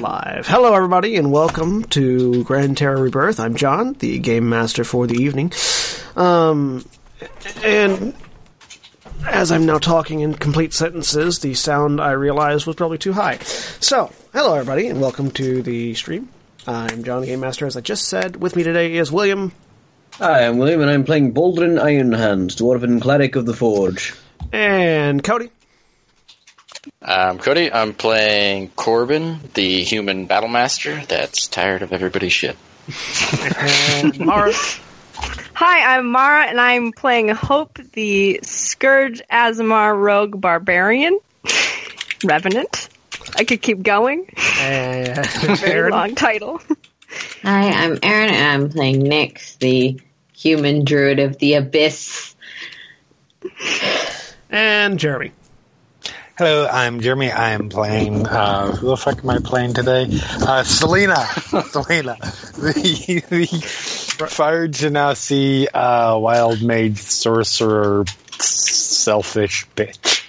Live. Hello everybody and welcome to Gran Terra Rebirth. I'm John, the game master for the evening. Um, and as I'm now talking in complete sentences, the sound I realized was probably too high. So, hello everybody and welcome to the stream. I'm John, the game master, as I just said. With me today is William Hi, I'm William, and I'm playing Boldrin Ironhand, Dwarven Cleric of the Forge. and Koty. I'm Koty. I'm playing Korbyn, the human battle master that's tired of everybody's shit. And Mara. Hi, I'm Mara, and I'm playing Hope, the Scourge Aasimar Rogue Barbarian. Revenant. I could keep going. and Very long title. Hi, I'm Erin, and I'm playing Nyx, the human druid of the abyss. and Jeremy. Hello, I'm Jeremy. I'm playing. Uh, who the fuck am I playing today? Uh, Selina. Selina, the, the fire genasi, uh, wild mage sorcerer, selfish bitch.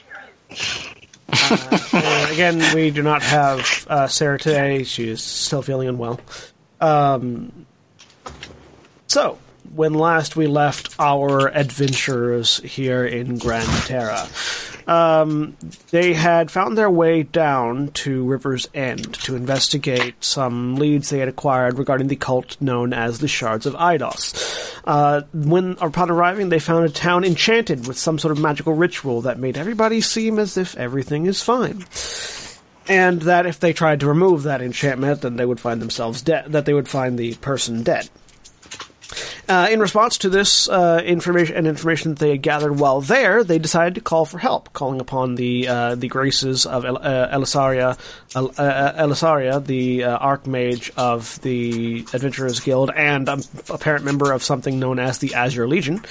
And again, we do not have uh, Sarah today. She is still feeling unwell. Um, so, when last we left our adventurers here in Gran Terra, um, they had found their way down to River's End to investigate some leads they had acquired regarding the cult known as the Shards of Eidos. Uh, when upon arriving, they found a town enchanted with some sort of magical ritual that made everybody seem as if everything is fine and that if they tried to remove that enchantment, then they would find themselves dead. That they would find the person dead. Uh, in response to this uh, information and information that they had gathered while there, they decided to call for help, calling upon the uh, the graces of El- uh, Elisaria, El- uh, Elisaria, the uh, Archmage of the Adventurers Guild, and a apparent member of something known as the Azure Legion,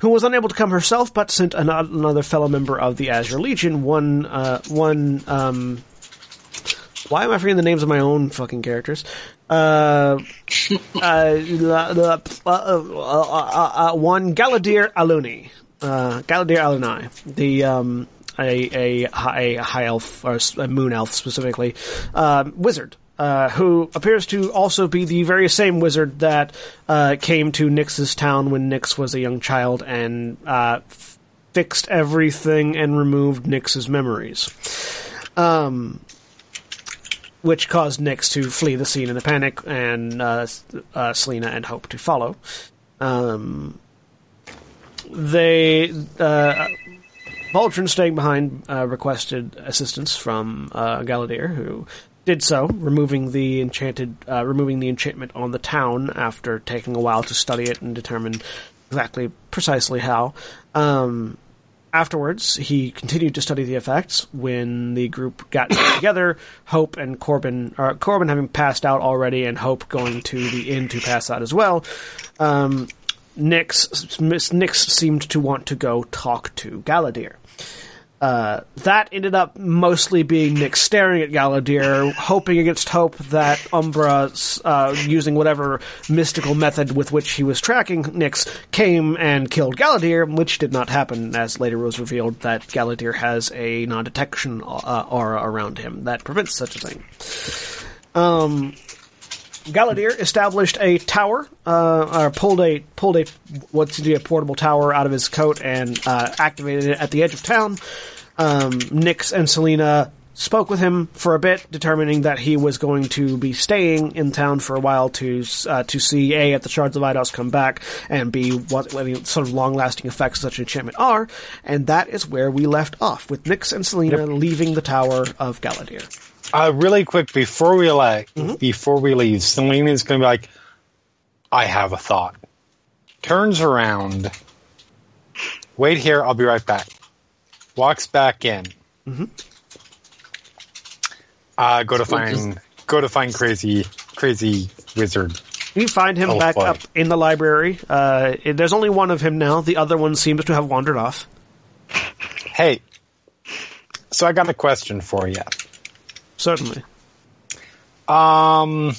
who was unable to come herself, but sent an- another fellow member of the Azure Legion, one uh, one. Um, why am I forgetting the names of my own fucking characters? Uh, uh, uh, uh, uh, uh, one Galadir Aluni, uh, Galadir Aluni, the um, a a a high elf or a moon elf specifically, um, wizard. Uh, who appears to also be the very same wizard that uh, came to Nyx's town when Nyx was a young child and uh, f- fixed everything and removed Nyx's memories. Um, which caused Nyx to flee the scene in a panic, and uh, uh, Selina and Hope to follow. Um, they, uh, Boldrin staying behind, uh, requested assistance from uh, who did so, removing the enchanted, uh, removing the enchantment on the town after taking a while to study it and determine exactly, precisely how. Um, Afterwards, he continued to study the effects. When the group got together, Hope and Korbyn, or Korbyn having passed out already, and Hope going to the inn to pass out as well, um, Miss Nyx seemed to want to go talk to Galadir. Uh, that ended up mostly being Nyx staring at Galadir, hoping against hope that Umbra, uh, using whatever mystical method with which he was tracking Nyx, came and killed Galadir, which did not happen, as later was revealed that Galadir has a non-detection uh, aura around him that prevents such a thing. Um, Galadir established a tower, uh, or pulled a pulled a what to be a portable tower out of his coat and uh, activated it at the edge of town. Um, Nyx and Selina spoke with him for a bit, determining that he was going to be staying in town for a while to uh, to see a if the shards of Eidos come back and b what, any sort of long lasting effects such enchantment are, and that is where we left off with Nyx and Selina leaving the tower of Galadir. Uh, really quick before we like before we leave, Selina's going to be like, "I have a thought." Turns around. Wait here. I'll be right back. Walks back in. Uh, go to find go to find crazy crazy wizard. You find him Oh, back boy. up in the library. Uh, there's only one of him now. The other one seems to have wandered off. Hey, so I got a question for you. Certainly. Um,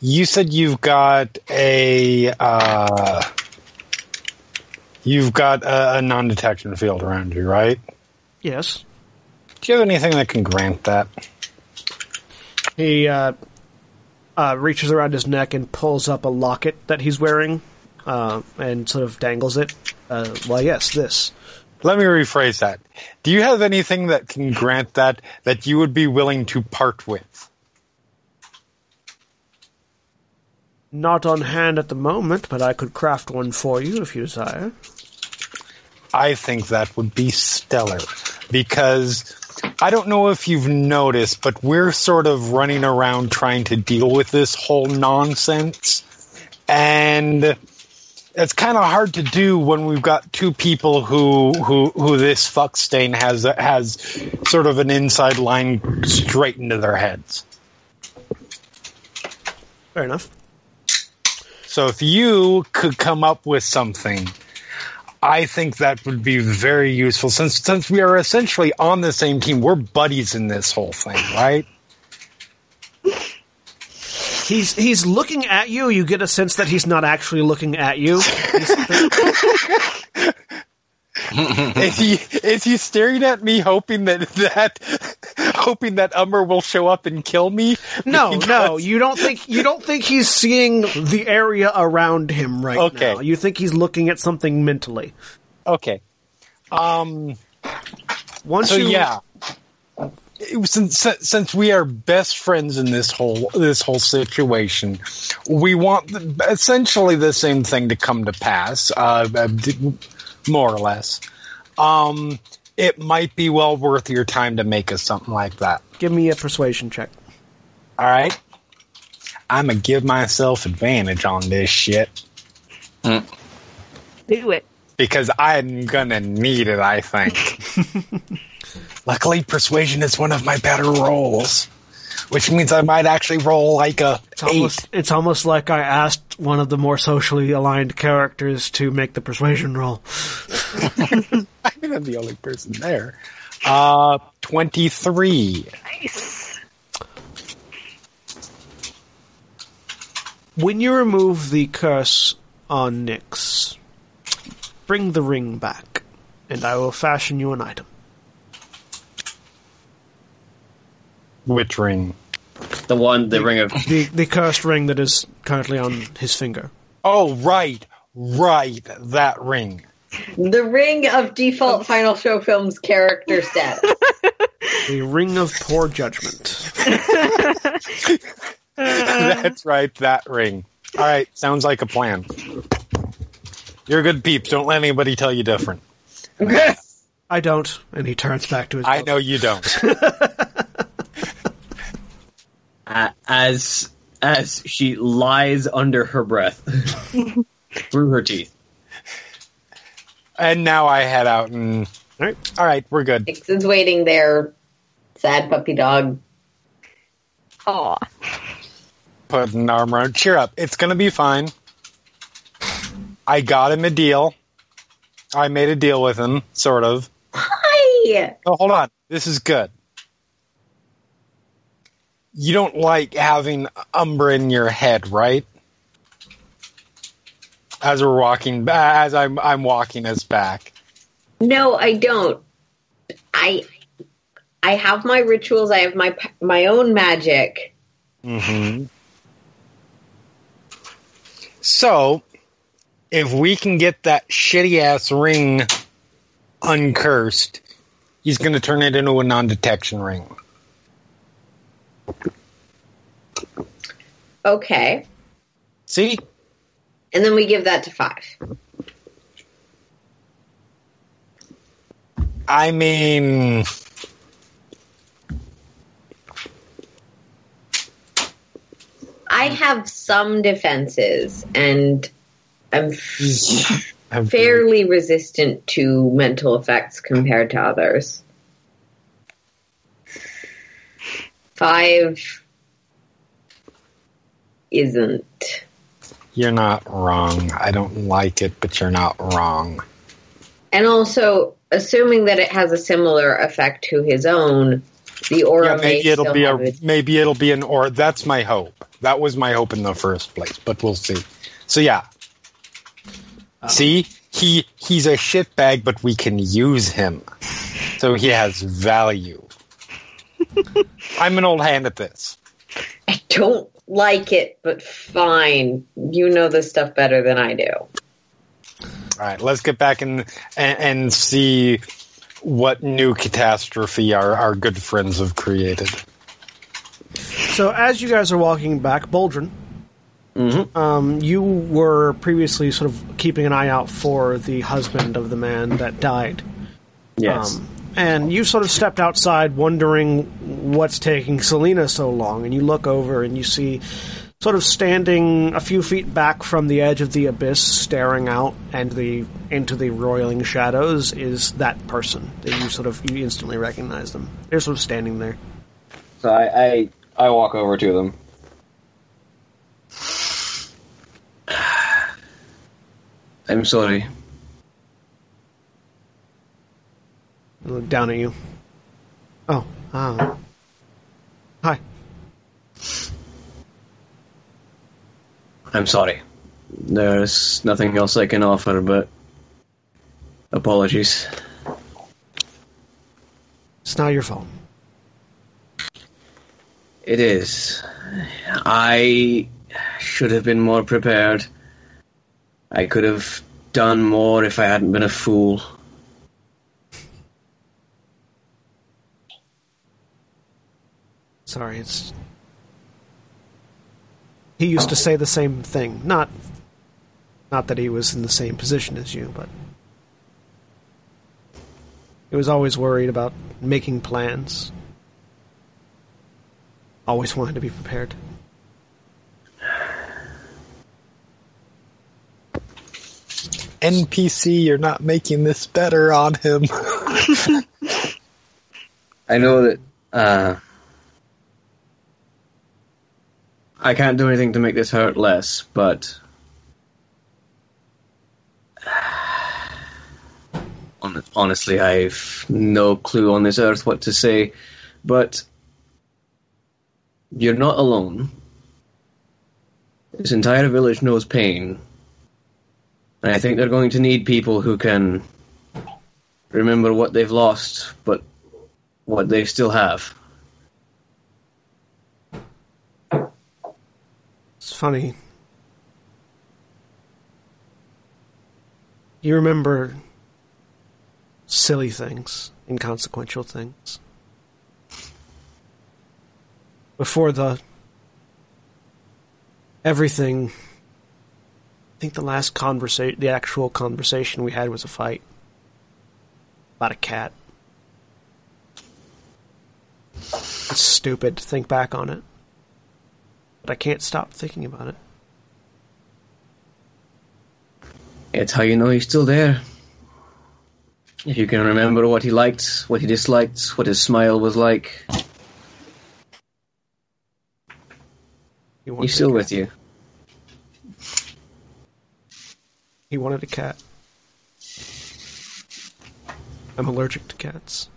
you said you've got a uh, you've got a, a non-detection field around you, right? Yes. Do you have anything that can grant that? He uh, uh, reaches around his neck and pulls up a locket that he's wearing uh, and sort of dangles it. Uh, well, yes, this. Let me rephrase that. Do you have anything that can grant that that you would be willing to part with? Not on hand at the moment, but I could craft one for you if you desire. I think that would be stellar because I don't know if you've noticed, but we're sort of running around trying to deal with this whole nonsense. And it's kind of hard to do when we've got two people who who who this fuck stain has has sort of an inside line straight into their heads. Fair enough. So if you could come up with something, I think that would be very useful since since we are essentially on the same team. We're buddies in this whole thing, right? He's he's looking at you. You get a sense that he's not actually looking at you. He's- is he is he staring at me hoping that that hoping that Umbra will show up and kill me? no, no, you don't think you don't think he's seeing the area around him right Okay. now. You think he's looking at something mentally. Okay. Um Once so you yeah since since we are best friends in this whole this whole situation we want essentially the same thing to come to pass uh, uh, d- more or less. Um it might be well worth your time to make us something like that. Give me a persuasion check. all right. I'm gonna give myself advantage on this shit. Do it. because i'm gonna need it i think. Luckily persuasion is one of my better rolls which means i might actually roll like a It's eight. almost it's almost like I asked one of the more socially aligned characters to make the persuasion roll. I think I'm the only person there. Uh, 23. Nice. When you remove the curse on Nyx, bring the ring back, and I will fashion you an item. Which ring? The one, the ring of. The the cursed ring that is currently on his finger. Oh, right. Right. That ring. The ring of default Final Show Films character status. The ring of poor judgment. That's right. That ring. All right. Sounds like a plan. You're a good peep. Don't let anybody tell you different. I don't, and he turns back to his. I book. know you don't. Uh, as as she lies under her breath through her teeth. and now I head out and. All right. All right. We're good. Nyx is waiting there. Sad puppy dog. Aw. Put an arm around. Cheer up. It's going to be fine. I got him a deal. I made a deal with him, sort of. Hi! Oh, hold on. This is good. You don't like having Umbra in your head, right? As we're walking, back, as I'm, I'm walking us back. No, I don't. I I have my rituals. I have my my own magic. Mm-hmm. So, if we can get that shitty ass ring uncursed, he's going to turn it into a non detection ring. Okay. See? And then we give that to five. I mean, I have some defenses, and I'm fairly resistant to mental effects compared to others. Five isn't. You're not wrong. I don't like it, but you're not wrong. And also, assuming that it has a similar effect to his own, the aura Yeah, may maybe it'll still be a have it. maybe it'll be an or. That's my hope. That was my hope in the first place, but we'll see. So yeah, uh-huh. see, he he's a shitbag, but we can use him, so he has value. I'm an old hand at this. I don't like it, but fine. You know this stuff better than I do. All right, let's get back and and, and see what new catastrophe our, our good friends have created. So as you guys are walking back, Boldrin, Mm-hmm. um, you were previously sort of keeping an eye out for the husband of the man that died. Yes. Um, and you sort of stepped outside wondering what's taking Selina so long, and you look over and you see sort of standing a few feet back from the edge of the abyss, staring out and the into the roiling shadows is that person that you sort of you instantly recognize them. They're sort of standing there. so I, I I walk over to them. I'm sorry. Look down at you. Oh, ah. Hi. I'm sorry. There's nothing else I can offer but apologies. It's not your fault. It is. I should have been more prepared. I could have done more if I hadn't been a fool. Sorry, it's. He used to say the same thing. Not. Not that he was in the same position as you, but. He was always worried about making plans. Always wanted to be prepared. NPC, you're not making this better on him. I know that uh, I can't do anything to make this hurt less, but honestly, I've no clue on this earth what to say. But you're not alone. This entire village knows pain, and I think they're going to need people who can remember what they've lost, but what they still have. It's funny. You remember silly things, inconsequential things. Before the everything, I think the last conversation, the actual conversation we had was a fight about a cat. It's stupid to think back on it but I can't stop thinking about it. It's how you know he's still there. If you can remember what he liked, what he disliked, what his smile was like, He he's still with you. He wanted a cat. I'm allergic to cats.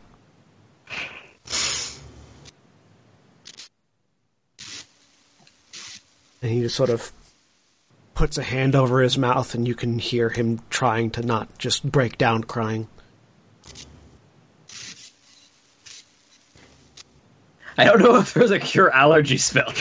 And he just sort of puts a hand over his mouth, and you can hear him trying to not just break down crying. I don't know if there's a cure allergy spell.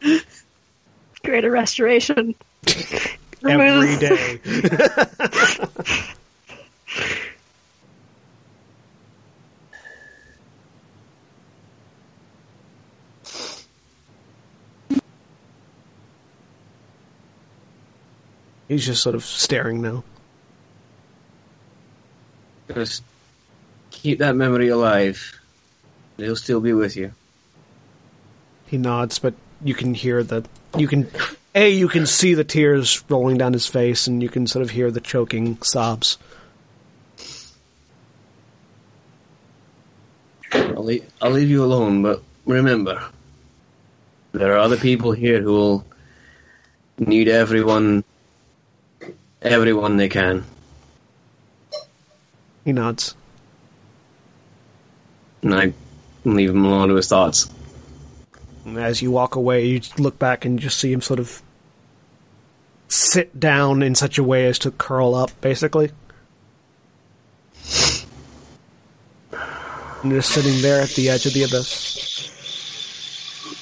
Greater restoration. Every Removes- day. He's just sort of staring now. Just keep that memory alive. It'll still be with you. He nods, but you can hear the you can a you can see the tears rolling down his face, and you can sort of hear the choking sobs. I'll leave, I'll leave you alone, but remember, there are other people here who will need everyone, everyone they can. He nods. And I leave him alone to his thoughts. As you walk away, you look back and just see him sort of sit down in such a way as to curl up, basically. And just sitting there at the edge of the abyss.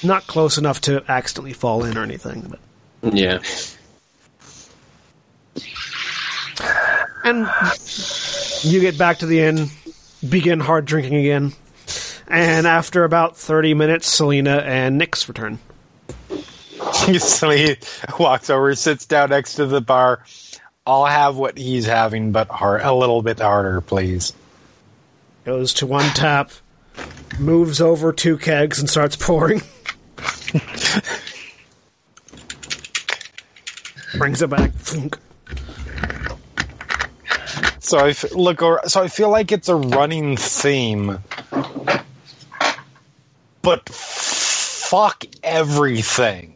Not close enough to accidentally fall in or anything, but Yeah. And you get back to the inn, begin hard drinking again, and after about 30 minutes, Selina and Nyx return. he walks over, sits down next to the bar. I'll have what he's having, but hard, a little bit harder, please. Goes to one tap, moves over two kegs, and starts pouring. Brings it back. Thunk. So I f- look, so I feel like it's a running theme, but fuck everything.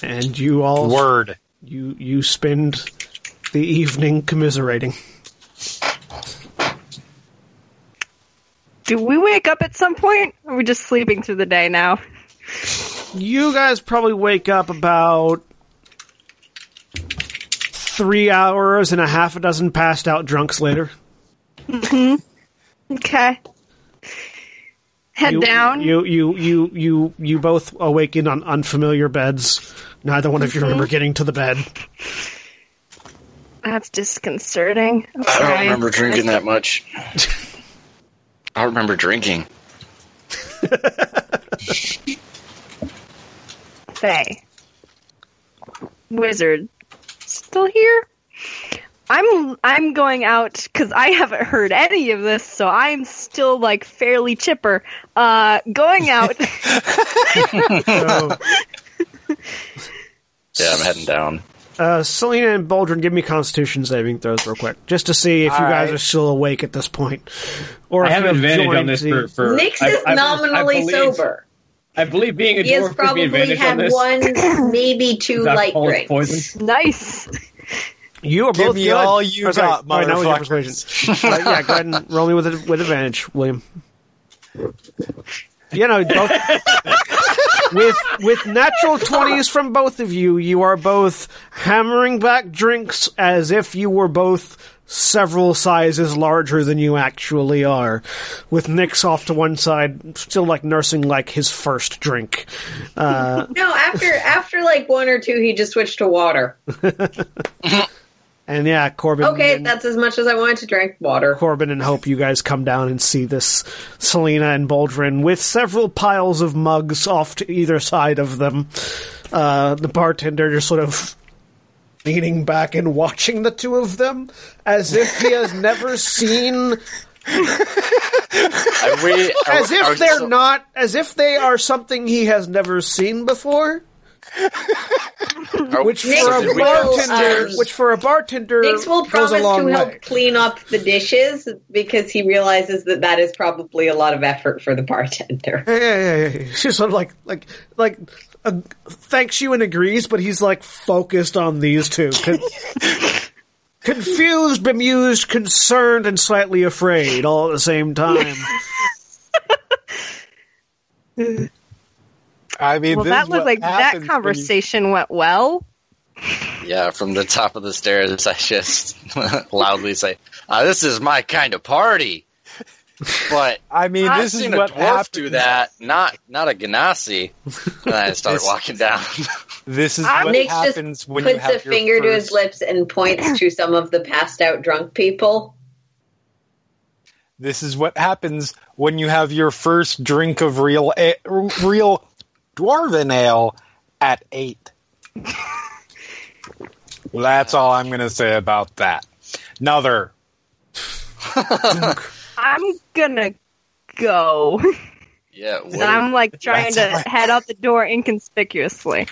And you all Word. you you spend the evening commiserating. Do we wake up at some point? Or are we just sleeping through the day now? You guys probably wake up about three hours and a half a dozen passed out drunks later. Hmm Okay. Head you, down. You you you you you both awaken on unfamiliar beds. Neither one of you remember getting to the bed. That's disconcerting. I don't remember drinking that much. I don't remember drinking. Faye. Wizard. Still here? I'm I'm going out because I haven't heard any of this, so I'm still like fairly chipper. Uh, going out. So, Yeah, I'm heading down. Uh, Selina and Boldrin, give me Constitution saving throws real quick, just to see if you guys Alright. are still awake at this point, or I have you advantage on this the- for, for Nyx I- is I- I nominally believe- sober. I believe being a He has dwarf gives me probably advantage on had this. one, maybe two light causes drinks. poison. nice. You are Give both me good. all you Oh, sorry. got, All right, now motherfuckers. Uh, yeah, go ahead and roll me with with advantage, William. You know, both with with natural twenties from both of you, you are both hammering back drinks as if you were both several sizes larger than you actually are. With Nick's off to one side, still like nursing like his first drink. Uh, No, after after like one or two, he just switched to water. and yeah, Korbyn. Okay, and- that's as much as I wanted to drink water. Korbyn and hope you guys come down and see this Selina and Boldrin with several piles of mugs off to either side of them. Uh, the bartender just sort of leaning back and watching the two of them as if he has never seen, Are we, are, as are- if they're so- not, as if they are something he has never seen before. Are- Which for a will, bartender, um, which for a bartender Nyx will goes a promise long to help way. clean up the dishes because he realizes that that is probably a lot of effort for the bartender. Yeah, yeah, yeah, yeah. She's sort of like, like, like, uh, thanks you and agrees, but he's like focused on these two. Because confused, bemused, concerned, and slightly afraid all at the same time. I mean, Well, this that is was like that happens when you- conversation went well. Yeah, from the top of the stairs, I just loudly say, uh, "This is my kind of party." But I mean, I've this is seen what dwarf happens. do that, not not a genasi. And I start This- walking down. This is Ah, what Nick just happens when you Puts have a your finger to his first- lips and points to some of the passed out drunk people. This is what happens when you have your first drink of real a- real dwarven ale at eight. well, that's all I'm going to say about that. Another. I'm gonna go. yeah, And I'm like trying to That's how I- head out the door inconspicuously.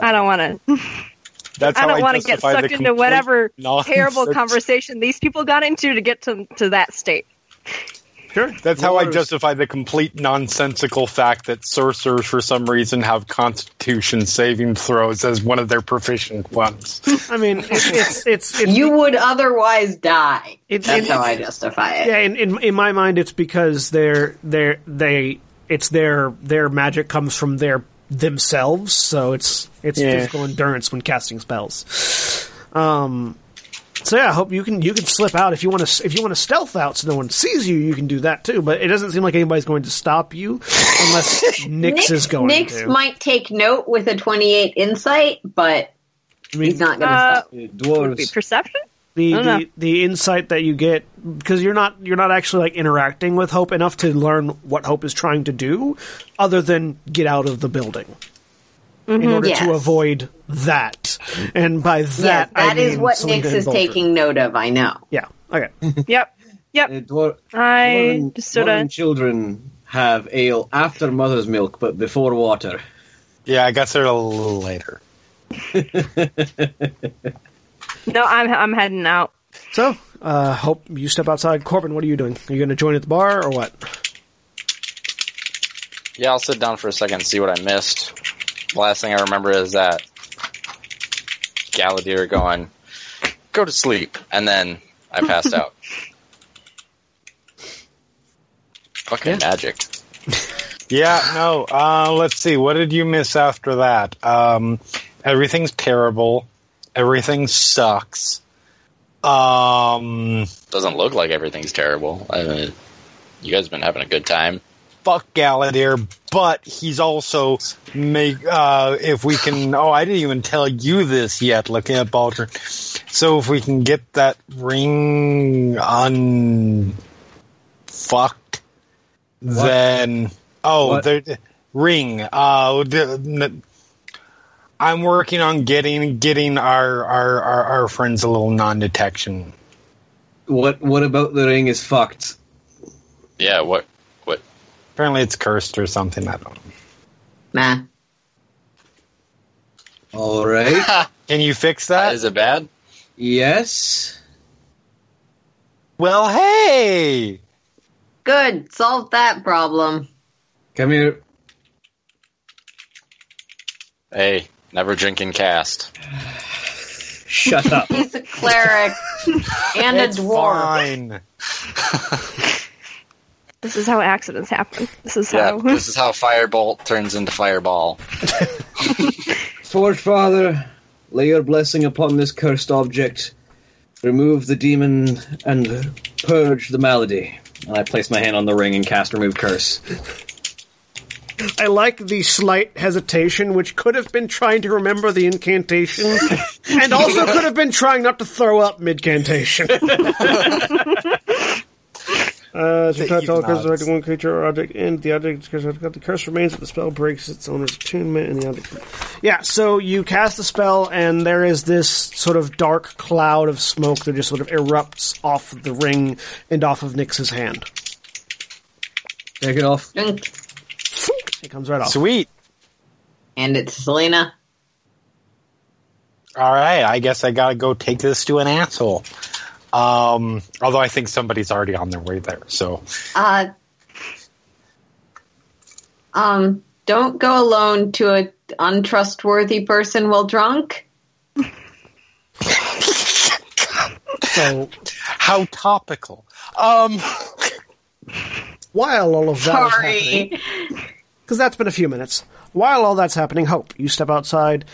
I don't want to. That's I how don't want to get sucked into whatever nonsense. terrible conversation these people got into to get to to that state. Sure. That's how I justify the complete nonsensical fact that sorcerers, for some reason, have Constitution saving throws as one of their proficient ones. I mean, it's it's it's, it's You would otherwise die. It- That's it- how I justify it. yeah. In, in in my mind, it's because they're they're they it's their their magic comes from their themselves, so it's it's Yeah. physical endurance when casting spells. Um. So yeah, I hope you can you can slip out if you want to if you want to stealth out so no one sees you. You can do that too, but it doesn't seem like anybody's going to stop you unless Nyx is going Nyx to. might take note with a 28 insight, but I mean, he's not going to Uh, stop. would be Dwarves. perception? the, the the insight that you get because you're not you're not actually like interacting with Hope enough to learn what Hope is trying to do, other than get out of the building in order Yes. to avoid that. And by Yes, that, I that is mean what Selina Nyx and is Bolger. taking note of, I know. Yeah. Okay. Yep. Yep. Uh, dwar- I dwarven, sort of. children have ale after mother's milk, but before water. Yeah, I guess they're a little later. No, I'm I'm heading out. So, uh, Hope you step outside. Korbyn, what are you doing? Are you going to join at the bar or what? Yeah, I'll sit down for a second and see what I missed. The last thing I remember is that Galadir going, go to sleep, and then I passed out. Fucking Yeah. magic. Yeah, no. Uh, let's see. What did you miss after that? Um, everything's terrible. Everything sucks. Um, Doesn't look like everything's terrible. I mean, you guys have been having a good time. Fuck Galadir, but he's also make. Uh, if we can. Oh, I didn't even tell you this yet. Looking at Boldrin. So if we can get that ring unfucked, then oh, What? the ring. Uh, the, n- I'm working on getting getting our our, our, our friends a little non-detection. What What about the ring is fucked? Yeah, what? What? Apparently, it's cursed or something. I don't know. Nah. All right. Can you fix that? Is it bad? yes. well, hey. Good. Solved that problem. Come here. Hey, never drinking cast. Shut up. He's a cleric and a It's dwarf. Fine. This is how accidents happen. This is Yeah, how. this is how Firebolt turns into Fireball. Forge Father, lay your blessing upon this cursed object. Remove the demon and purge the malady. And I place my hand on the ring and cast Remove Curse. I like the slight hesitation, which could have been trying to remember the incantation, and also could have been trying not to throw up mid-cantation. Uh, to touch all curses affecting one creature or object, and the object the curse remains, but the spell breaks its owner's attunement, and the object. Yeah, so you cast the spell, and there is this sort of dark cloud of smoke that just sort of erupts off the ring and off of Nyx's hand. Take it off. It comes right off. Sweet. And it's Selina. All right. I guess I gotta go take this to an asshole. Um, although I think somebody's already on their way there. So Uh, um, don't go alone to an untrustworthy person while drunk. So How topical. Um, while all of that is happening, Sorry. because that's been a few minutes. While all that's happening, Hope, you step outside.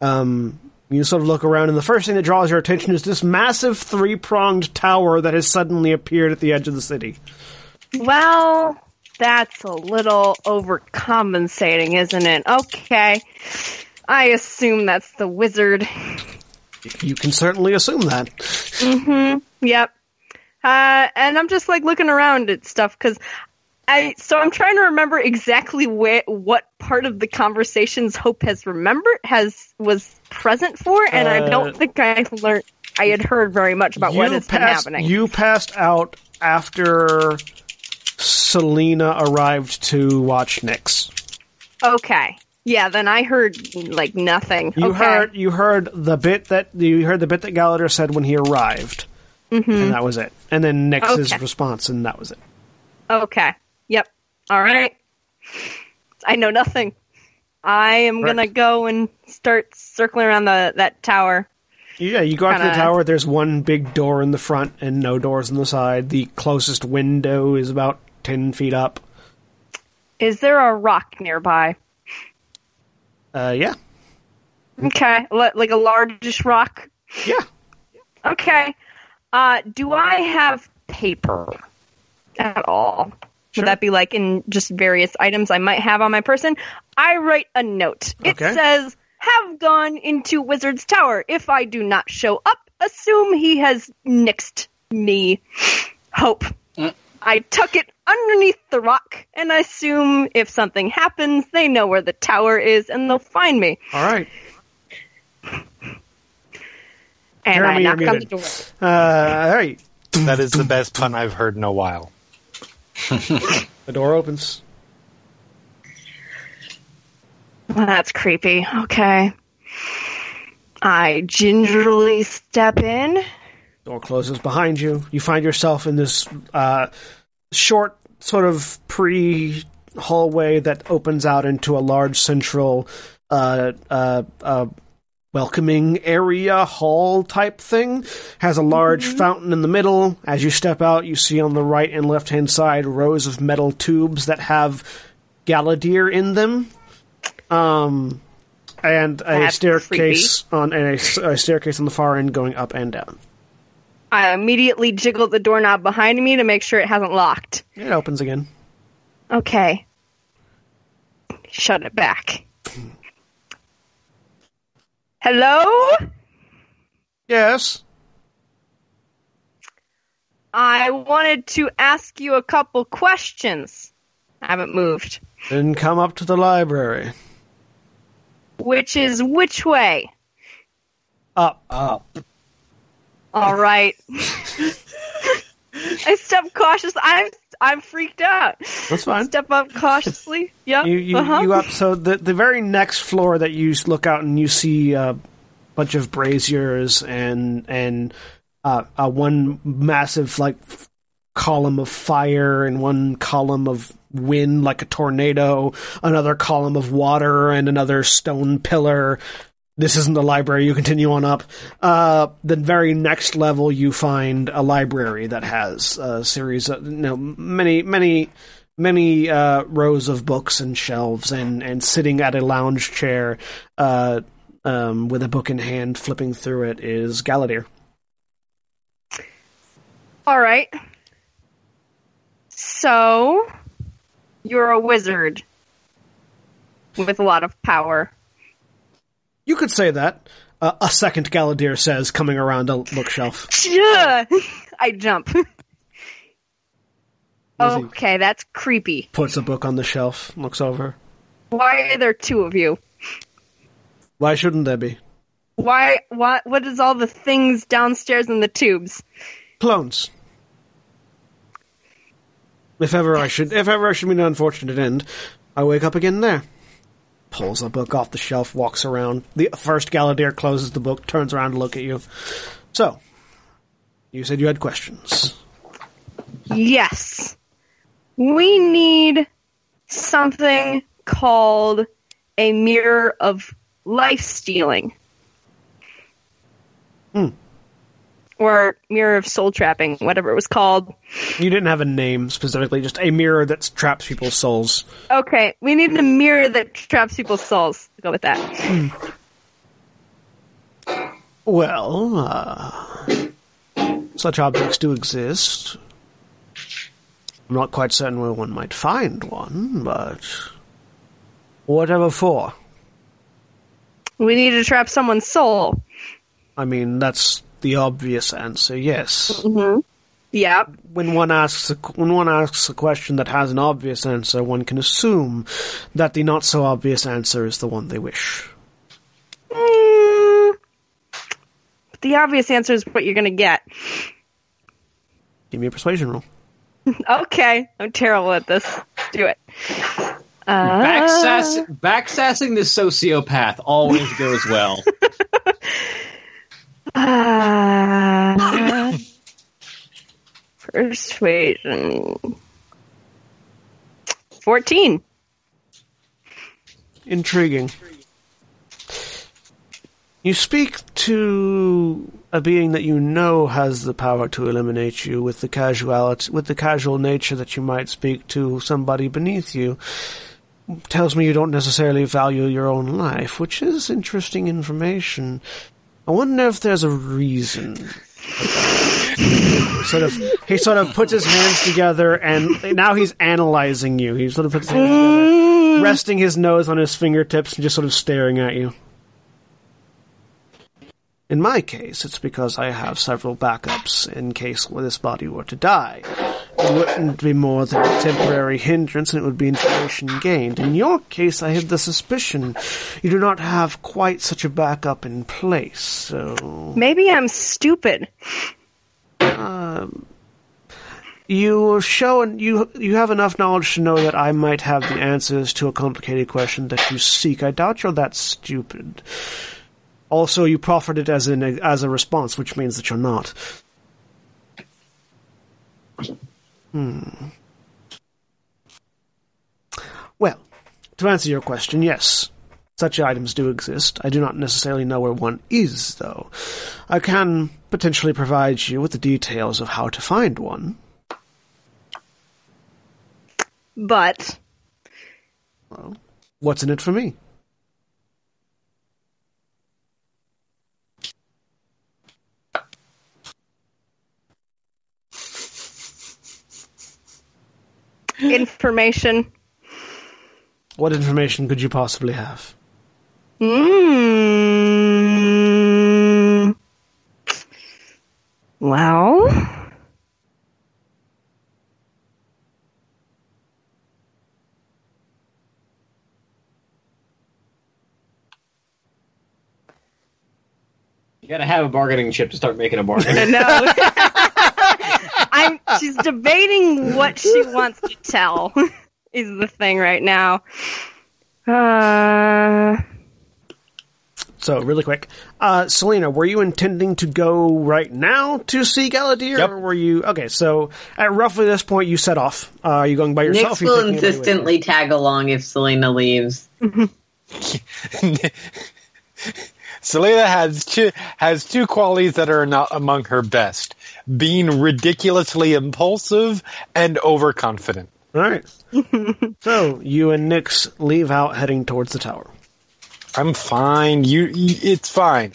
Um, you sort of look around, and the first thing that draws your attention is this massive three pronged tower that has suddenly appeared at the edge of the city. Well, that's a little overcompensating, isn't it? Okay. I assume that's the wizard. You can certainly assume that. Yep. Uh, and I'm just like looking around at stuff because I. So I'm trying to remember exactly where what part of the conversations Hope has remembered has was present for, and I Uh, don't think I learned. I had heard very much about what has been happening. You passed out after Selina arrived to watch Nyx. okay. Yeah, then I heard like nothing. You okay. heard you heard the bit that you heard the bit that Galadir said when he arrived, and that was it. And then Nyx's Mm-hmm. Okay. response, and that was it. Okay. Yep. All right. I know nothing. I am gonna go and start circling around the that tower. Yeah, you go out to the tower. There's one big door in the front and no doors on the side. The closest window is about ten feet up. Is there a rock nearby? Uh, yeah, Okay, li- like a largish rock. yeah. Okay. Uh, do I have paper at all? Sure. Would that be like in just various items I might have on my person? I write a note. It Okay. says, "Have gone into Wizard's Tower. If I do not show up, assume he has nixed me." Hope. I tuck it underneath the rock and I assume if something happens, they know where the tower is and they'll find me. All right. And Jeremy, I knock on the door. Uh, all right. That is the best pun I've heard in a while. The door opens. That's creepy. Okay. I gingerly step in. Door closes behind you. You find yourself in this uh, short, sort of pre hallway that opens out into a large central, uh, uh, uh, welcoming area hall type thing. Has a large fountain in the middle. As you step out, you see on the right and left hand side rows of metal tubes that have Galadir in them. Um, and a That's staircase on and a, a staircase on the far end going up and down. I immediately jiggle the doorknob behind me to make sure it hasn't locked. It opens again. Okay. Shut it back. Hello? Yes. I wanted to ask you a couple questions. I haven't moved. Then come up to the library. Which is which way? Up. Up. All right. I step cautiously. I'm I'm freaked out. That's fine. Step up cautiously. Yep. You you, uh-huh. you up. So the the very next floor that you look out and you see a bunch of braziers and and uh, uh, one massive like f- column of fire and one column of wind like a tornado, another column of water and another stone pillar. This isn't the library. You continue on up. Uh, the very next level, you find a library that has a series of, you know, many, many, many uh, rows of books and shelves, and and sitting at a lounge chair, uh, um, with a book in hand, flipping through it, is Galadir. All right. So, you're a wizard with a lot of power. You could say that. Uh, a second Galadir says, coming around a bookshelf. Yeah. I jump. Okay, that's creepy. puts a book on the shelf, looks over. Why are there two of you? Why shouldn't there be? Why? What? What is all the things downstairs in the tubes? Clones. If ever I should, if ever I should meet an unfortunate end, I wake up again there. Pulls a book off the shelf, walks around. The first Galadir closes the book, turns around to look at you. So, you said you had questions. Yes. We need something called a mirror of life stealing. Hmm. Or mirror of soul trapping, whatever it was called. You didn't have a name specifically, just a mirror that traps people's souls. Okay, we need a mirror that traps people's souls. Go with that. Well, uh, such objects do exist. I'm not quite certain where one might find one, but whatever for. We need to trap someone's soul. I mean, that's the obvious answer. Yes. Yeah. When one asks a, when one asks a question that has an obvious answer, one can assume that the not so obvious answer is the one they wish. Mm, the obvious answer is what you're going to get. Give me a persuasion roll. Okay, I'm terrible at this. Do it. Uh, Backsass, backsassing the sociopath always goes well. uh, persuasion. 14. Intriguing. You speak to a being that you know has the power to eliminate you with the casuality, with the casual nature that you might speak to somebody beneath you. Tells me you don't necessarily value your own life, which is interesting information. I wonder if there's a reason. sort of, he sort of puts his hands together, and now he's analyzing you. He sort of puts his hands together, resting his nose on his fingertips, and just sort of staring at you. In my case, it's because I have several backups in case this body were to die. It wouldn't be more than a temporary hindrance and it would be information gained. In your case, I have the suspicion you do not have quite such a backup in place, so... Maybe I'm stupid. Um. You show and you you have enough knowledge to know that I might have the answers to a complicated question that you seek. I doubt you're that stupid. Also, you proffered it as an as a response, which means that you're not. Hmm. Well, to answer your question, yes. Such items do exist. I do not necessarily know where one is, though. I can potentially provide you with the details of how to find one. But What's in it for me? Information. What information could you possibly have? Mm. Well, You gotta have a bargaining chip to start making a bargain. no. I'm. She's debating what she wants to tell. Is the thing right now. Uh, So, really quick, uh, Selina, were you intending to go right now to see Galadir, Yep. or were you okay? So, at roughly this point, you set off. Uh, are you going by yourself? Nyx or you will taking anybody you? insistently tag along if Selina leaves. Selina has two, has two qualities that are not among her best: being ridiculously impulsive and overconfident. All right. so, you and Nyx leave out, heading towards the tower. I'm fine. You, you it's fine.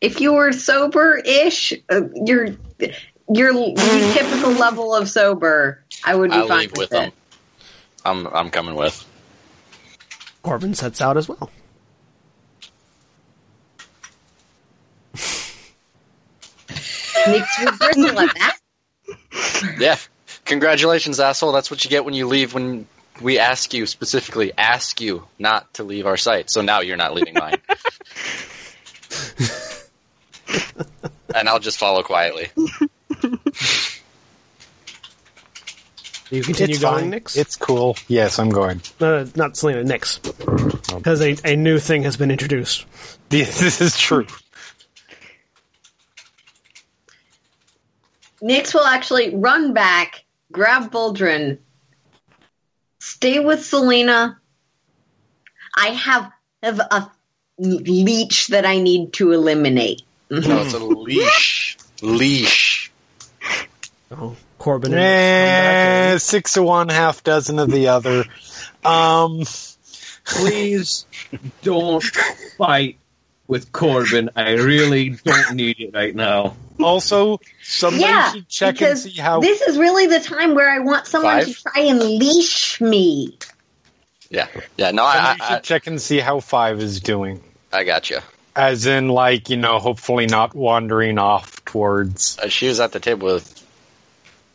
If you were sober-ish, uh, your your typical level of sober, I would be I'll fine leave with with it. them. I'm I'm coming with. Korbyn sets out as well. Nyx would bristle at that. Yeah. Congratulations, asshole. That's what you get when you leave when we ask you specifically ask you not to leave our site. So now you're not leaving mine. and I'll just follow quietly. You continue it's going, fine. Nyx? It's cool. Yes, I'm going. uh, not Selina, Nyx, because a, a new thing has been introduced. This is true. Nyx will actually run back, grab Boldrin, stay with Selina. I have have a leech that I need to eliminate. No, it's a leash. Leash. Oh, Korbyn. and Nyx come back in. Eh, six of one, half dozen of the other. Um, Please don't fight with Korbyn. I really don't need it right now. also, somebody Yeah, should check and see how. this is really the time where I want someone Five? to try and leash me. Yeah. Yeah, no, I, I, should check and see how five is doing. I, I got you. As in, like, you know, hopefully not wandering off towards. Uh, she was at the table with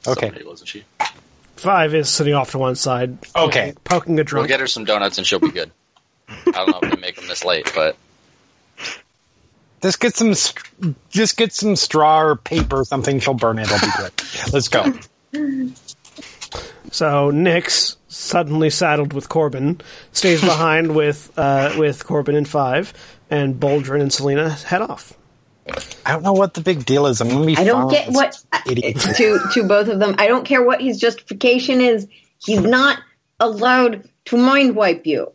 Okay. somebody, wasn't she? Five is sitting off to one side. Okay. Poking a We'll get her some donuts and she'll be good. I don't know if we make them this late, but Just get some, just get some straw or paper or something. She'll burn it. It'll be good. Let's go. So Nyx, suddenly saddled with Korbyn, stays behind with uh, with Korbyn and five, and Boldrin and Selina head off. I don't know what the big deal is. I'm gonna be. I don't get what idiot. to to both of them. I don't care what his justification is. He's not allowed to mind wipe you.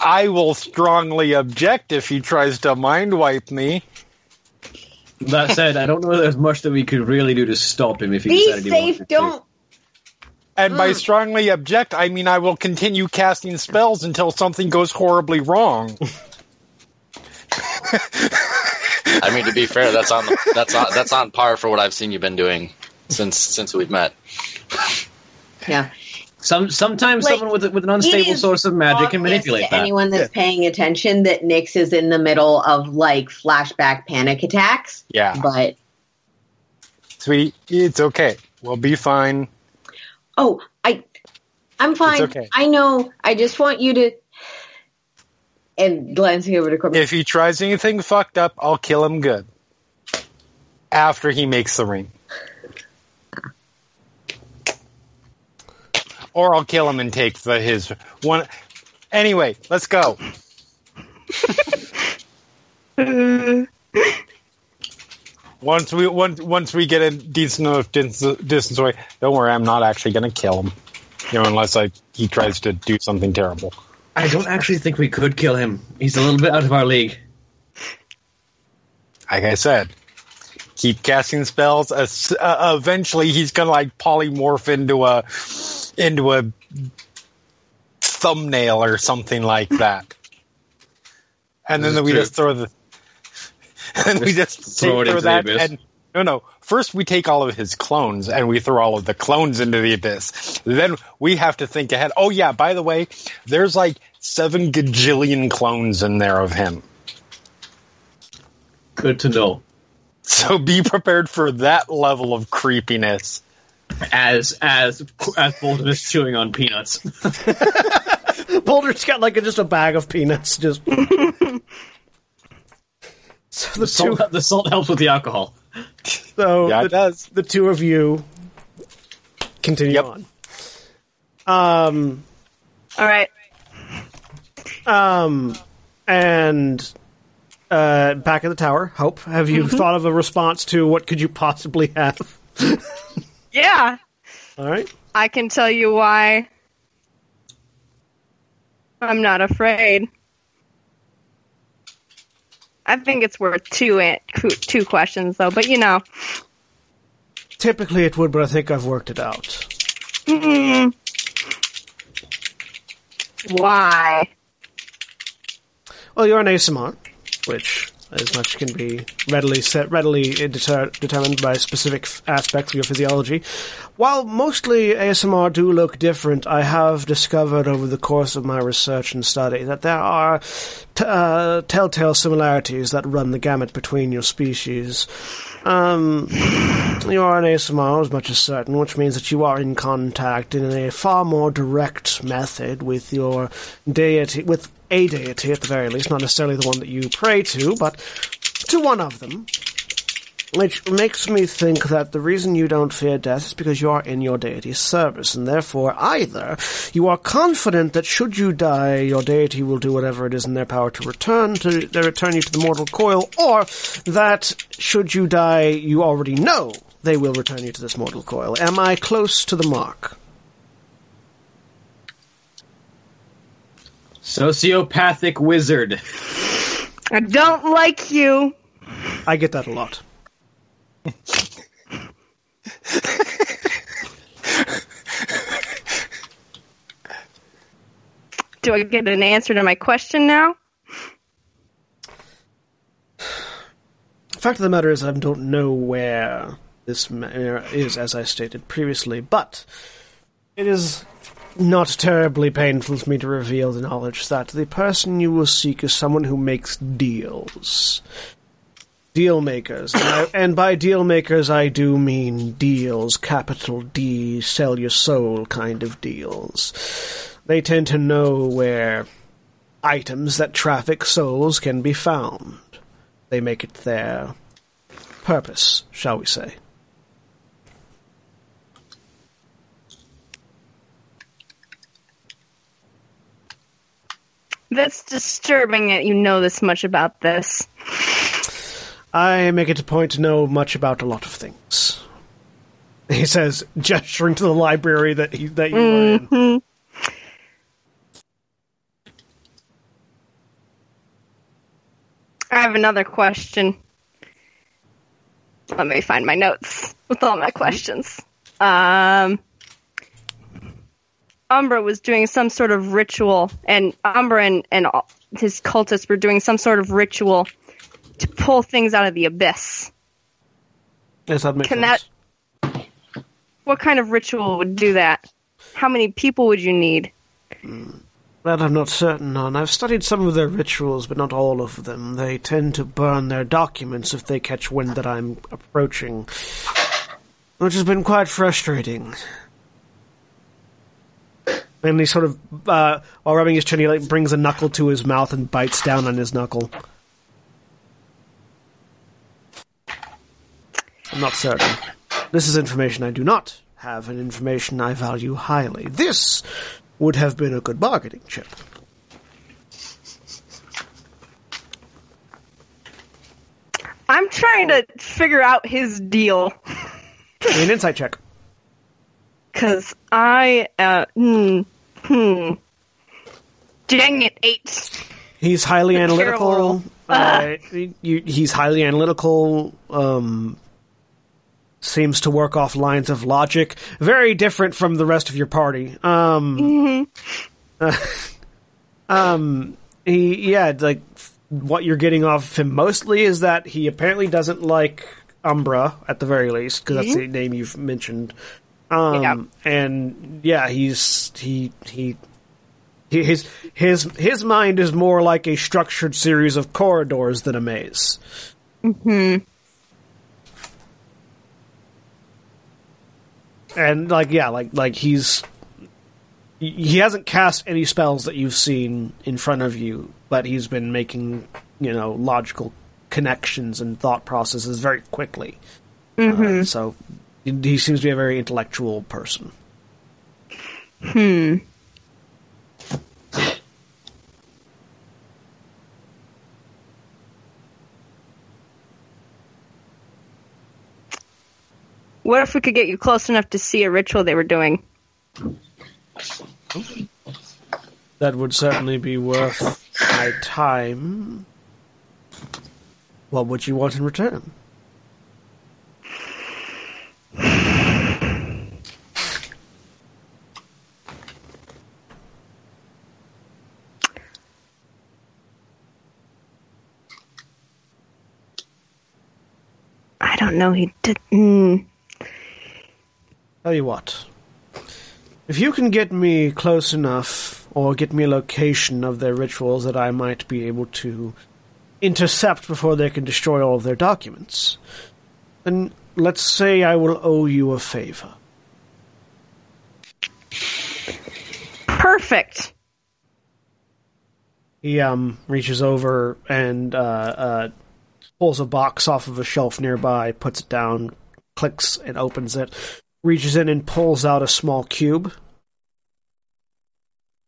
I will strongly object if he tries to mind wipe me. That said, I don't know there's much that we could really do to stop him if he Be decided he safe. wanted. Don't. And by strongly object, I mean I will continue casting spells until something goes horribly wrong. I mean to be fair, that's on that's on that's on par for what I've seen you've been doing since since we've met. Yeah. Some sometimes Like, someone with with an unstable source of magic can manipulate to that. anyone that's paying attention that Nyx is in the middle of like flashback panic attacks. Yeah, But sweetie, it's okay. We'll be fine. oh, I, I'm fine. okay. I know. I just want you to. And glancing over to Korbyn. If he tries anything fucked up, I'll kill him good. After he makes the ring. Or I'll kill him and take the his one. Anyway, let's go. once we once once we get a decent enough distance, distance away, don't worry, I'm not actually going to kill him. You know, unless like he tries to do something terrible. I don't actually think we could kill him. He's a little bit out of our league. like I said, keep casting spells. Uh, uh, eventually, he's gonna like polymorph into a into a thumbnail or something like that. And then This we true. just throw the and we just Just throw take- it throw into the that abyss. and no no first we take all of his clones and we throw all of the clones into the abyss then we have to think ahead oh yeah by the way there's like seven gajillion clones in there of him Good to know. so be prepared for that level of creepiness As as as Boldrin is chewing on peanuts. Boulder's got like a, just a bag of peanuts. Just so the The two, salt, the salt helps with the alcohol. so Yeah, the, it does. the two of you continue Yep. on. Um, All right. um, and uh, back at the tower, Hope, have you thought of a response to what could you possibly have? Yeah. All right. I can tell you why I'm not afraid. I think it's worth two an- two questions though, but you know, Typically it would, but I think I've worked it out. mm, why? Well, you're an Aasimar, which as much can be readily set, readily deter, determined by specific f- aspects of your physiology. While mostly Aasimar do look different, I have discovered over the course of my research and study that there are t- uh, telltale similarities that run the gamut between your species. Um, you are an Aasimar as much as certain, which means that you are in contact in a far more direct method with your deity, with a deity at the very least, not necessarily the one that you pray to, but to one of them. Which makes me think that the reason you don't fear death is because you are in your deity's service, and therefore either you are confident that should you die, your deity will do whatever it is in their power to return to to return you to the mortal coil, or that should you die, you already know they will return you to this mortal coil. Am I close to the mark? Sociopathic wizard. I don't like you. I get that a lot. Do I get an answer to my question now? Fact of the matter is, I don't know where this matter is, as I stated previously, but it is not terribly painful for me to reveal the knowledge that the person you will seek is someone who makes deals. Deal makers. And, I, and by deal makers, I do mean deals, capital D, sell your soul kind of deals. They tend to know where items that traffic souls can be found. They make it their purpose, shall we say. That's disturbing that you know this much about this. I make it a point to know much about a lot of things. He says, gesturing to the library that he, that you were in. Mhm. I have another question. Let me find my notes with all my questions. Um, Umbra was doing some sort of ritual, and Umbra and, and all- his cultists were doing some sort of ritual to pull things out of the abyss. Yes, that makes Can sense. What kind of ritual would do that? How many people would you need? That I'm not certain on. I've studied some of their rituals, but not all of them. They tend to burn their documents if they catch wind that I'm approaching, which has been quite frustrating. And he sort of, uh, while rubbing his chin, he like brings a knuckle to his mouth and bites down on his knuckle. I'm not certain. This is information I do not have, and information I value highly. This would have been a good bargaining chip. I'm trying to figure out his deal. Give me an insight check. Cause I, uh, hmm, hmm. Dang it, eight. He's highly analytical. Uh, you, he's highly analytical. Um, seems to work off lines of logic. Very different from the rest of your party. Um, um, he, yeah, like what you're getting off of him mostly is that he apparently doesn't like Umbra at the very least because that's the name you've mentioned. Um, Yeah. and yeah, he's he he. His his his mind is more like a structured series of corridors than a maze. Hmm. And like yeah like like he's he- hasn't cast any spells that you've seen in front of you but he's been making you know logical connections and thought processes very quickly Uh, so he, seems to be a very intellectual person Hmm. What if we could get you close enough to see a ritual they were doing? that would certainly be worth my time what would you want in return I. He didn't. Tell you what. If you can get me close enough, or get me a location of their rituals that I might be able to intercept before they can destroy all of their documents, then let's say I will owe you a favor. Perfect. He um reaches over and uh, uh, pulls a box off of a shelf nearby, puts it down, clicks and opens it, reaches in and pulls out a small cube,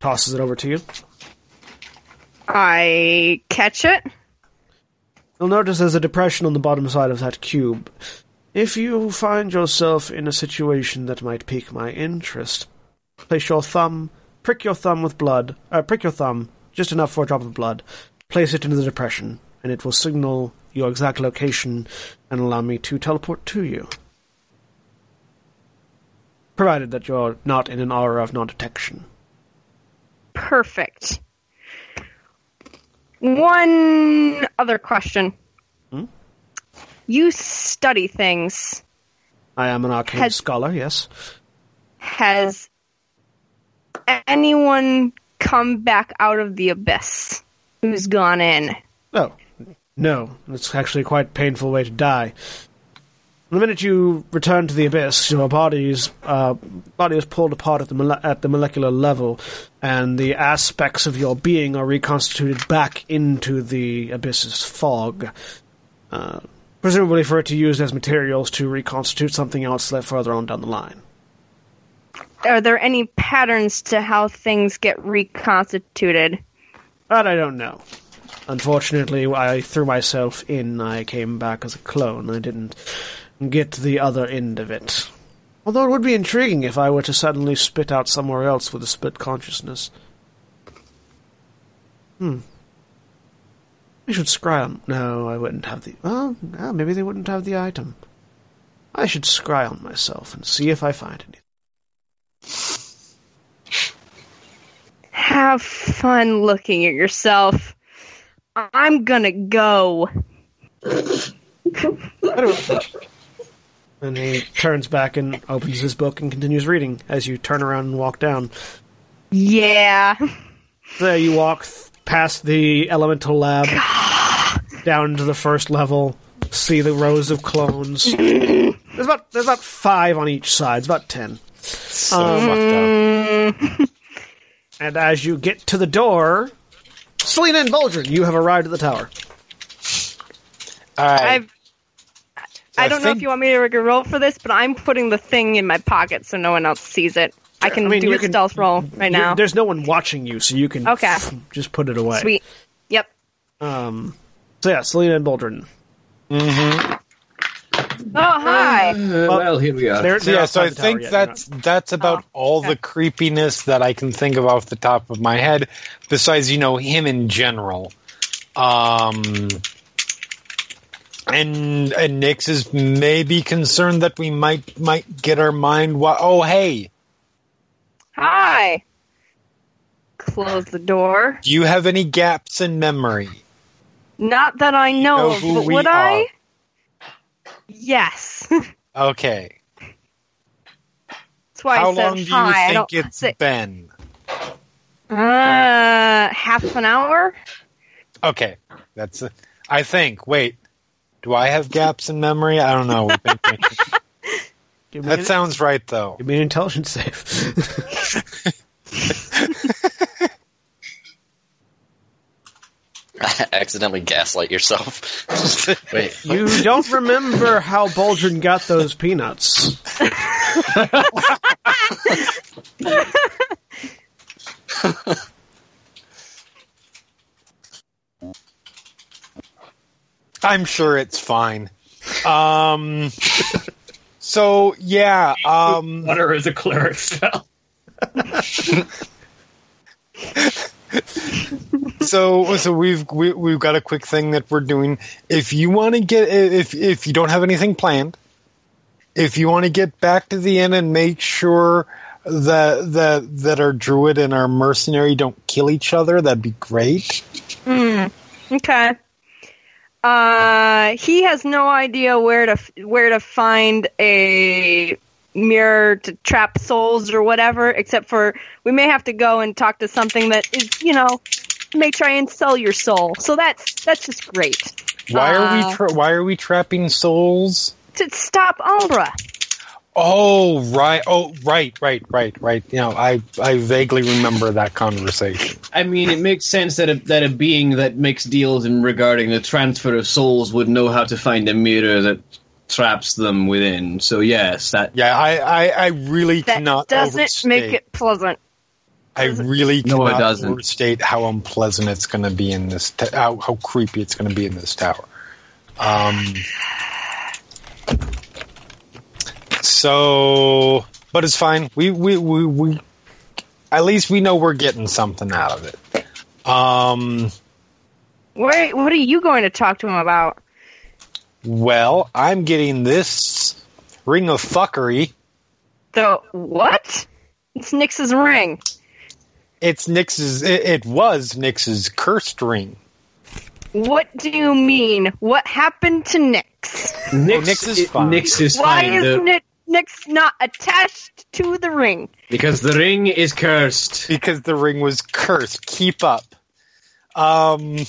tosses it over to you. I catch it. You'll notice there's a depression on the bottom side of that cube. If you find yourself in a situation that might pique my interest, place your thumb, prick your thumb with blood, uh, prick your thumb, just enough for a drop of blood, place it into the depression, and it will signal your exact location and allow me to teleport to you. Provided that you're not in an aura of non detection. Perfect. One other question. Hmm? You study things. I am an arcane Has- scholar, yes. Has anyone come back out of the abyss who's gone in? Oh, no. It's actually a quite a painful way to die. The minute you return to the abyss, your body's uh, body is pulled apart at the mole- at the molecular level, and the aspects of your being are reconstituted back into the abyss's fog. Uh, presumably for it to use as materials to reconstitute something else further on down the line. Are there any patterns to how things get reconstituted? That I don't know. Unfortunately, I threw myself in. I came back as a clone. I didn't get the other end of it. Although it would be intriguing if I were to suddenly spit out somewhere else with a split consciousness. Hmm. I should scry on. No, I wouldn't have the. Well, no, maybe they wouldn't have the item. I should scry on myself and see if I find anything. Have fun looking at yourself. I'm gonna go. And he turns back and opens his book and continues reading as you turn around and walk down. Yeah. There you walk th- past the elemental lab, down to the first level, see the rows of clones. There's about there's about five on each side. It's about ten. So Um, fucked up. And as you get to the door, Selina and Bulger, you have arrived at the tower. All right. I've. I I don't know if you want me to make a roll for this, but I'm putting the thing in my pocket so no one else sees it. I can I mean, do you a can- stealth roll right now. There's no one watching you, so you can Okay. just put it away. Sweet. Yep. Um, so yeah, Selina and Boldrin. Mm-hmm. Oh, hi. Uh, well, here we are. They're, So, they're yeah, so I the tower think yet, that's that's about Oh, all okay. the creepiness that I can think of off the top of my head. Besides, you know, him in general. Um, and and Nyx is maybe concerned that we might might get our mind. Wa- oh, hey, Hi. Close the door. do you have any gaps in memory? Not that I know, know of, who but we would are. I? Yes. Okay. That's why How I said long do you hi. I think don't it's say, been? uh, half an hour. Okay, that's. A, I think. Wait, do I have gaps in memory? I don't know. Give me, that an, sounds right, though. give me an intelligence save. Accidentally gaslight yourself. Wait, you don't remember how Boldrin got those peanuts. I'm sure it's fine. Um. So yeah. Um. Water is a cleric spell. So so we've we, we've got a quick thing that we're doing. If you want to get if if you don't have anything planned, if you want to get back to the inn and make sure that that that our druid and our mercenary don't kill each other, that'd be great. Okay. Uh, he has no idea where to where to find a mirror to trap souls or whatever. Except for we may have to go and talk to something that is, you know, may try and sell your soul. So that's that's just great. Why are we Uh, tra- why are we trapping souls? to stop Umbra. Oh right, oh right, right, right, right. You know, I I vaguely remember that conversation. I mean, it makes sense that a, that a being that makes deals in regarding the transfer of souls would know how to find a mirror that traps them within. So yes, that Yeah, I I, I really cannot. That cannot doesn't overstate. make it pleasant. I really No, it cannot doesn't. overstate how unpleasant it's going to be in this. ta- how, how creepy it's going to be in this tower. Um. So, but it's fine. We we we we. At least we know we're getting something out of it. Um. Wait, what are you going to talk to him about? Well, I'm getting this ring of fuckery. The what? It's Nyx's ring. It's Nyx's. It, it was Nyx's cursed ring. What do you mean? What happened to Nyx? Nyx, Nyx is fine. Nyx is Why fine. is The- Ni- Nyx not attached to the ring? because the ring is cursed. because the ring was cursed. Keep up. Um,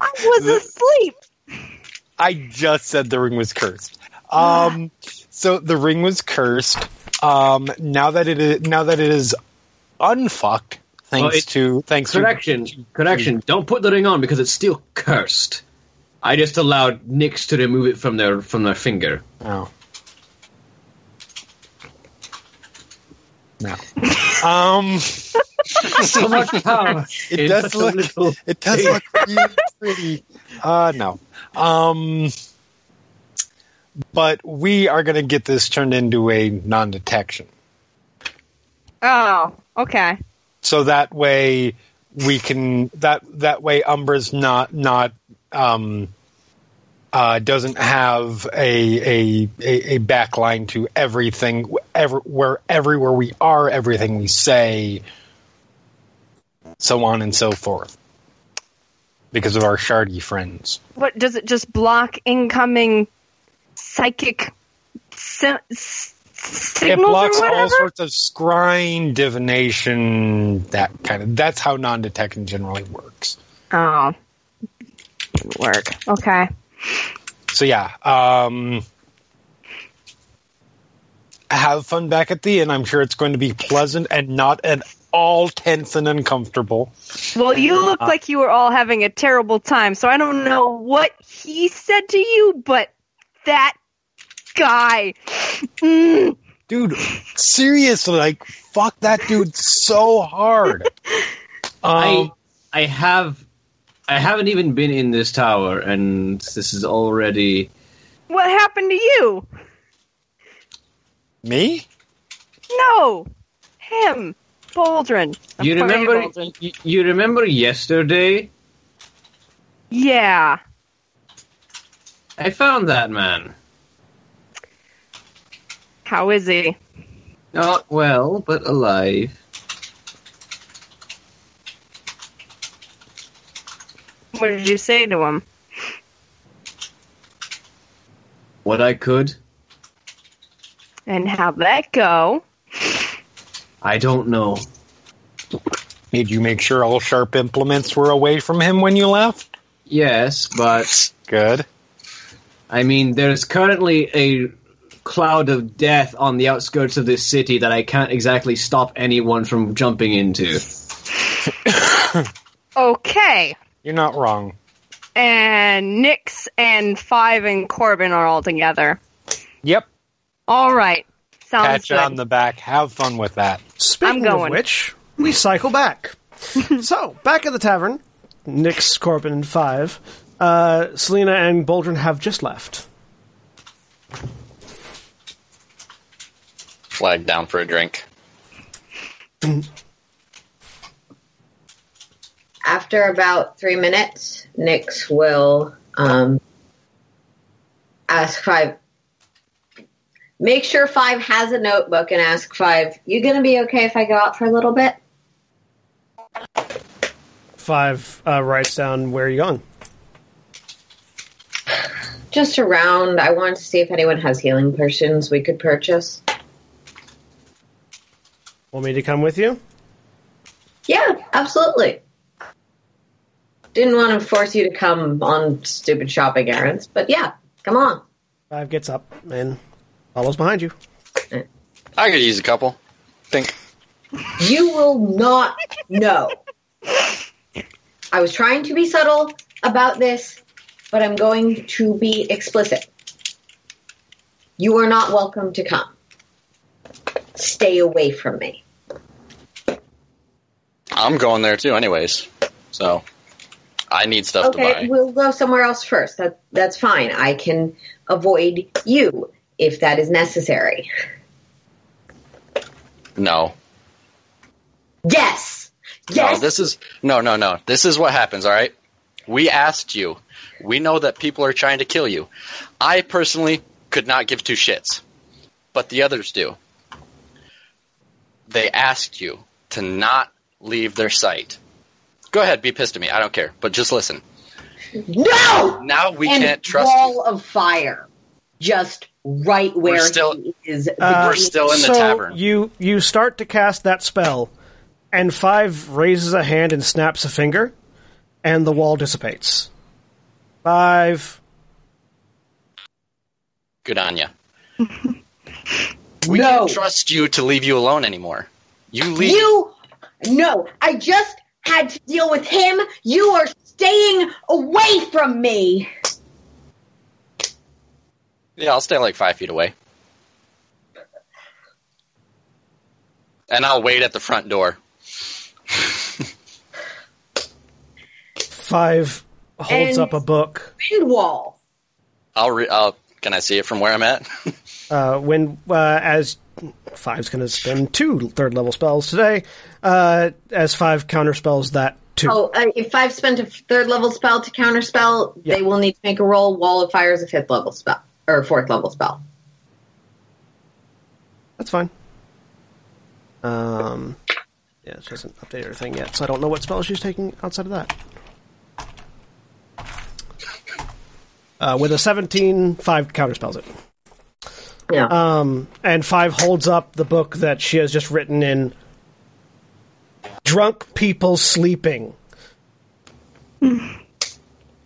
I was asleep. I just said the ring was cursed. Um, so the ring was cursed. Um, now that it is now that it is unfucked, thanks Well, it- to thanks Correction, correction. Don't put the ring on because it's still cursed. I just allowed Nyx to remove it from their from their finger. to. Oh. No. Um, so much power. it does such look little it does thing. look really pretty. Uh, no. Um, but we are going to get this turned into a non-detection. Oh, okay. so that way we can that that way Umbra's not not um uh doesn't have a a a, backline to everything ever where everywhere we are everything we say so on and so forth because of our shardy friends What does it just block incoming psychic si- s- it signals blocks all sorts of scrying divination that kind of that's how non-detection generally works Oh, didn't work. Okay. So yeah, um, have fun back at the inn. I'm sure it's going to be pleasant and not at all tense and uncomfortable. Well, you look like you were all having a terrible time, so I don't know what he said to you, but that guy. Mm, Dude, seriously, like fuck that dude so hard. I Um, I have I haven't even been in this tower, and this is already. what happened to you? me? No, him, Boldrin. I'm You remember? Boldrin. You, you remember yesterday? Yeah. I found that man. How is he? Not well, but alive. What did you say to him? What I could. And how'd that go? I don't know. Did you make sure all sharp implements were away from him when you left? Yes, but Good. I mean, there's currently a cloud of death on the outskirts of this city that I can't exactly stop anyone from jumping into. Okay. You're not wrong. And Nyx and Five and Korbyn are all together. Yep. All right. Sounds Pat you good. on the back. Have fun with that. Speaking I'm going. of which, we cycle back. so, back at the tavern, Nyx, Korbyn, and Five, uh, Selina and Boldrin have just left. Flag down for a drink. After about three minutes, Nyx will um, ask Five. Make sure Five has a notebook and ask Five, "You gonna be okay if I go out for a little bit?" Five uh, writes down where you're you going. Just around. I wanted to see if anyone has healing potions we could purchase. Want me to come with you? Yeah, absolutely. Didn't want to force you to come on stupid shopping errands, but yeah, come on. Five gets up and follows behind you. I could use a couple. Think. You will not know. I was trying to be subtle about this, but I'm going to be explicit. You are not welcome to come. Stay away from me. I'm going there too, anyways. So I need stuff to Okay, we'll go somewhere else first. That that's fine. I can avoid you if that is necessary. No. Yes, Yes. No, this is no, no, no. This is what happens. All right. We asked you. We know that people are trying to kill you. I personally could not give two shits, but the others do. They asked you to not leave their sight. Go ahead, be pissed at me. I don't care, but just listen. no. Now we and can't trust wall you. of fire, just right where still- he is. Uh, We're still in the so tavern. You you start to cast that spell, and Five raises a hand and snaps a finger, and the wall dissipates. Five. Good on you. We no. can't trust you to leave you alone anymore. You leave. You no, I just had to deal with him. You are staying away from me. Yeah, I'll stay like five feet away. And I'll wait at the front door. Five holds And- up a book. Wind wall. I'll. Re- I'll can I see it from where I'm at? Uh, when uh, as Five's going to spend two third level spells today, uh, as Five counterspells that two. Oh, uh, if I've spent a third level spell to counterspell, Yeah. they will need to make a roll. Wall of Fire is a fifth level spell or fourth level spell. That's fine. Um, yeah, she hasn't updated her thing yet, so I don't know what spell she's taking outside of that. Uh, with a 17, 5 counterspells it. Yeah. Um, and 5 holds up the book that she has just written in Drunk People Sleeping.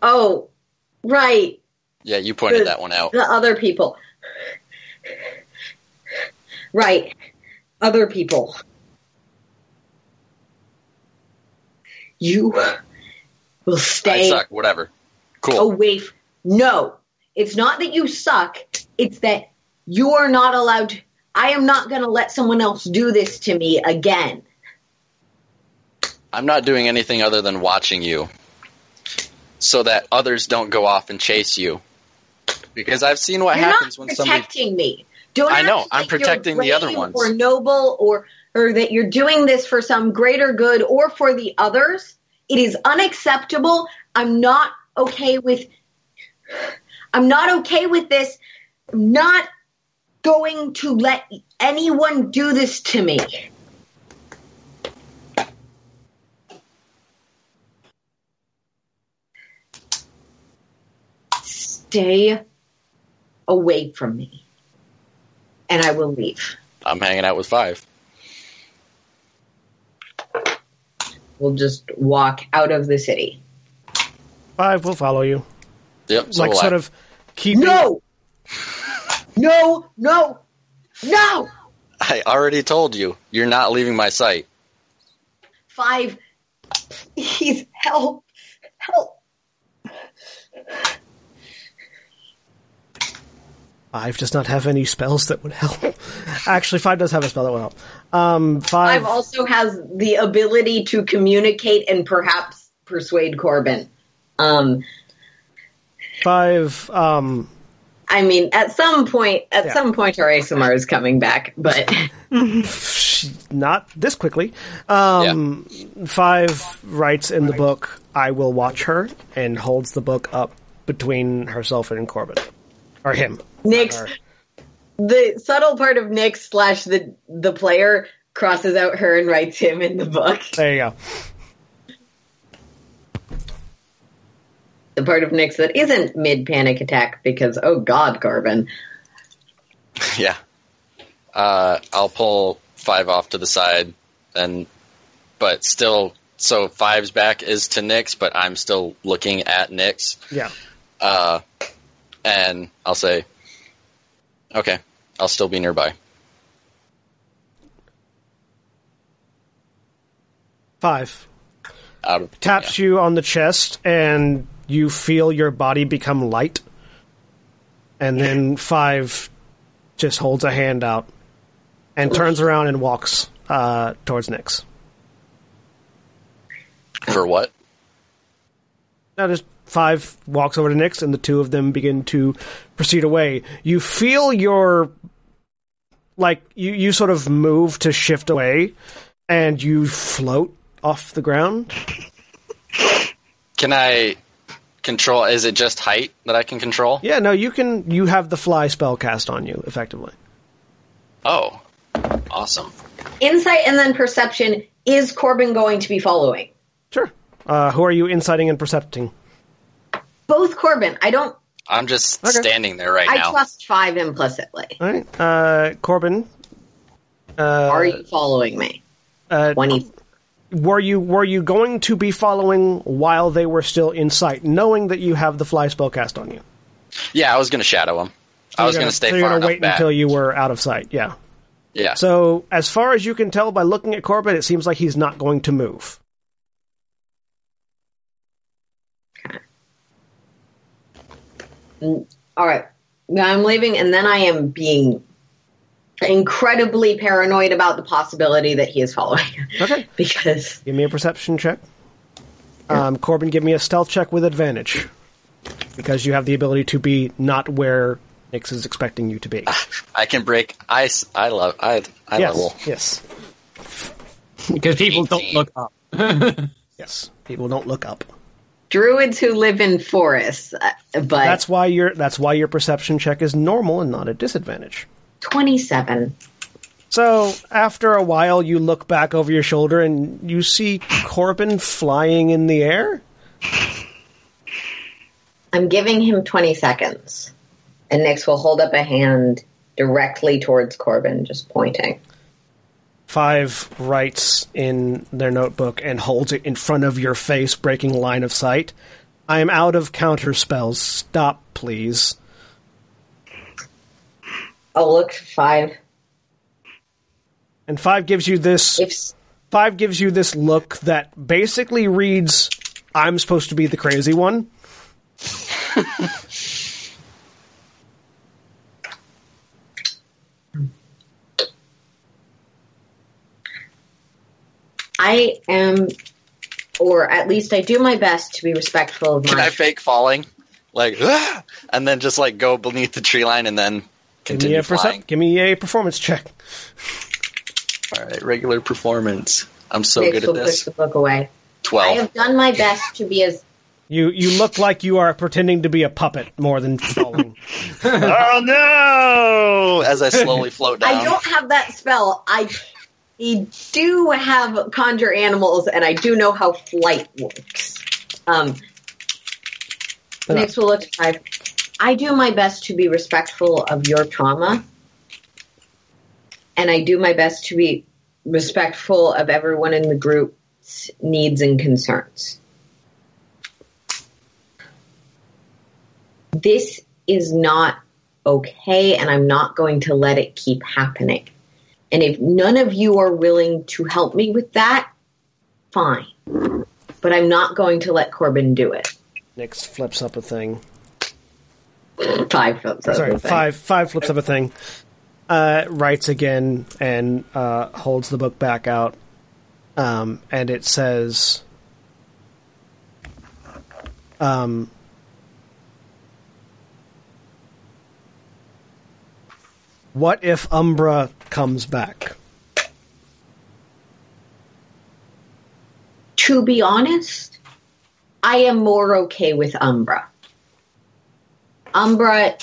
oh, right. yeah, you pointed Good. that one out. The other people. Right. Other people. You will I stay suck. Whatever. Cool. away. F- no, it's not that you suck. It's that you are not allowed to. I am not going to let someone else do this to me again. I'm not doing anything other than watching you, so that others don't go off and chase you. Because I've seen what You're happens when somebody. protecting me. Don't I know, I'm protecting the other ones. Or noble, or or that you're doing this for some greater good, or for the others. It is unacceptable. I'm not okay with. I'm not okay with this. I'm not going to let anyone do this to me. Stay away from me. And I will leave. I'm hanging out with five. We'll just walk out of the city. 5 will follow you. Yep. So like, sort I. of keeping. No! No, no, no! I already told you, you're not leaving my sight. Five, please help, help. Five does not have any spells that would help. Actually, Five does have a spell that would help. Um, Five. Five also has the ability to communicate and perhaps persuade Korbyn. Um, Five. Um, I mean, at some point, at Yeah. some point, our Aasimar is coming back, but not this quickly. Um, Five writes in the book, "I will watch her," and holds the book up between herself and Korbyn, or him. Nyx the subtle part of Nyx slash the the player crosses out her and writes him in the book. There you go. The part of Nyx that isn't mid panic attack because oh god, Korbyn. Yeah. Uh, I'll pull five off to the side, and but still, so five's back is to Nyx, but I'm still looking at Nyx. Yeah. Uh, and I'll say, okay, I'll still be nearby. Five taps you on the chest, and you feel your body become light. And then Five just holds a hand out and turns around and walks uh, towards Nyx. for what? Now, just five walks over to Nyx, and the two of them begin to proceed away. You feel your like you you sort of move to shift away, and you float off the ground. Can I control? Is it just height that I can control? Yeah, no, you can. You have the fly spell cast on you effectively. Oh, awesome. Insight and then perception. Is Korbyn going to be following? Sure. Uh, who are you inciting and percepting? Both Korbyn. I don't. I'm just Okay. standing there right I now. I trust five implicitly. All right, uh, Korbyn. Uh, Are you following me? uh, Twenty. were you were you going to be following while they were still in sight, knowing that you have the fly spell cast on you? yeah, I was going to shadow him. I was going to stay so you're far gonna wait back. until you were out of sight. Yeah. yeah. So as far as you can tell by looking at Korbyn, it seems like he's not going to move. All right. I'm leaving, and then I am being incredibly paranoid about the possibility that he is following. Okay. because Give me a perception check. Um, Korbyn, give me a stealth check with advantage because you have the ability to be not where Nyx is expecting you to be. I can break ice. I love. I I yes. level. Yes. Because people don't look up. Yes. People don't look up. Druids who live in forests, uh, but That's why your that's why your perception check is normal and not a disadvantage. 27. So after a while, you look back over your shoulder and you see Korbyn flying in the air. I'm giving him 20 seconds. And Nyx will hold up a hand directly towards Korbyn, just pointing. Five writes in their notebook and holds it in front of your face, breaking line of sight. I am out of counter spells. Stop, please. Oh, look, five. And five gives you this. If Five gives you this look that basically reads, "I'm supposed to be the crazy one." I am, or at least I do my best to be respectful of Can my. I fake falling, like, "Ah!" and then just like go beneath the tree line and then Give me continue a percep- flying? Give me a performance check. All right, regular performance. I'm so Nyx good at will push this. the book away. I have done my best to be as. You you look like you are pretending to be a puppet more than falling. oh no! As I slowly float down. I don't have that spell. I, I do have conjure animals, and I do know how flight works. Um, Enough. Nyx will look at five. I do my best to be respectful of your trauma, and I do my best to be respectful of everyone in the group's needs and concerns. This is not okay, and I'm not going to let it keep happening. And if none of you are willing to help me with that, fine. But I'm not going to let Korbyn do it. Nyx flips up a thing. Five flips that's Sorry, the thing. five five flips up a thing. Uh, writes again and uh, holds the book back out, um, and it says, um, "What if Umbra comes back?" To be honest, I am more okay with Umbra. Umbra,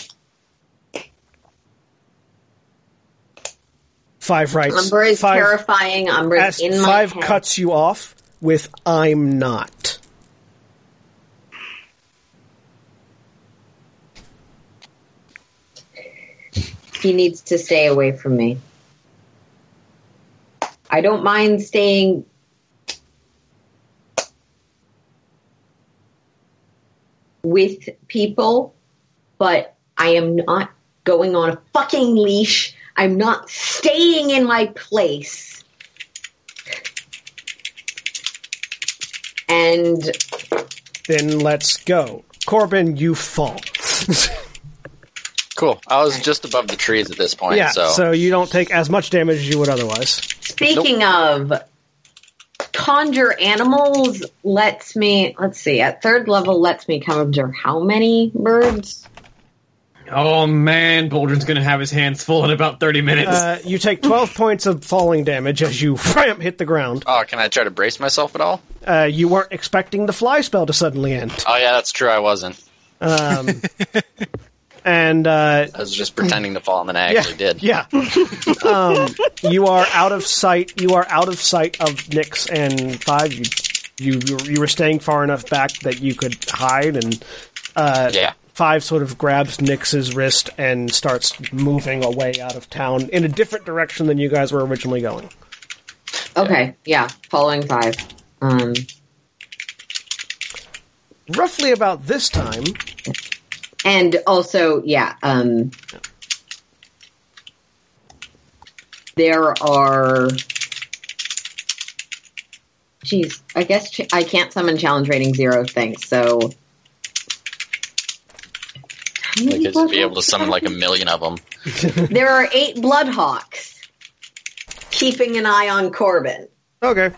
Five rights. Umbra is five, terrifying. Umbra is in my five head. cuts you off with "I'm not." He needs to stay away from me. I don't mind staying. With people, but I am not going on a fucking leash. I'm not staying in my place. And Then let's go, Korbyn. You fall. Cool. I was just above the trees at this point, yeah, so, so you don't take as much damage as you would otherwise. Speaking of conjure animals, lets me let's see at third level lets me conjure how many birds? Oh man, Boldrin's gonna have his hands full in about thirty minutes. Uh, you take 12 points of falling damage as you wham, hit the ground. Oh, can I try to brace myself at all? Uh, you weren't expecting the fly spell to suddenly end. Oh yeah, that's true. I wasn't. Um, and uh, I was just pretending to fall, and then I actually did. Yeah. um, you are out of sight. You are out of sight of Nyx and Five. You, you you were- staying far enough back that you could hide, and uh, Yeah. Five sort of grabs Nyx's wrist and starts moving away out of town in a different direction than you guys were originally going. Okay, yeah, following five. Um, Roughly about this time, and also, yeah, um, there are. Geez, I guess ch- I can't summon challenge rating zero things, so. How I many could just be able to summon like a million of them. There are eight Bloodhawks. Keeping an eye on Korbyn. Okay.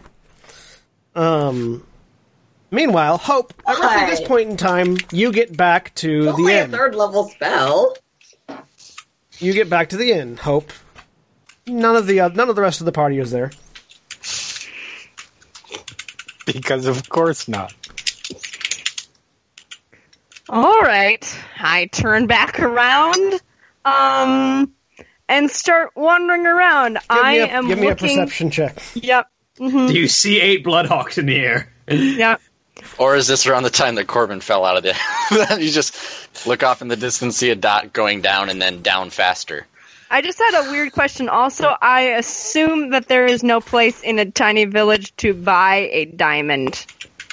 Um. Meanwhile, Hope, at roughly this point in time, you get back to the Only a inn. third level spell. You get back to the inn. Hope. None of the uh, none of the rest of the party is there. Because of course not. All right. I turn back around, um, and start wandering around. Give I me a, am give me a perception check. Yep. hmm Do you see eight Bloodhawks in the air? Yep. Or is this around the time that Korbyn fell out of the? you just look off in the distance, see a dot going down, and then down faster. I just had a weird question. Also, I assume that there is no place in a tiny village to buy a diamond.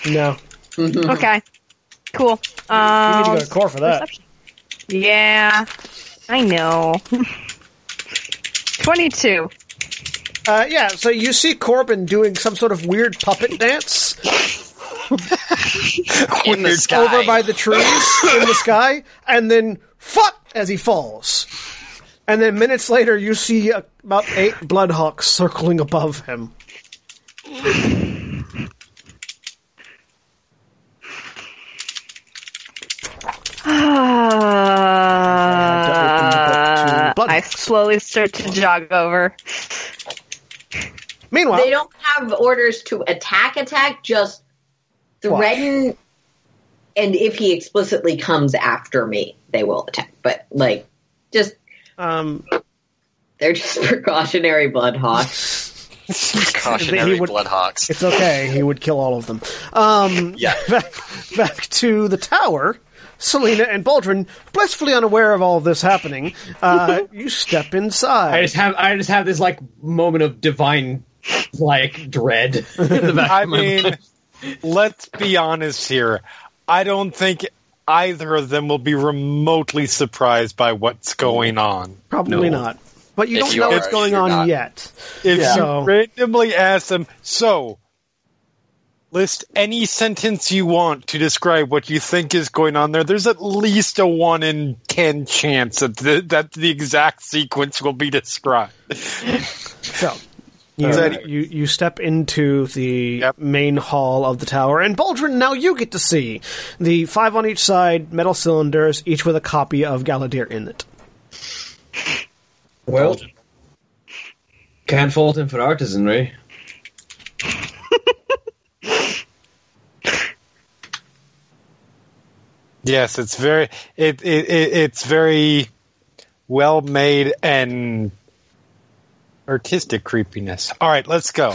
No, Okay. Cool. you Um, need to go to core for that. perception. Yeah, I know. Twenty-two. Uh, yeah, so you see Korbyn doing some sort of weird puppet dance In the sky. over by the trees in the sky, and then fuck as he falls. And then minutes later, you see uh, about eight bloodhawks circling above him. Uh, I slowly start to jog over. Meanwhile, They don't have orders to attack, attack, just threaten. And if he explicitly comes after me, they will attack. But, like, just, um, they're just precautionary bloodhawks. Cautionary He would- Bloodhawks. It's okay. He would kill all of them. Um, Yeah. Back, back to the tower. Selina and Boldrin, blissfully unaware of all of this happening, uh, you step inside. I inside. just have I just have this like moment of divine like dread in the back I of my mean, mind. Let's be honest here. I don't think either of them will be remotely surprised by what's going on. Probably No. not. But you If don't you know are, what's going on not. yet. If Yeah. you So- randomly ask them, so list any sentence you want to describe what you think is going on there, there's at least a one in ten chance that the, that the exact sequence will be described. So you, Alright. you you step into the Yep. main hall of the tower, and Boldrin, now you get to see the five on each side, metal cylinders, each with a copy of Galadir in it. Well, can't fault him for artisanry. Yes, it's very it, it, it it's very well made and artistic creepiness. All right, let's go.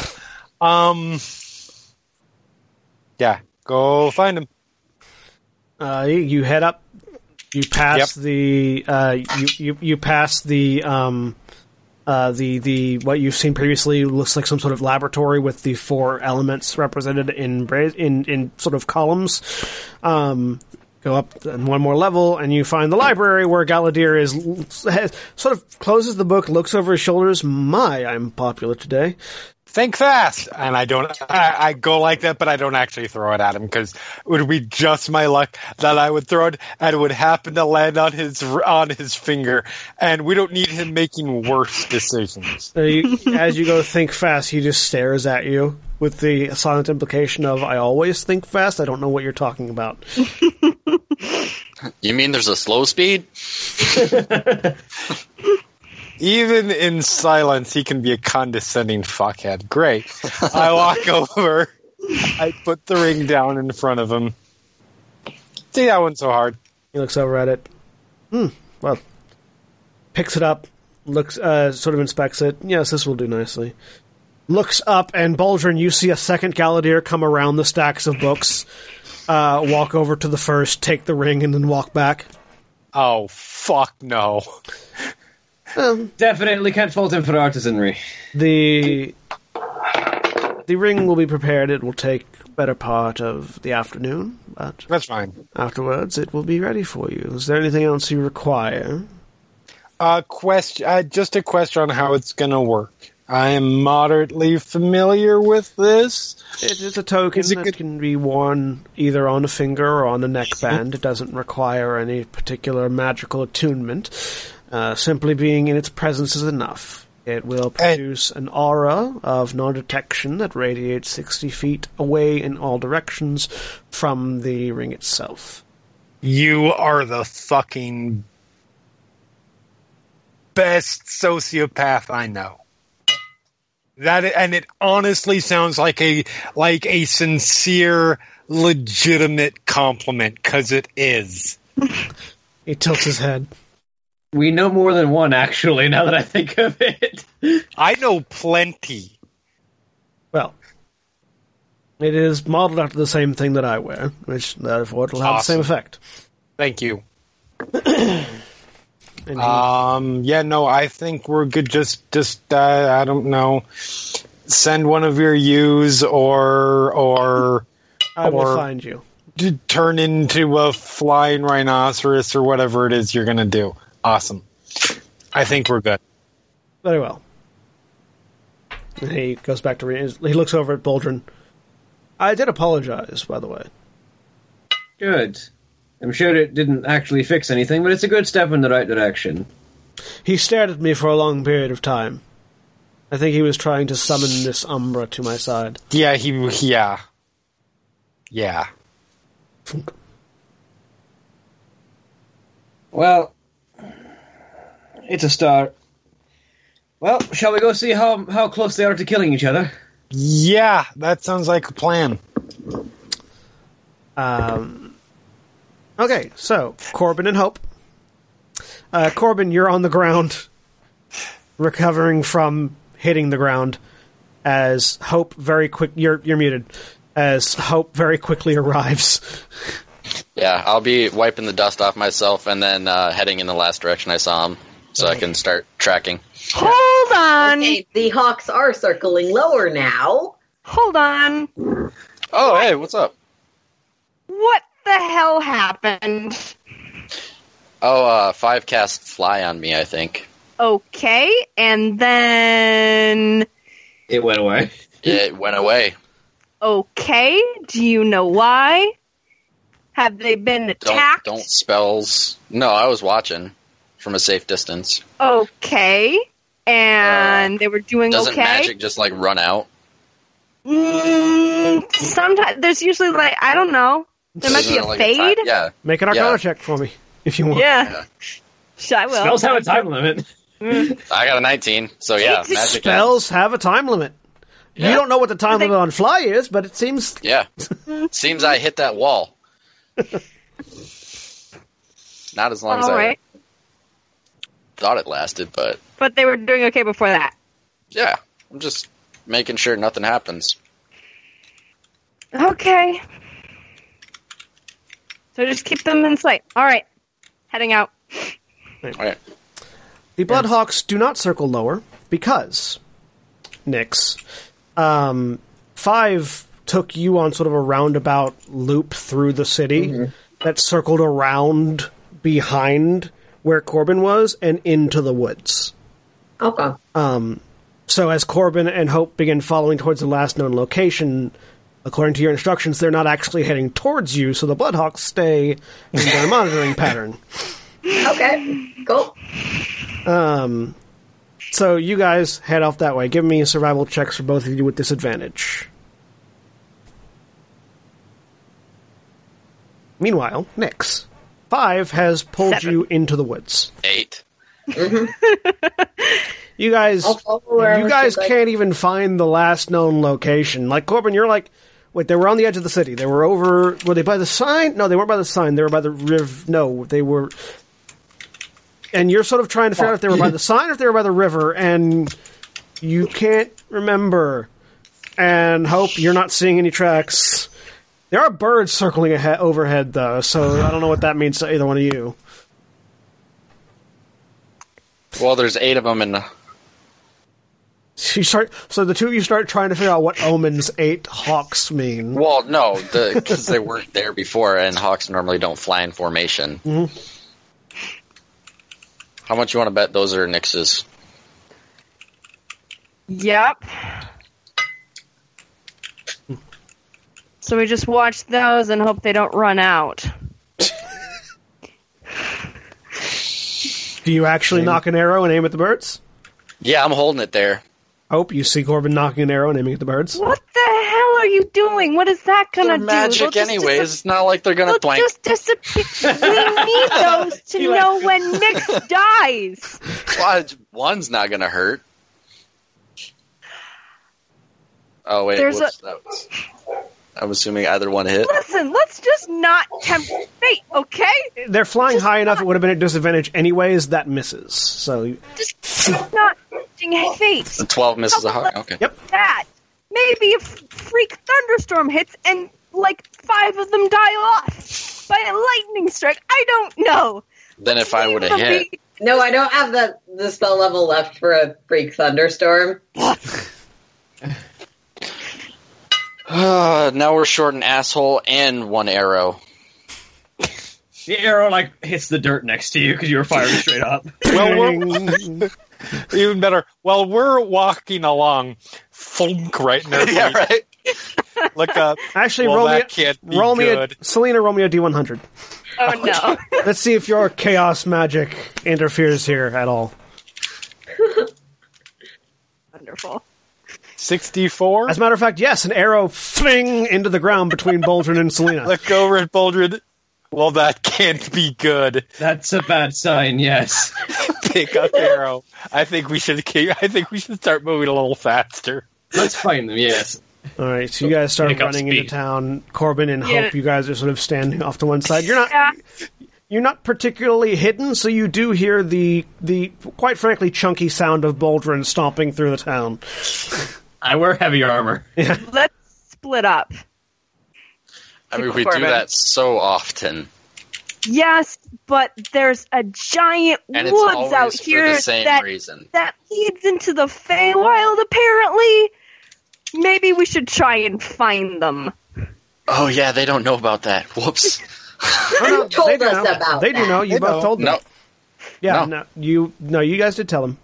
Um, yeah, go find him. Uh, you, head up. You pass Yep. the uh, you, you you pass the um, uh, the the what you've seen previously looks like some sort of laboratory with the four elements represented in bra- in in sort of columns. Um, go up one more level, and you find the library where Galadir is sort of closes the book, looks over his shoulders. My, I'm popular today. Think fast, and I don't. I, I go like that, but I don't actually throw it at him because it would be just my luck that I would throw it and it would happen to land on his on his finger, and we don't need him making worse decisions. Uh, you, as you go think fast, he just stares at you with the silent implication of "I always think fast. I don't know what you're talking about." You mean there's a slow speed? Even in silence, he can be a condescending fuckhead. Great. I walk over. I put the ring down in front of him. See, that wasn't so hard. He looks over at it. Hmm. Well, picks it up, looks, uh, sort of inspects it. Yes, this will do nicely. Looks up, and Boldrin, you see a second Galadir come around the stacks of books, uh, walk over to the first, take the ring, and then walk back. Oh, fuck no. Definitely can't fault him for artisanry. The the ring will be prepared. It will take better part of the afternoon, but That's fine. afterwards it will be ready for you. Is there anything else you require? Uh, question, uh, just a question on how it's gonna work. I am moderately familiar with this. It is a token Is it that good- can be worn either on a finger or on a neckband. It doesn't require any particular magical attunement. Uh, simply being in its presence is enough. It will produce an aura of non-detection that radiates 60 feet away in all directions from the ring itself. You are the fucking best sociopath I know. That and it honestly sounds like a like a sincere, legitimate compliment because it is. He tilts his head. We know more than one, actually, now that I think of it. I know plenty. Well, it is modeled after the same thing that I wear, which therefore it'll have the same effect. Thank you. Um, yeah, no, I think we're good. Just, just, uh, I don't know. Send one of your U's or, or I will or- find you. turn into a flying rhinoceros or whatever it is you're gonna do. Awesome. I think we're good. Very well. And he goes back to re- he looks over at Boldrin. I did apologize, by the way. Good. I'm sure it didn't actually fix anything, but it's a good step in the right direction. He stared at me for a long period of time. I think he was trying to summon this Umbra to my side. Yeah, he, yeah. Yeah. Well, it's a start. Well, shall we go see how how close they are to killing each other? Yeah, that sounds like a plan. Um, okay, so Korbyn and Hope. Uh, Korbyn, you're on the ground, recovering from hitting the ground. As Hope very quick, you're you're muted. As Hope very quickly arrives. Yeah, I'll be wiping the dust off myself and then uh, heading in the last direction I saw him, so I can start tracking. Hold on. Okay, the hawks are circling lower now. Hold on. Oh, hey, what's up? What the hell happened? Oh, uh, five cast fly on me, I think. Okay, and then It went away. It went away. okay. Do you know why? Have they been Don't attacked? don't spells. No, I was watching from a safe distance. Okay, and they were doing okay. Doesn't magic just like run out? Mm, sometimes there's usually like I don't know. There might be a like fade. time- yeah. Make an Arcana Yeah. check for me if you want. Yeah. Sh- I will. Spells have a time limit. I got a 19, so yeah, magic. Spells have a time limit. You don't know what the time They- limit on fly is, but it seems Yeah. Seems I hit that wall. Not as long as All I right, thought it lasted, but but they were doing okay before that. yeah, I'm just making sure nothing happens. Okay. So just keep them in sight. All right, heading out. All right. The Bloodhawks do not circle lower because, Nyx, um, Five took you on sort of a roundabout loop through the city that circled around behind where Korbyn was and into the woods. Okay. So as Corbin and Hope begin following towards the last known location, according to your instructions, they're not actually heading towards you, so the Bloodhawks stay in their monitoring pattern. Okay. Cool. Um, so you guys head off that way. Give me survival checks for both of you with disadvantage. Meanwhile, Nyx. Five has pulled Seven. you into the woods. Eight. Mm-hmm. You guys, I'll follow wherever you guys can't even find the last known location. Like Korbyn, you're like, wait, they were on the edge of the city. They were over. Were they by the sign? No, they weren't by the sign. They were by the river. No, they were. And you're sort of trying to figure out if they were by the sign or if they were by the river, and you can't remember. And hope you're not seeing any tracks. There are birds circling ahead, overhead, though, so I don't know what that means to either one of you. Well, there's eight of them, and You start, so the two of you start trying to figure out what omens eight hawks mean. well, no, because they weren't there before, and hawks normally don't fly in formation. Mm-hmm. How much you want to bet those are Nyx's? Yep. So we just watch those and hope they don't run out. Do you actually knock an arrow and aim at the birds? Yeah, I'm holding it there. Hope you see Korbyn knocking an arrow and aiming at the birds. What the hell are you doing? What is that gonna They're do? magic, They'll anyways. dis- It's not like they're gonna They'll blank. just disappear. we need those to He like- know when Nyx dies. Well, one's not gonna hurt. Oh wait, There's whoops, that was, I'm assuming either one hit. Listen, let's just not tempt fate, okay? They're flying high enough; it would have been at disadvantage anyways. That misses. So Just not tempting fate. The twelve misses a hawk. Okay. Yep. That maybe a freak thunderstorm hits and like five of them die off by a lightning strike. I don't know. Then if I would have hit, me- No, I don't have the the spell level left for a freak thunderstorm. uh, now we're short an asshole and one arrow. The arrow like hits the dirt next to you because you were firing straight up. Well, we're, even better. Well, we're walking along, funk right now. yeah, right. Look up. actually, Well, roll me. that A, can't be roll me a good. Selina. Roll me a d one hundred. Oh no. Let's see if your chaos magic interferes here at all. Wonderful. Sixty-four. As a matter of fact, yes, an arrow fling into the ground between Boldrin and Selina. Look over at Boldred. Well, that can't be good. That's a bad sign. Yes. Pick up arrow. I think we should. keep- I think we should start moving a little faster. Let's find them. Yes. All right, so you guys start Pick up running into town. Korbyn and Yeah. Hope, you guys are sort of standing off to one side. You're not. Yeah. You're not particularly hidden, so you do hear the the quite frankly chunky sound of Boldrin stomping through the town. I wear heavy armor. Let's split up. I mean, we do that so often, Yes, but there's a giant and woods out here the same that reason. that leads into the Feywild. Apparently, maybe we should try and find them. Oh yeah, they don't know about that. Whoops. You told they do us know. about They do know. You They both know. told them. No, Yeah, No. no. You no, you guys did tell them.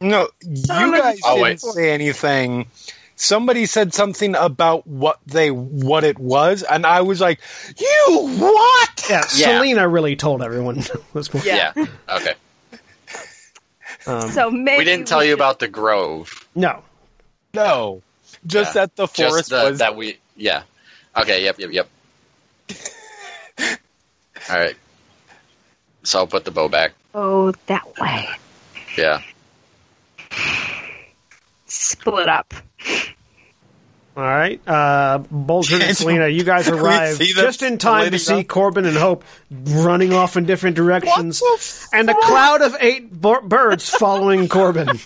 No, you guys Oh, didn't wait. say anything. Somebody said something about what they what it was, and I was like, "You what?" Yeah, Yeah. Selina really told everyone. was more- yeah. Okay. Um, So maybe We didn't tell you about the grove. no. No, just Yeah. that the forest Just the, was. that we. Yeah. Okay. Yep. Yep. Yep. All right. So I'll put the bow back. Oh, that way. Yeah. Split up. All right, uh, Boldrin and Selina, you guys arrive just in time to see up? Korbyn and Hope running off in different directions, What the and a cloud of eight b- birds following Corbin.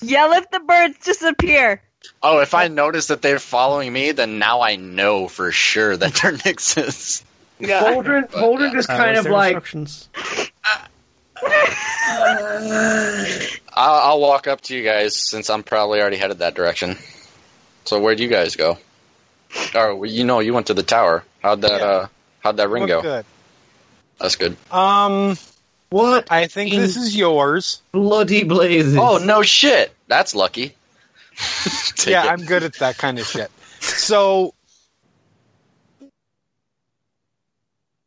Yell if the birds disappear. Oh, if I notice that they're following me, then now I know for sure that they're Nyx's. Boldrin, Boldrin just Uh, kind was of there like instructions? I'll, I'll walk up to you guys since I'm probably already headed that direction. So where'd you guys go? Oh, well, you know, you went to the tower. How'd that Yeah. uh how'd that ring Look go? good. That's good. Um, what I think this is yours. bloody blazes? Oh no shit. That's lucky. Yeah, it. I'm good at that kind of shit. So,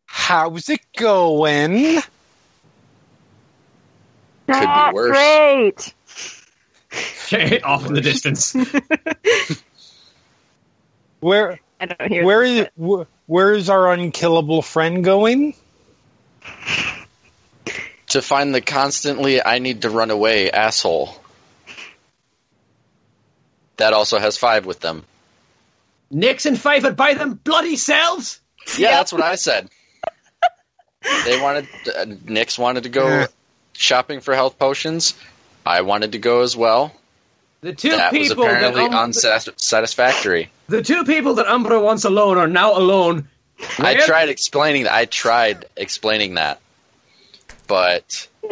how's it going? Could be Not worse. great. Okay, off in the distance. Where I don't hear. Where them, is wh- where is our unkillable friend going? To find the constantly I need to run away asshole. That also has five with them. Nyx and Five would buy them bloody selves. Yeah, that's what I said. They wanted uh, Nyx wanted to go Yeah. Shopping for health potions. I wanted to go as well. The two that was people that apparently um, unsatisfactory. the two people that Umbra wants alone are now alone. I Where- tried explaining. That. I tried explaining that, but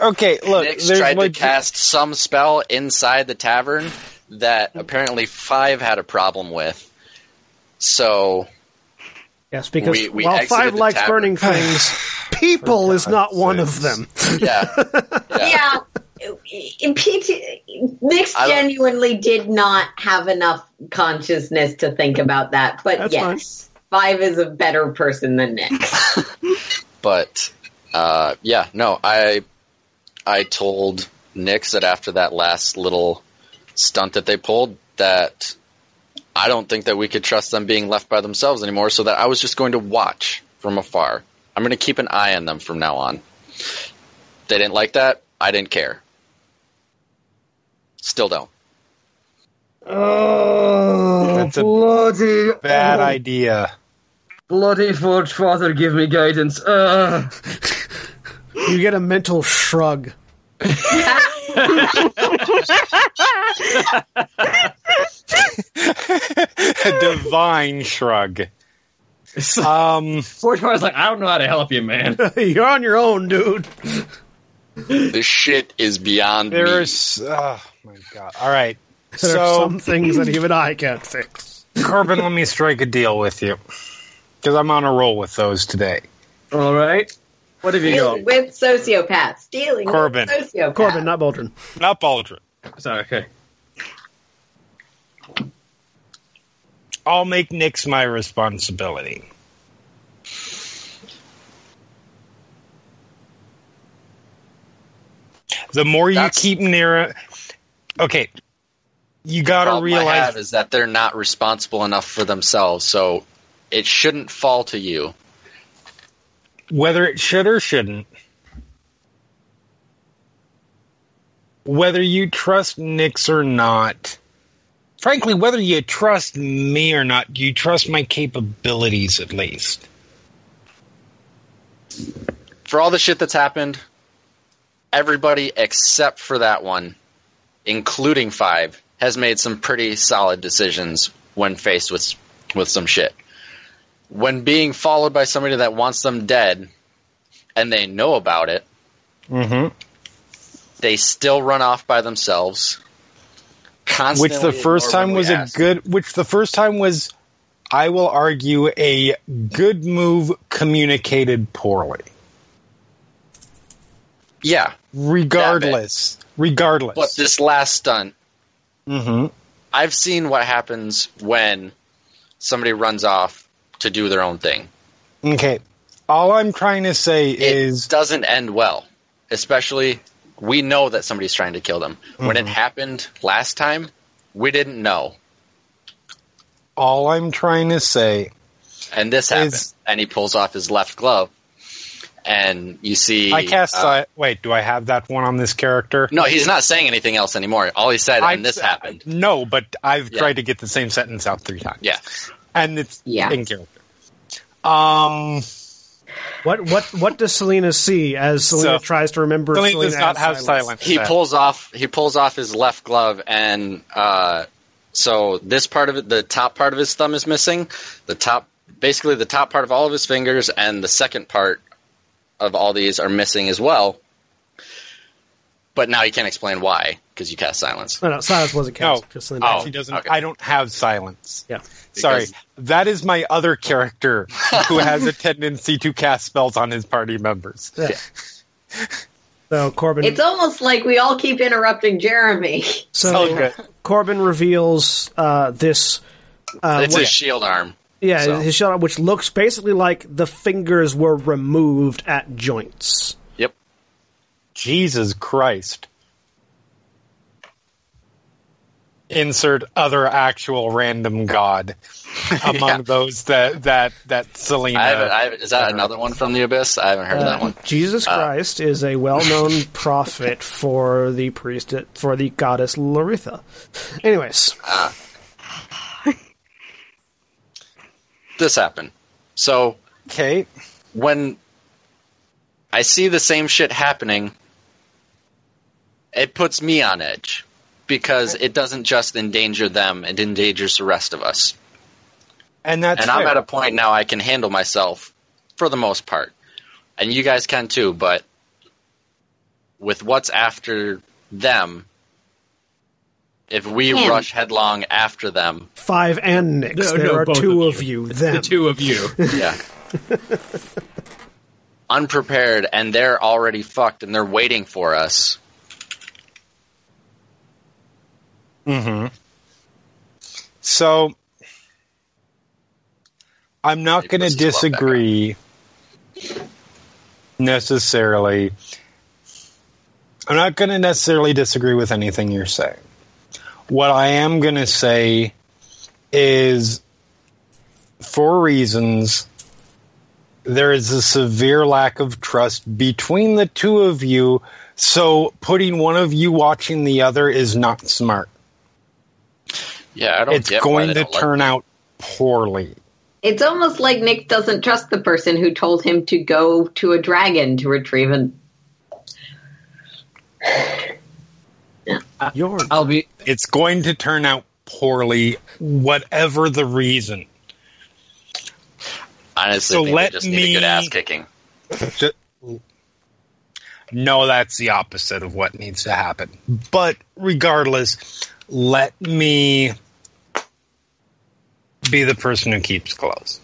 Okay, look, Nyx there's tried like to cast some spell inside the tavern that apparently Five had a problem with. So Yes, because We- we while Five likes tavern. burning things, people is not one of them. yeah, Yeah. In PT, Nyx genuinely did not have enough consciousness to think about that. But That's yes, Five is a better person than Nick. but uh, yeah, no, I I told Nyx that after that last little stunt that they pulled that I don't think that we could trust them being left by themselves anymore. So that I was just going to watch from afar. I'm going to keep an eye on them from now on. They didn't like that. I didn't care. Still don't. Oh, That's a bloody bad oh, idea. Bloody Forge Father, give me guidance. Uh, You get a mental shrug. A divine shrug. Um, Forge Father's like, I don't know how to help you, man. You're on your own, dude. This shit is beyond me. there's oh my god. All right. There are So some things that even I can't fix. Korbyn, let me strike a deal with you because I'm on a roll with those today. All right. What have you Dealing got? with sociopaths. Dealing Korbyn. with sociopaths. Korbyn, not Boldrin. Not Boldrin. Sorry, okay. I'll make Nyx my responsibility. The more you keep near, okay, you got to problem I have realize. is that they're not responsible enough for themselves, so it shouldn't fall to you. whether it should or shouldn't, whether you trust Nyx or not, frankly, whether you trust me or not, you trust my capabilities at least. For all the shit that's happened, everybody except for that one, including Five, has made some pretty solid decisions when faced with with some shit. When being followed by somebody that wants them dead, and they know about it, Mm-hmm. they still run off by themselves. Which the first time was a good, which the first time was, I will argue, a good move communicated poorly. Yeah, Regardless, regardless. but this last stunt Mm-hmm. I've seen what happens when somebody runs off to do their own thing. Okay. All I'm trying to say It is doesn't end well. Especially, we know that somebody's trying to kill them. When Mm-hmm. it happened last time, we didn't know. all I'm trying to say And this happened. Is- and he pulls off his left glove. And you see. I cast. uh, si- wait, do I have that one on this character? no, he's not saying anything else anymore. All he said, I- and this happened. No, but I've Yeah. tried to get the same sentence out three times. Yeah. and it's Yeah. in character. Um, What what what does Selina see as Selina So- tries to remember? Selina Selina does not have silence. he pulls off he pulls off his left glove and uh, so this part of it the top part of his thumb is missing the top basically the top part of all of his fingers and the second part of all these are missing as well but now he can't explain why because you cast silence No, no, silence wasn't No. cast. Just Selina. Oh. She doesn't. okay. I don't have silence. Yeah. Sorry, Because- that is my other character who has a tendency to cast spells on his party members. Yeah. So Korbyn. It's almost like we all keep interrupting Jeremy. so Okay. Korbyn reveals uh, this. Uh, it's what- his shield arm yeah, so. his shell, which looks basically like the fingers were removed at joints. yep Jesus Christ! Insert other actual random god among Yeah. those that that that Selina. I haven't, I haven't, is that another one from the Abyss? I haven't heard of that Uh, one. Jesus Christ is a well-known prophet for the priest for the goddess Laritha. Anyways, This happened. So okay, when I see the same shit happening, it puts me on edge because it doesn't just endanger them; it endangers the rest of us. and that's and I'm fair. at a point now I can handle myself for the most part, and you guys can too. But with what's after them, if we Him. rush headlong after them, five and Nyx. No, there no, are two of of you. you. The two of you. yeah. Unprepared, and they're already fucked, and they're waiting for us. Hmm So I'm not going to this is what back disagree necessarily. I'm not going to necessarily disagree with anything you're saying. What I am going to say is, for reasons, there is a severe lack of trust between the two of you. So putting one of you watching the other is not smart Yeah, I don't it's get why going they to don't like turn me. out poorly. It's almost like Nick doesn't trust the person who told him to go to a dragon to retrieve an. Your I'll be. It's going to turn out poorly, whatever the reason. Honestly, So let they just need a good me- ass kicking. Ju- No, that's the opposite of what needs to happen. But regardless, let me be the person who keeps close.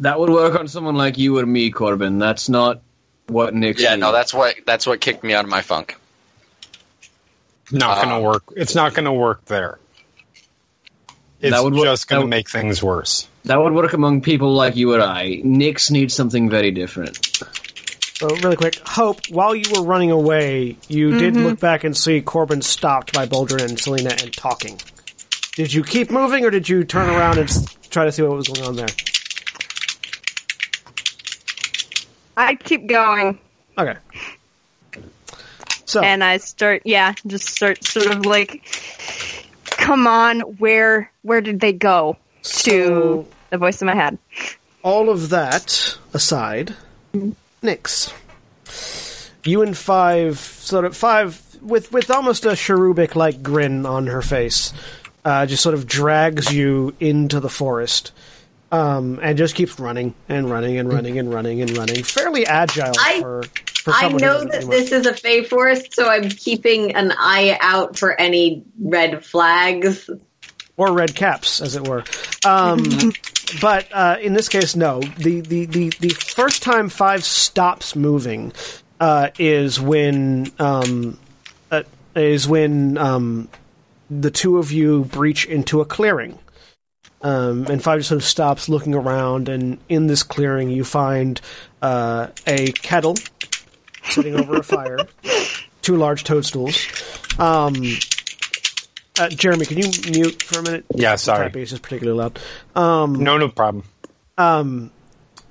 That would work on someone like you or me, Corbin. That's not what Nick's. Yeah, no, that's what that's what kicked me out of my funk. Not going Ah. to work. It's not going to work there. It's That would work- just gonna would- make things worse. that would work among people like you or I. Nick's needs something very different. So, really quick, Hope, while you were running away, you did mm-hmm. look back and see Korbyn stopped by Boldrin and Selina and talking. Did you keep moving, or did you turn around and try to see what was going on there? I keep going, Okay. So, and I start, yeah, just start sort of like, come on, where where did they go? To the voice in my head. all of that aside, mm-hmm. Nyx, you and Five, sort of Five, with with almost a cherubic like grin on her face, uh, just sort of drags you into the forest, um, and just keeps running and running and running and running and running, fairly agile I- for. for I know that this is a Fey forest, so I'm keeping an eye out for any red flags. Or red caps, as it were. Um, but uh, in this case, no. The, the, the, the first time Five stops moving uh, is when um, uh, is when um, the two of you breach into a clearing. Um, and Five just sort of stops looking around, and in this clearing, you find uh, a kettle sitting over a fire, two large toadstools. Uh, Jeremy, can you mute for a minute? Yeah, sorry. typing is just particularly loud. Um, No, no problem. um,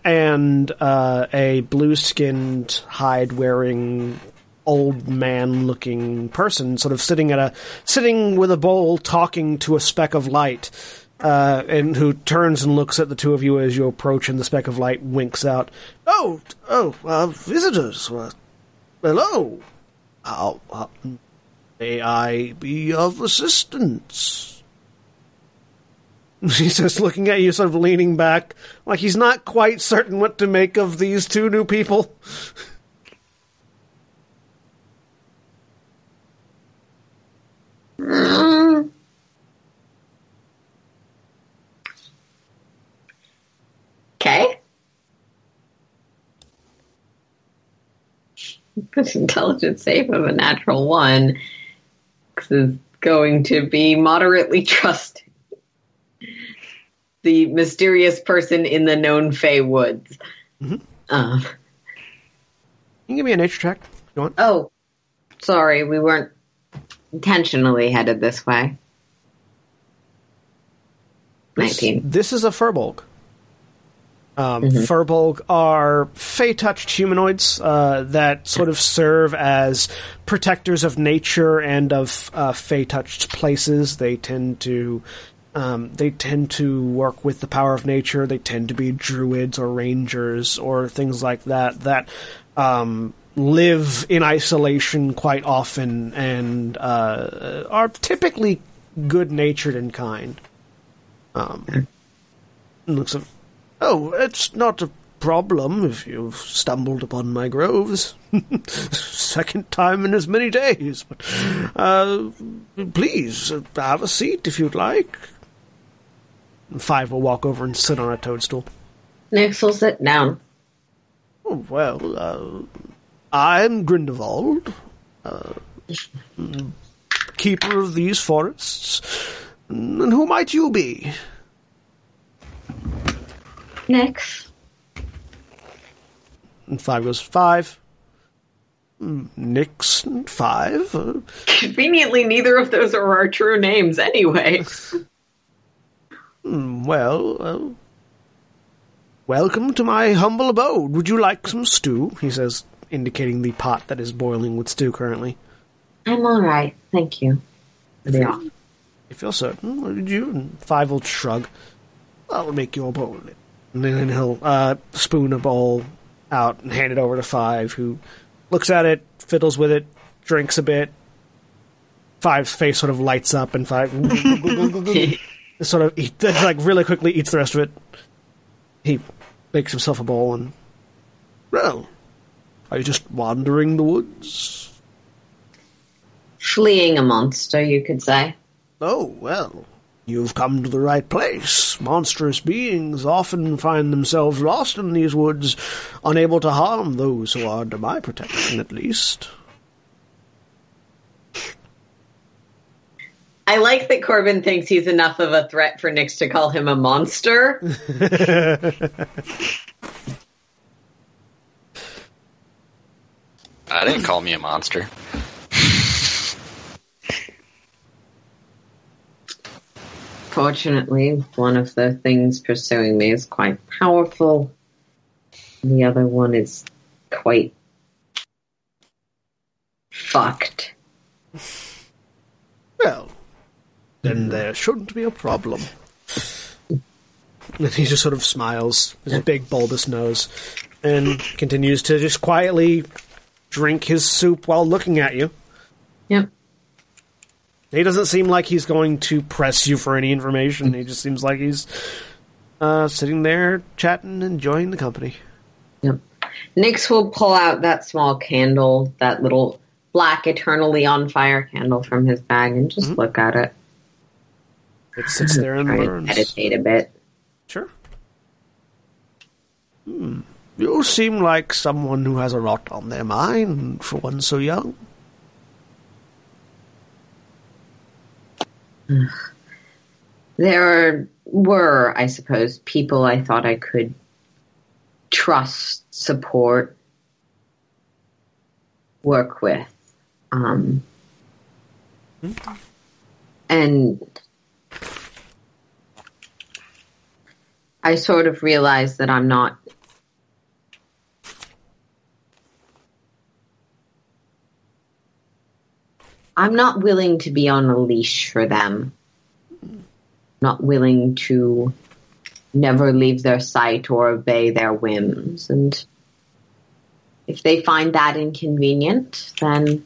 and uh, a blue-skinned, hide-wearing, old man-looking person, sort of sitting at a sitting with a bowl, talking to a speck of light, uh, and who turns and looks at the two of you as you approach, and the speck of light winks out. Oh, oh, uh, visitors. Uh, hello. May I be of assistance? He's just looking at you, sort of leaning back, like he's not quite certain what to make of these two new people. Okay. This intelligence save of a natural one 'cause is going to be moderately trusted. The mysterious person in the known Fey woods. Mhm. Uh, You can give me a nature check you want. oh, sorry, we weren't intentionally headed this way. This- 19. This is a Firbolg. Um, Mhm. Firbolg are Fey-touched humanoids uh, that sort of serve as protectors of nature and of uh, Fey-touched places. They tend to um, they tend to work with the power of nature. They tend to be druids or rangers or things like that that um, live in isolation quite often and uh, are typically good-natured and kind. Um, looks of, oh, it's not a problem if you've stumbled upon my groves. Second time in as many days. But uh, please uh, have a seat if you'd like. Five will walk over and sit on a toadstool. Nyx will sit down. Oh, well, uh, I'm Grindelwald, uh, keeper of these forests. And who might you be? Nyx. And five goes five. Hmm, Nyx and five. Conveniently, neither of those are our true names anyway. hmm, well, uh, welcome to my humble abode. Would you like some stew? He says, indicating the pot that is boiling with stew currently. I'm alright, thank you. Yeah. You feel certain? Would you? And five will shrug. I'll make you a bowl. And then he'll uh, spoon a bowl out and hand it over to Five, who looks at it, fiddles with it, drinks a bit. Five's face sort of lights up, and Five sort of eat, like really quickly eats the rest of it. He makes himself a bowl and. Well, are you just wandering the woods? Fleeing a monster, you could say. Oh, well, you've come to the right place. Monstrous beings often find themselves lost in these woods, unable to harm those who are under my protection, at least. I like that Korbyn thinks he's enough of a threat for Nyx to call him a monster. I didn't call me a monster. Fortunately, one of the things pursuing me is quite powerful. The other one is quite fucked. Well, then there shouldn't be a problem. And he just sort of smiles, his big bulbous nose, and continues to just quietly drink his soup while looking at you. Yep. He doesn't seem like he's going to press you for any information. He just seems like he's uh, sitting there chatting, enjoying the company. Yep. Nyx will pull out that small candle, that little black eternally on fire candle from his bag and just Mhm. look at it. It sits there and burns. meditate a bit. Sure. Hmm. You seem like someone who has a lot on their mind for one so young. There were, I suppose, people I thought I could trust, support, work with. Um, and I sort of realized that I'm not. I'm not willing to be on a leash for them not willing to never leave their sight or obey their whims. And if they find that inconvenient, then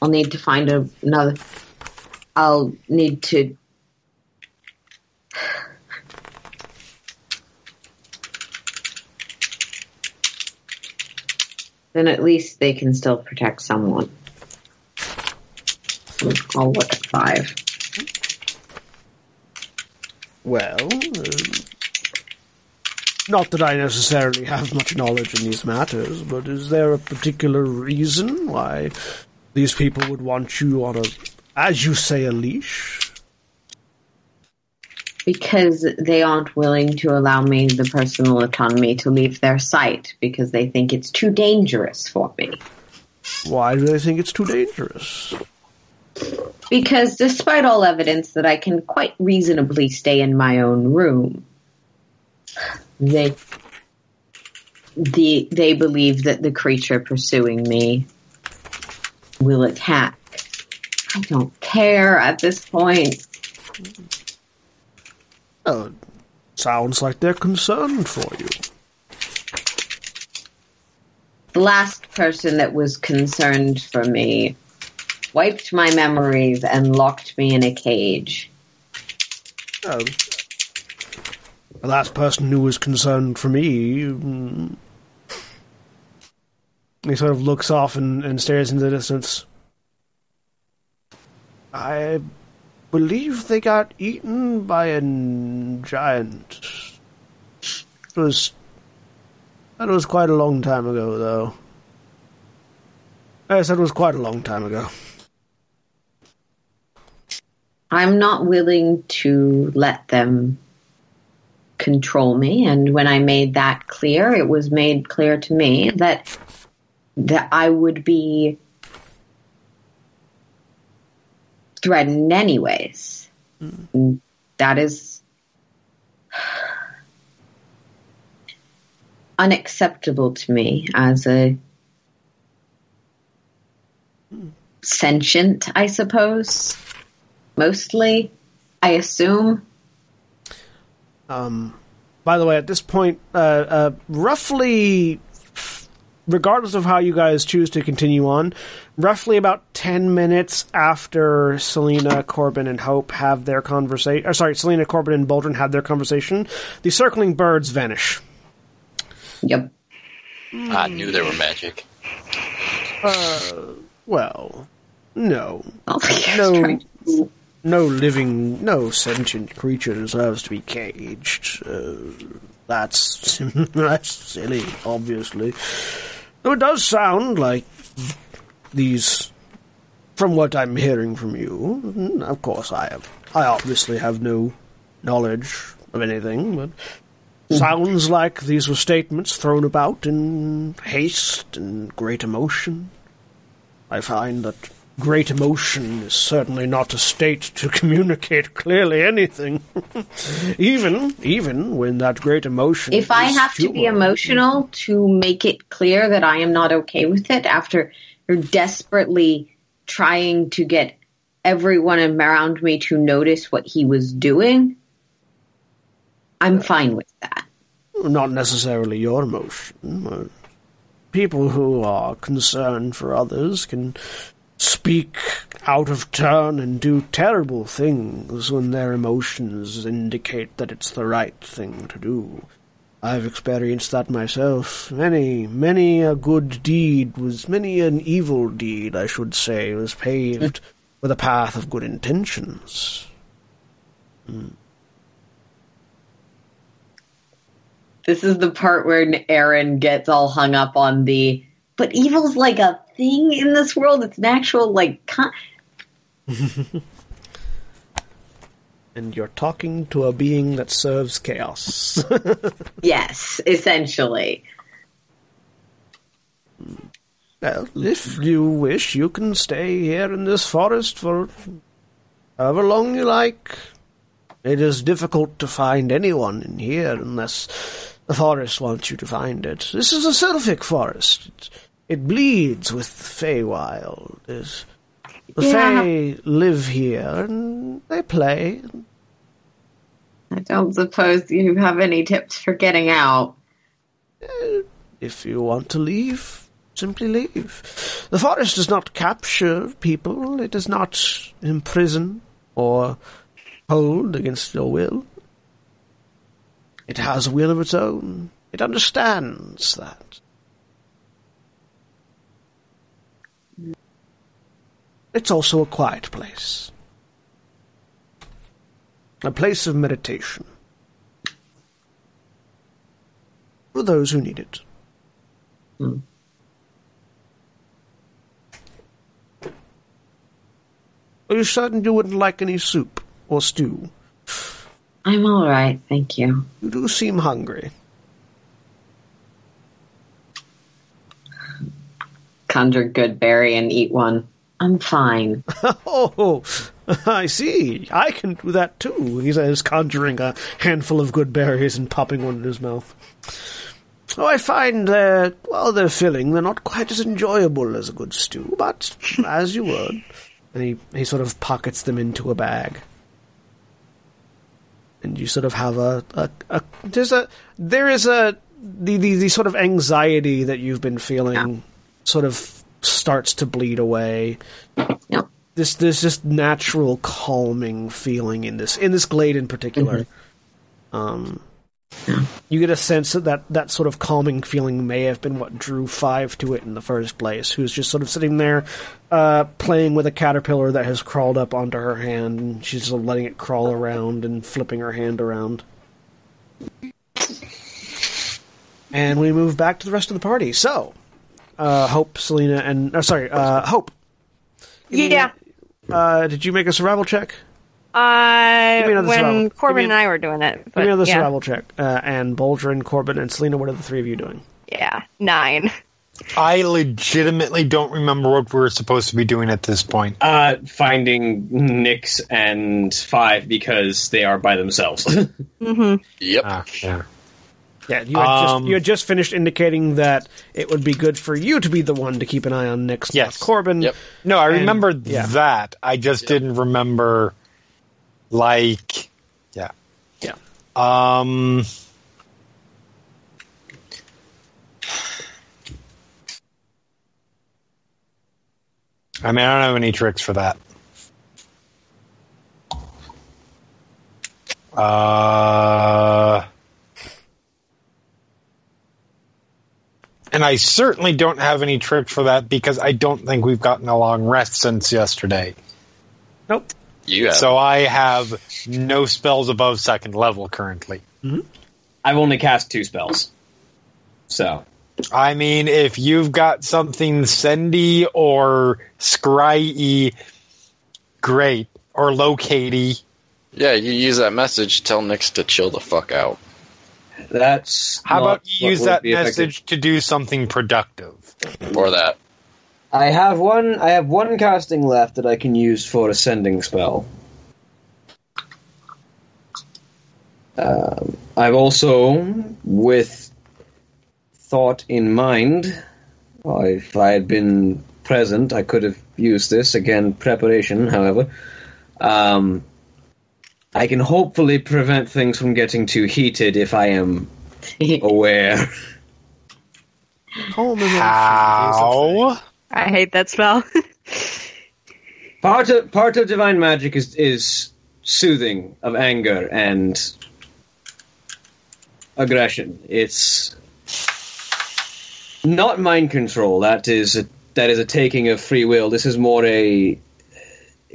I'll need to find another. I'll need to. Then at least they can still protect someone. I'll look at five. Well, uh, not that I necessarily have much knowledge in these matters, but is there a particular reason why these people would want you on a, as you say, a leash? Because they aren't willing to allow me the personal autonomy to leave their sight because they think it's too dangerous for me. Why do they think it's too dangerous? Because despite all evidence that I can quite reasonably stay in my own room, they the they believe that the creature pursuing me will attack. I don't care at this point. Oh, sounds like they're concerned for you. The last person that was concerned for me wiped my memories and locked me in a cage. Oh. The last person who was concerned for me. mm, He sort of looks off and, and stares into the distance. I believe they got eaten by a giant. It was. That was quite a long time ago, though. Yes, that was quite a long time ago. I'm not willing to let them control me. And when I made that clear, it was made clear to me that that I would be threatened anyways. Mm. And That is unacceptable to me as a mm. sentient, I suppose. Mostly, I assume. Um, by the way, at this point, uh, uh, roughly, regardless of how you guys choose to continue on, roughly about 10 minutes after Selina, Korbyn, and Hope have their conversation, or sorry, Selina, Korbyn, and Boldrin have their conversation, the circling birds vanish. Yep. I knew they were magic. Uh, Well, no. Oh, No. No living, no sentient creature deserves to be caged. Uh, that's that's silly, obviously. Though it does sound like these, from what I'm hearing from you. mm, Of course, I have. I obviously have no knowledge of anything, but sounds like these were statements thrown about in haste and great emotion. I find that great emotion is certainly not a state to communicate clearly anything. even even when that great emotion If I have to be emotional to make it clear that I am not okay with it after you're desperately trying to get everyone around me to notice what he was doing, I'm fine with that. not necessarily your emotion. People who are concerned for others can speak out of turn and do terrible things when their emotions indicate that it's the right thing to do. I've experienced that myself. Many, many a good deed was, many an evil deed, I should say, was paved with a path of good intentions. Hmm. This is the part where Erin gets all hung up on the, but evil's like a thing in this world. It's an actual, like, con- And you're talking to a being that serves chaos. yes, essentially. Well, if you wish, you can stay here in this forest for however long you like. It is difficult to find anyone in here unless the forest wants you to find it. This is a sylphic forest. It, bleeds with Feywild. There's- The Yeah. Fey live here and they play. I don't suppose you have any tips for getting out. Uh, if you want to leave, simply leave. The forest does not capture people, it does not imprison or hold against your will. It has a will of its own. It understands that. It's also a quiet place. A place of meditation. For those who need it. Hmm. Are you certain you wouldn't like any soup or stew? I'm all right, thank you. You do seem hungry. Conjure good berry and eat one. I'm fine. Oh, I see. I can do that too. He says, conjuring a handful of good berries and popping one in his mouth. Oh, I find that, while they're filling, they're not quite as enjoyable as a good stew, but as you would. And he, he sort of pockets them into a bag. And you sort of have a, a, a there's a, there is a, the, the, the sort of anxiety that you've been feeling sort of starts to bleed away Yep. this there's just natural calming feeling in this in this glade in particular. Um, you get a sense that, that that sort of calming feeling may have been what drew Five to it in the first place. Who's just sort of sitting there, uh, playing with a caterpillar that has crawled up onto her hand, and she's just letting it crawl around and flipping her hand around. And we move back to the rest of the party. So, uh, Hope, Selina, and uh, sorry, uh, Hope. Give me- Yeah. uh, did you make a survival check? Uh, Give me another when survival. Korbyn me- and I were doing it. But Give me another yeah. survival check. Uh, and Boldrin, Korbyn, and Selina, what are the three of you doing? Yeah, nine. I legitimately don't remember what we were supposed to be doing at this point. Uh, finding Nyx and Five because they are by themselves. Mm-hmm. Yep. Ah, yeah. Yeah, you had, Um, just, you had just finished indicating that it would be good for you to be the one to keep an eye on Nyx, Yes. Korbyn. Yep. No, I And- remember yeah. that. I just didn't remember, like, yeah. Yeah. Um. I mean, I don't have any tricks for that. Uh, and I certainly don't have any tricks for that because I don't think we've gotten a long rest since yesterday. Nope. You have. So I have no spells above second level currently. Mm-hmm. I've only cast two spells. So I mean, if you've got something sendy or scry great. Or locatey. yeah, you use that message. Tell Nyx to chill the fuck out. That's How about you use that be effective. message to do something productive? Or that. I have one. I have one casting left that I can use for ascending spell. Um, I've also, with thought in mind, uh, if I had been present, I could have used this again. Preparation, however, um, I can hopefully prevent things from getting too heated if I am aware. Calm emotion is a thing. How? I hate that spell. Part of part of divine magic is is soothing of anger and aggression. It's not mind control. That is a, that is a taking of free will. This is more a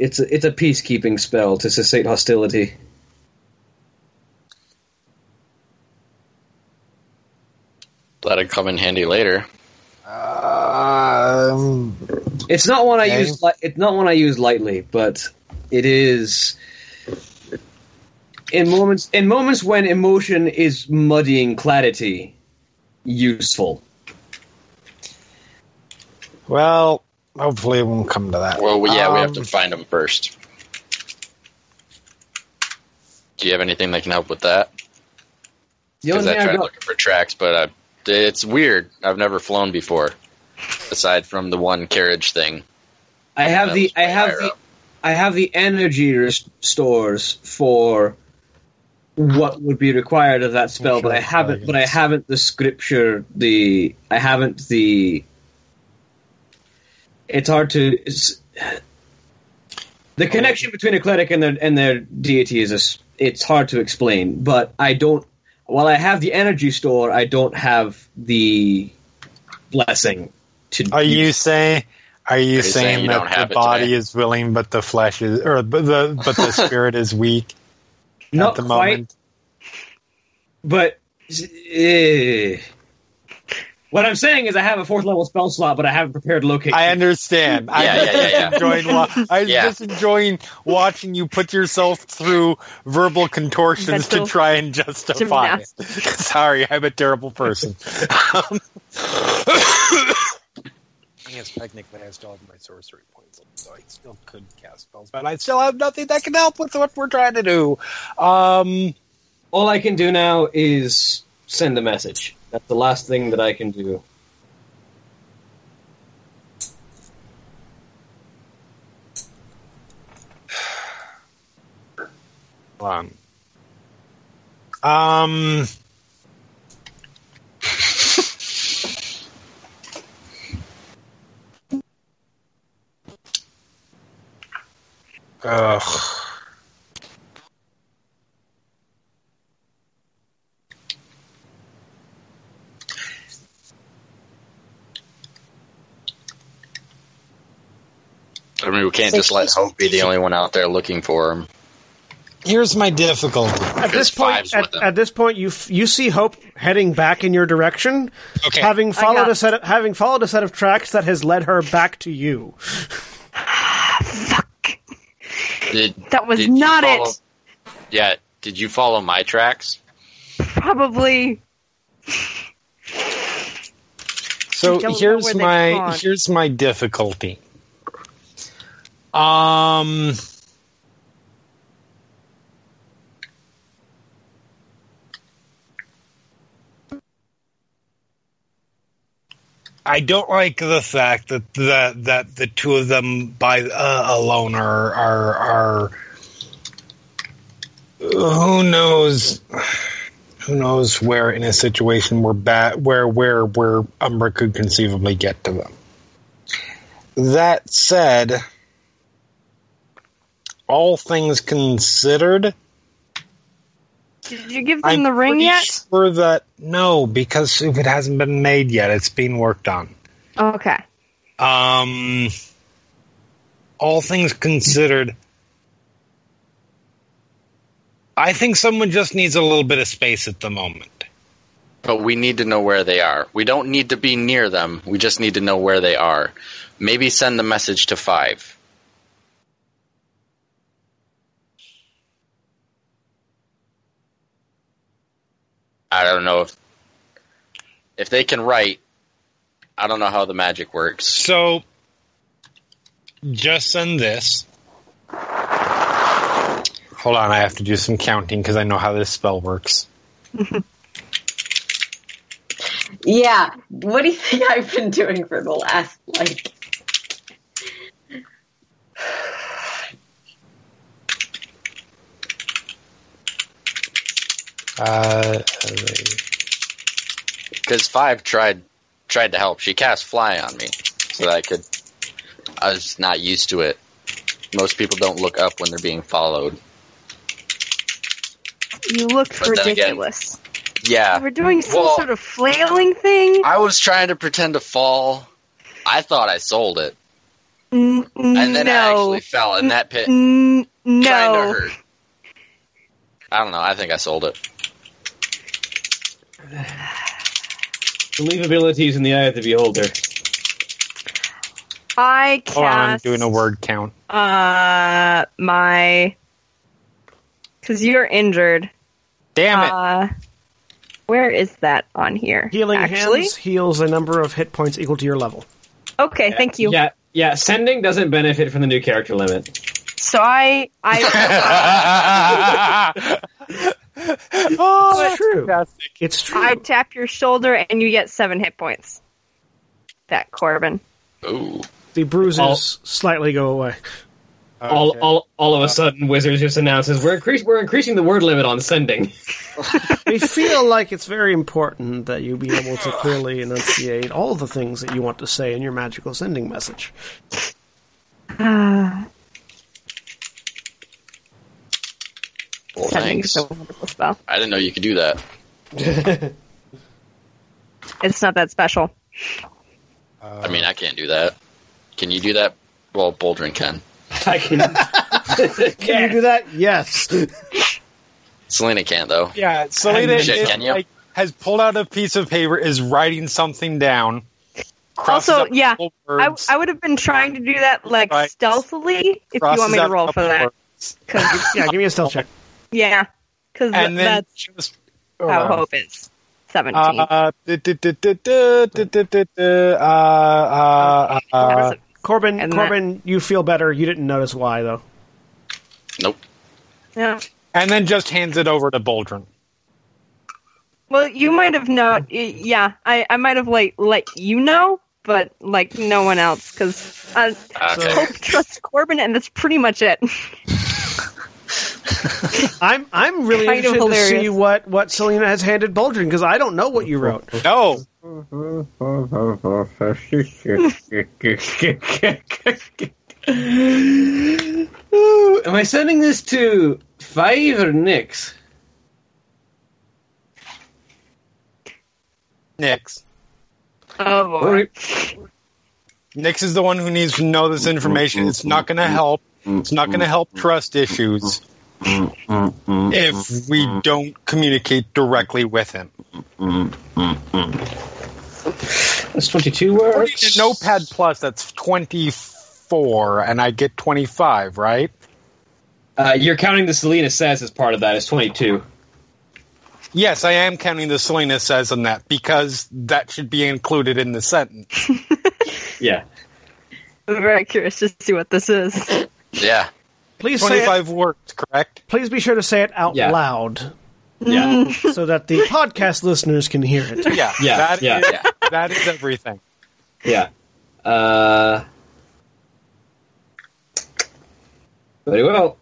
it's a, it's a peacekeeping spell to cessate hostility. That'd come in handy later. Um, It's not one I use. Li- it's not one I use lightly, but it is in moments in moments when emotion is muddying clarity. Useful. well, hopefully it won't come to that. Well, we, yeah, we have Um, to find them first. Do you have anything that can help with that? Because I thing I tried looking for tracks, but I, it's weird. I've never flown before, aside from the one carriage thing. I have the I have the up. I have the energy restores for what would be required of that spell, sure but I haven't. But I haven't the scripture. The I haven't the. It's hard to. It's, the connection between a cleric and their and their deity is a, it's hard to explain. But I don't. While I have the energy store, I don't have the blessing to. Are you saying? Are you you saying, saying you that the body today? is willing, but the flesh is, or but the but the spirit is weak not at the quite? moment? But eh. What I'm saying is, I have a fourth level spell slot, but I haven't prepared locate. I understand. I'm Yeah, just yeah, yeah, yeah. enjoying. Wa- I'm Yeah. just enjoying watching you put yourself through verbal contortions to try and justify it. Sorry, I'm a terrible person. Um, guess technically I still have my sorcery points, so I still could cast spells, but I still have nothing that can help with what we're trying to do. Um, All I can do now is send a message. That's the last thing that I can do. hold on. Um. Ugh. I mean, we can't just let Hope be the only one out there looking for him. Here's my difficulty. At this There's point, fives at, at this point, you f- you see Hope heading back in your direction, Okay. having followed got- a set of, having followed a set of tracks that has led her back to you. Fuck. Did, That was did not follow- it. Yeah, did you follow my tracks? Probably. So here's my here's my difficulty. Um I don't like the fact that that that the two of them by uh, alone are are are who knows who knows where in a situation where bad where where where Umbra could conceivably get to them. That said, all things considered, Did you give them I'm the ring yet? sure that no, because if it hasn't been made yet, it's being worked on. Okay. Um, all things considered, I think someone just needs a little bit of space at the moment. But we need to know where they are. We don't need to be near them. We just need to know where they are. Maybe send the message to five. I don't know if if they can write. I don't know how the magic works. So, just send this. Hold on, I have to do some counting because I know how this spell works. Yeah. What do you think I've been doing for the last like? Uh, Because five tried tried to help. She cast fly on me so that I could. I was not used to it. Most people don't look up when they're being followed. You looked But then again- ridiculous. Yeah, We're doing some Well- sort of flailing thing. I was trying to pretend to fall. I thought I sold it, N- and then I actually fell in that pit. N- no. of hurt. I don't know. I think I sold it. Believability is in the eye of the beholder. I cast hold on, I'm doing a word count. uh my because you're injured. Damn it! Uh, where is that on here? Healing Actually, hands heals a number of hit points equal to your level. okay, thank you. Yeah, yeah. Sending doesn't benefit from the new character limit. So I I oh, It's true. fantastic. It's true. I tap your shoulder and you get seven hit points. That Korbyn. Ooh, the bruises All- slightly go away. All, Okay. all, all of a sudden, Wizards just announces we're increase, we're increasing the word limit on sending. we feel like it's very important that you be able to clearly enunciate all the things that you want to say in your magical sending message. Ah, well, thanks. a wonderful spell. I didn't know you could do that. It's not that special. I mean, I can't do that. Can you do that? Well, Boldrin can. I can. Can you do that? Yes. Selina can't though. Yeah, Selina Shit, is, can you? like, has pulled out a piece of paper, is writing something down. Also, yeah, I, I would have been trying to do that like Right. stealthily if you want me to roll for couple that. yeah, give me a stealth oh. check. Yeah, because th- that's just how hope is. 17. Korbyn, and Korbyn, that- you feel better. You didn't notice why, though. Nope. Yeah. And then just hands it over to Boldrin. Well, you might have not. Yeah, I, I might have like let you know, but like no one else because I uh, okay. hope trust Korbyn, and that's pretty much it. I'm I'm really Kind interested to see what what Selina has handed Boldrin because I don't know what you wrote. No, Ooh, am I sending this to Five or Nyx? Nyx. Oh boy. Nyx is the one who needs to know this information. It's not going to help. It's not going to help mm-hmm. trust issues mm-hmm. if we don't communicate directly with him. Mm-hmm. That's 22 words. In Notepad Plus, that's 24, and I get 25, right? Uh, you're counting the Selina says as part of that as 22. Yes, I am counting the Selina says on that because that should be included in the sentence. Yeah. I'm very curious to see what this is. Yeah. Please say it, 25 words, correct? please be sure to say it out Yeah. loud Yeah. so that the podcast listeners can hear it. Yeah, Yeah, that yeah. is- that is everything. Yeah. Uh, very well.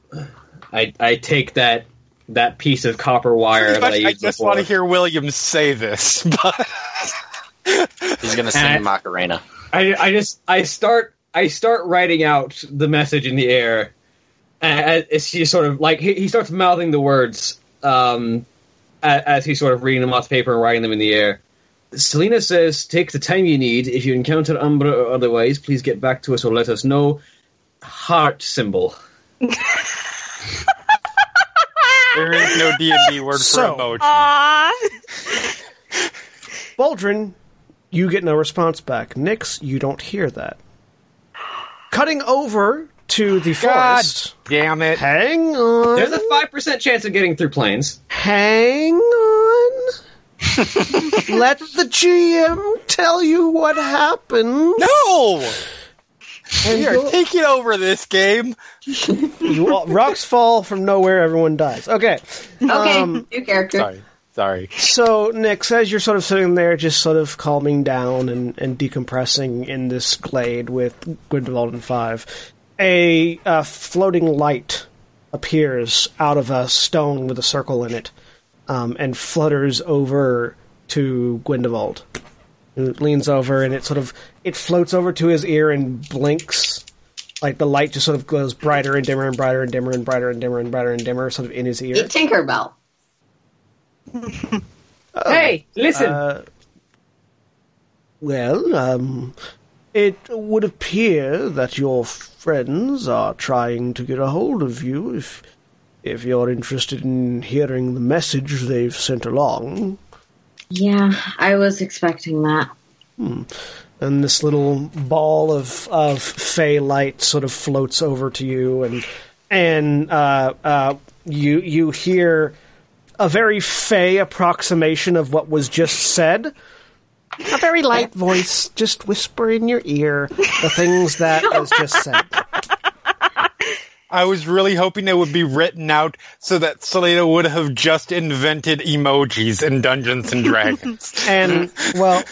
I I take that that piece of copper wire that I I, used just before. want to hear Williams say this, but He's gonna sing And- Macarena. I I just I start I start writing out the message in the air, and as he sort of like he, he starts mouthing the words um, as, as he's sort of reading them off the paper and writing them in the air. Selina says, "Take the time you need. If you encounter Umbra or otherwise, please get back to us or let us know." Heart symbol. there is no D and D word So- for emoji. Aww. Boldrin, you get no response back. Nyx, you don't hear that. Cutting over to the God forest. damn it! Hang on. There's a five percent chance of getting through planes. Hang on. Let the GM tell you what happened. No, And we are you'll- taking over this game. you all- rocks fall from nowhere, everyone dies. Okay. Okay, Um, new character. Sorry, sorry. So, Nyx, as you're sort of sitting there, just sort of calming down and, and decompressing in this glade with Grindelwald and Five, a uh, floating light appears out of a stone with a circle in it um, and flutters over to Grindelwald. Who leans over and it sort of it floats over to his ear and blinks. Like the light just sort of glows brighter and dimmer and brighter and dimmer and brighter and dimmer and brighter and dimmer, sort of in his ear. It's Tinkerbell. hey, listen. Uh, well, um, it would appear that your friends are trying to get a hold of you if if you're interested in hearing the message they've sent along. Yeah, I was expecting that. And this little ball of of fey light sort of floats over to you, and and uh, uh, you you hear a very fey approximation of what was just said. A very light voice, just whisper in your ear the things that was just said. I was really hoping it would be written out so that Selina would have just invented emojis in Dungeons and Dragons. And well,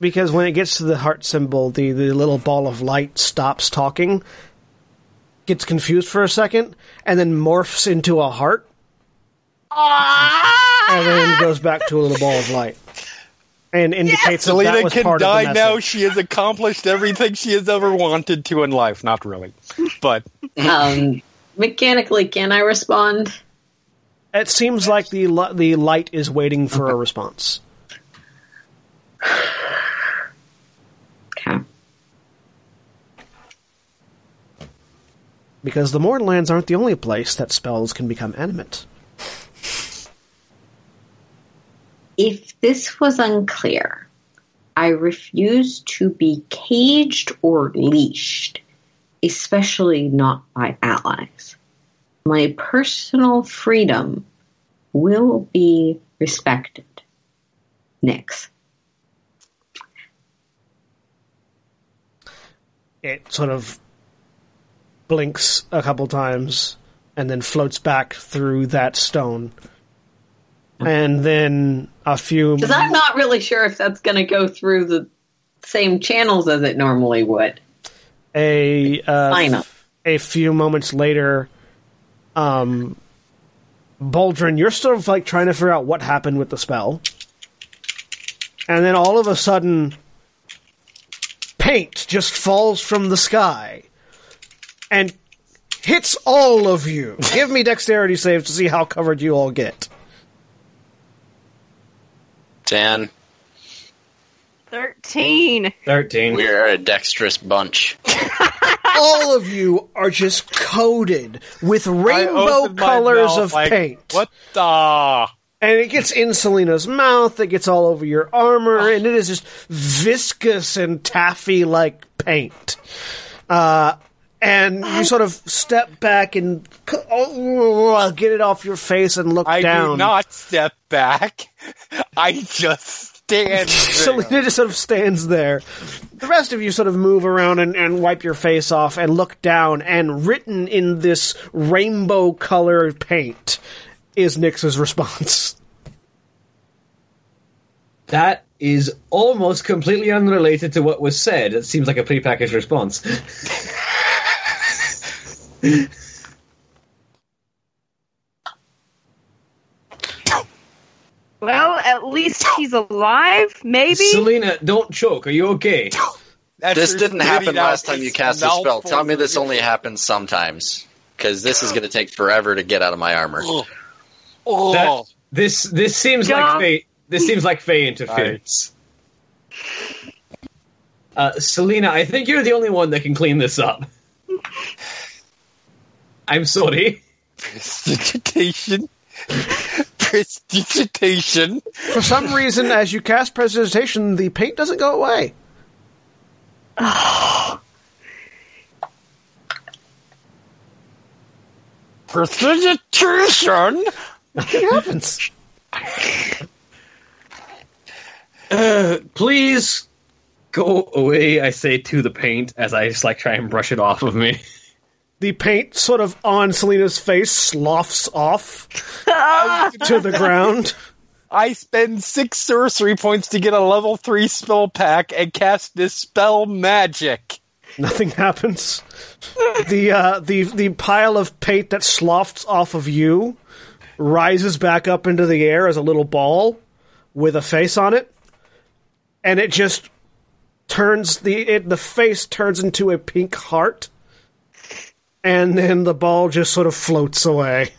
because when it gets to the heart symbol, the the little ball of light stops talking, gets confused for a second, and then morphs into a heart, and then goes back to a little ball of light, and indicates that Selina that was can part of die the now. She has accomplished everything she has ever wanted to in life. Not really, but Um, mechanically, can I respond? It seems like the the light is waiting for a response. Okay. Because the Mornlands aren't the only place that spells can become animate. If this was unclear, I refuse to be caged or leashed, especially not by allies. My personal freedom will be respected. Nyx. It sort of blinks a couple times and then floats back through that stone. And then a few. Because I'm not really sure if that's going to go through the same channels as it normally would. a uh, up. a few moments later, um, Boldrin, you're sort of like trying to figure out what happened with the spell, and then all of a sudden, paint just falls from the sky and hits all of you. Give me dexterity saves to see how covered you all get. Dan, 13. Thirteen. we're a dexterous bunch. all of you are just coated with rainbow colors of like, paint. What the? And it gets in Selina's mouth, it gets all over your armor, and it is just viscous and taffy like paint. Uh, and you sort of step back and oh, get it off your face and look I down. I do not step back. I just stand there. Selina just sort of stands there. The rest of you sort of move around and, and wipe your face off and look down, and written in this rainbow colored paint is Nyx's response. That is almost completely unrelated to what was said. It seems like a prepackaged response. Well, at least he's alive, maybe? Selina, don't choke. Are you okay? That's This didn't happen last time you cast a spell. Tell me this only happens sometimes. Because this is going to take forever to get out of my armor. Oh, That, this this seems Yeah. like Fey. This seems like Fey interference. Uh, Selina, I think you're the only one that can clean this up. I'm sorry. prestidigitation. prestidigitation. For some reason, as you cast Prestidigitation, the paint doesn't go away. Prestidigitation. Nothing happens. Uh, please go away. I say to the paint as I just like try and brush it off of me. The paint sort of on Selina's face sloughs off to the ground. I spend six sorcery points to get a level three spell pack and cast Dispel Magic. Nothing happens. The uh, the the pile of paint that sloughs off of you rises back up into the air as a little ball with a face on it, and it just turns the it, the face turns into a pink heart, and then the ball just sort of floats away.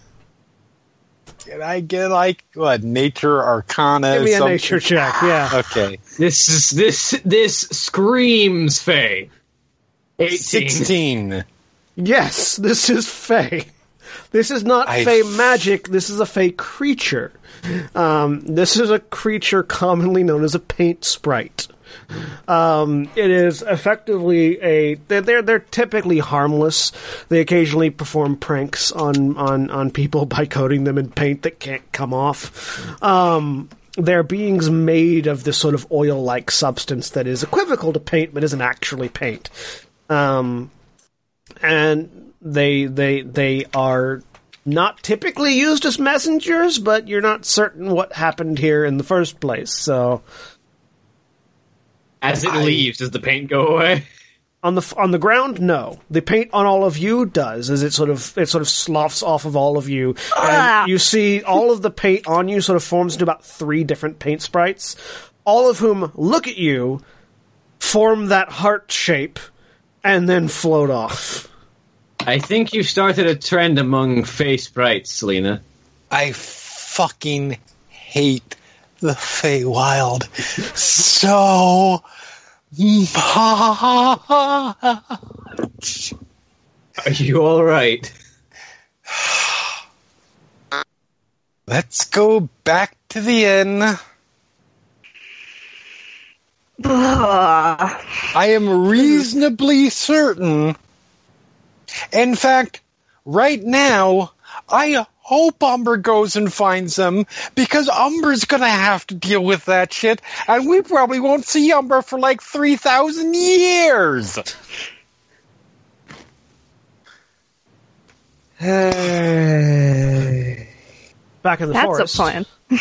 Can I get like what nature arcana? Give me a something? nature check. Yeah. Okay, This is this this screams Fey. 18. sixteen. Yes, this is Fey. This is not I- Fey magic. This is a Fey creature. Um, this is a creature commonly known as a paint sprite. Um, it is effectively a. They're, they're typically harmless. They occasionally perform pranks on on on people by coating them in paint that can't come off. Um, they're beings made of this sort of oil-like substance that is equivocal to paint, but isn't actually paint. Um, and they they they are not typically used as messengers, but you're not certain what happened here in the first place. So As it leaves, does the paint go away? on the on the ground, no. The paint on all of you does, as it sort of it sort of sloughs off of all of you, Ah. and you see all of the paint on you sort of forms into about three different paint sprites, all of whom look at you, form that heart shape, and then float off. I think you started a trend among face sprites, Selina. I fucking hate the Feywild so much. Are you all right? Let's go back to the inn. I am reasonably certain. In fact, right now, I hope Umbra goes and finds them because Umbra's gonna have to deal with that shit, and we probably won't see Umbra for like three thousand years. Hey. Back in the That's forest. That's a plan.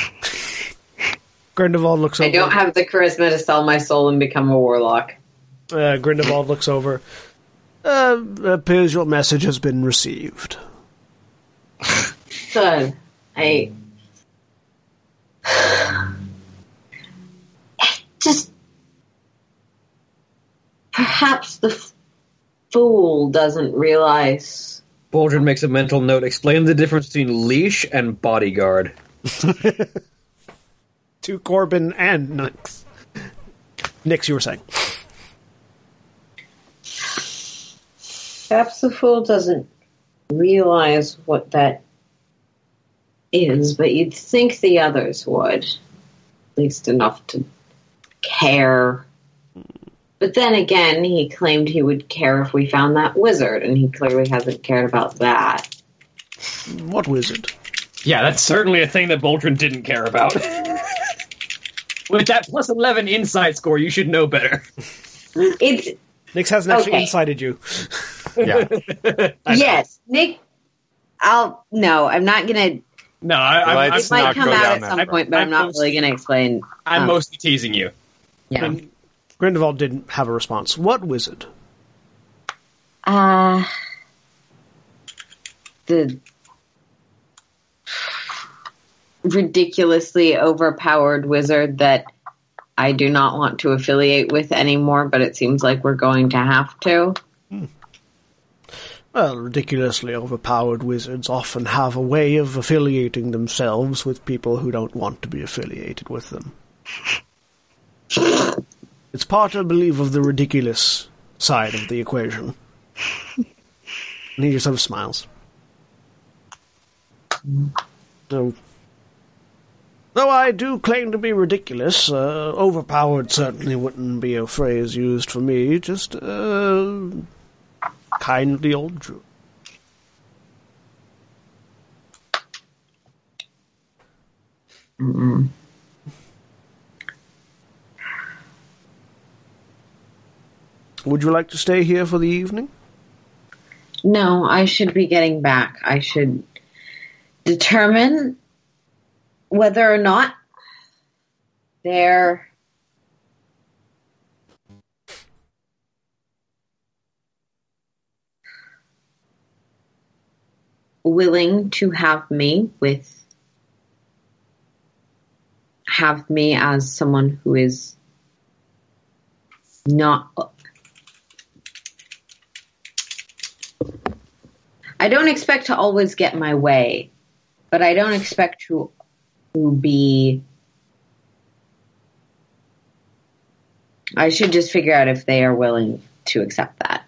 Grindelwald looks over. I don't have the charisma to sell my soul and become a warlock. Uh, Grindelwald looks over. Uh, appears your message has been received. Good. I just perhaps the f- fool doesn't realize. Boldrin makes a mental note. Explain the difference between leash and bodyguard. To Korbyn and Nyx. Nyx, you were saying. Perhaps the fool doesn't realize what that is, but you'd think the others would. At least enough to care. But then again, he claimed he would care if we found that wizard, and he clearly hasn't cared about that. What wizard? Yeah, that's certainly a thing that Boldrin didn't care about. With that plus 11 insight score, you should know better. It's Nyx hasn't actually Okay. incited you. Yeah. yes, Nick. I'll no. I'm not gonna. No, I, I'm, Let's It might not come out at some road. point, but I'm, I'm not most- really gonna explain. I'm um, mostly teasing you. yeah. Grindelwald didn't have a response. What wizard? Uh, the ridiculously overpowered wizard that I do not want to affiliate with anymore, but it seems like we're going to have to. Well, ridiculously overpowered wizards often have a way of affiliating themselves with people who don't want to be affiliated with them. It's part, I believe, of the ridiculous side of the equation. And he just sort of smiles. So, though I do claim to be ridiculous, uh, overpowered certainly wouldn't be a phrase used for me. Just, uh, kindly old Drew. Would you like to stay here for the evening? No, I should be getting back. I should determine whether or not they're willing to have me with have me as someone who is not I don't expect to always get my way, but I don't expect to, to be. I should just figure out if they are willing to accept that.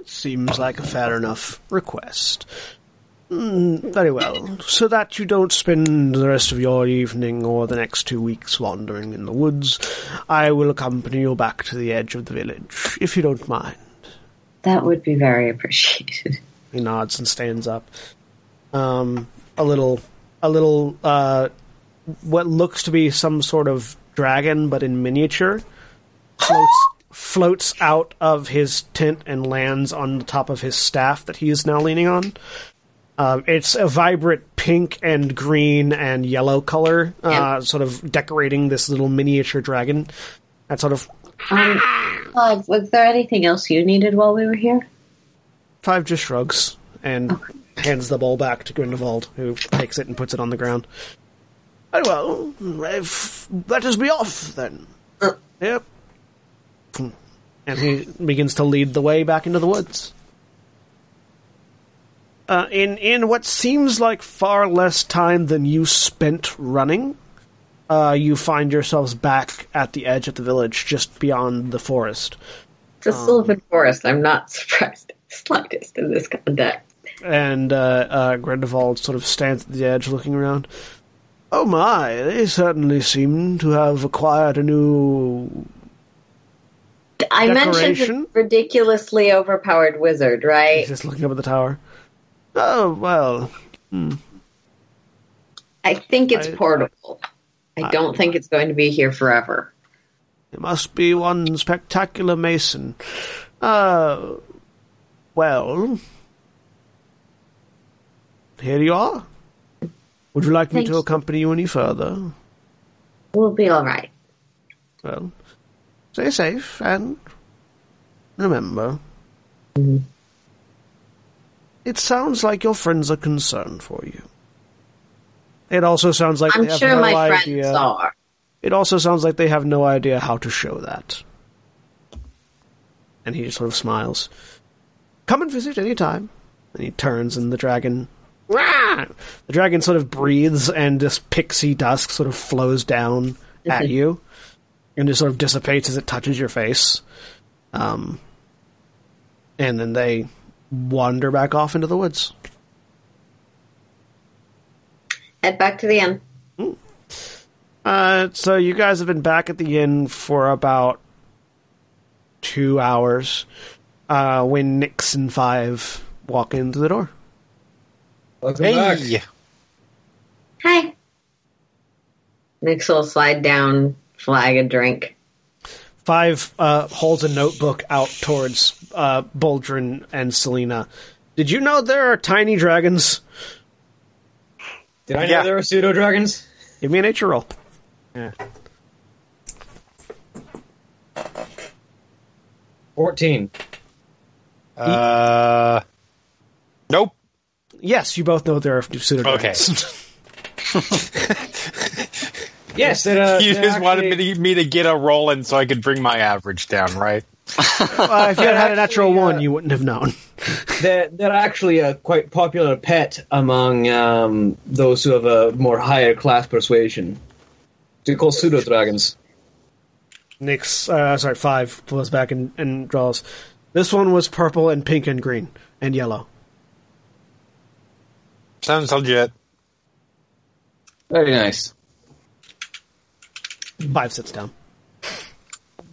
It seems like a fair enough request. Mm, very well. So that you don't spend the rest of your evening or the next two weeks wandering in the woods, I will accompany you back to the edge of the village, if you don't mind. That would be very appreciated. He nods and stands up. Um, a little, a little, uh, what looks to be some sort of dragon, but in miniature, floats floats out of his tent and lands on the top of his staff that he is now leaning on. Um, it's a vibrant pink and green and yellow color, uh, Yeah. sort of decorating this little miniature dragon. That sort of Um, Clive, was there anything else you needed while we were here? Five just shrugs and hands the bowl back to Grindelwald, who takes it and puts it on the ground. Very well, if, let us be off then. Yep. And he begins to lead the way back into the woods. Uh, in in what seems like far less time than you spent running, uh, you find yourselves back at the edge of the village, just beyond the forest. It's a Sylvan Forest. I'm not surprised slightest in this context. and uh, uh, Grindelwald sort of stands at the edge looking around. Oh my, they certainly seem to have acquired a new. I mentioned the ridiculously overpowered wizard, right? He's just looking up at the tower. Oh, well, I think it's I- portable. I don't think it's going to be here forever. It must be one spectacular mason. Uh, well, here you are. Would you like me to you. accompany you any further? We'll be all right. Well, stay safe and remember. It sounds like your friends are concerned for you. It also sounds like I'm they have sure no my idea. friends are. It also sounds like they have no idea how to show that. And he just sort of smiles. Come and visit any time. And he turns and the dragon. Rah! The dragon sort of breathes and this pixie dusk sort of flows down at you and just sort of dissipates as it touches your face. Um, and then they wander back off into the woods. Head back to the inn. Uh, so you guys have been back at the inn for about two hours uh, when Nyx and Five walk in through the door. Welcome back. Hey, Hey. Nix will slide down, flag a drink. Five uh, holds a notebook out towards uh, Boldrin and Selina. Did you know there are tiny dragons? Did I know Yeah. there were pseudo dragons? Give me a nature roll. Yeah. Fourteen. uh, nope. Yes, you both know there are pseudo dragons. Okay. dragons. Yes, it, uh, you they're just wanted me to, me to get a roll in so I could bring my average down, right? uh, if you had had a natural Actually, uh, one, you wouldn't have known. They're, they're actually a quite popular pet among um, those who have a more higher class persuasion. They're called pseudo dragons. Nyx, uh, sorry, Five pulls back and, and draws. This one was purple and pink and green and yellow. Sounds legit. Very nice. Five sits down.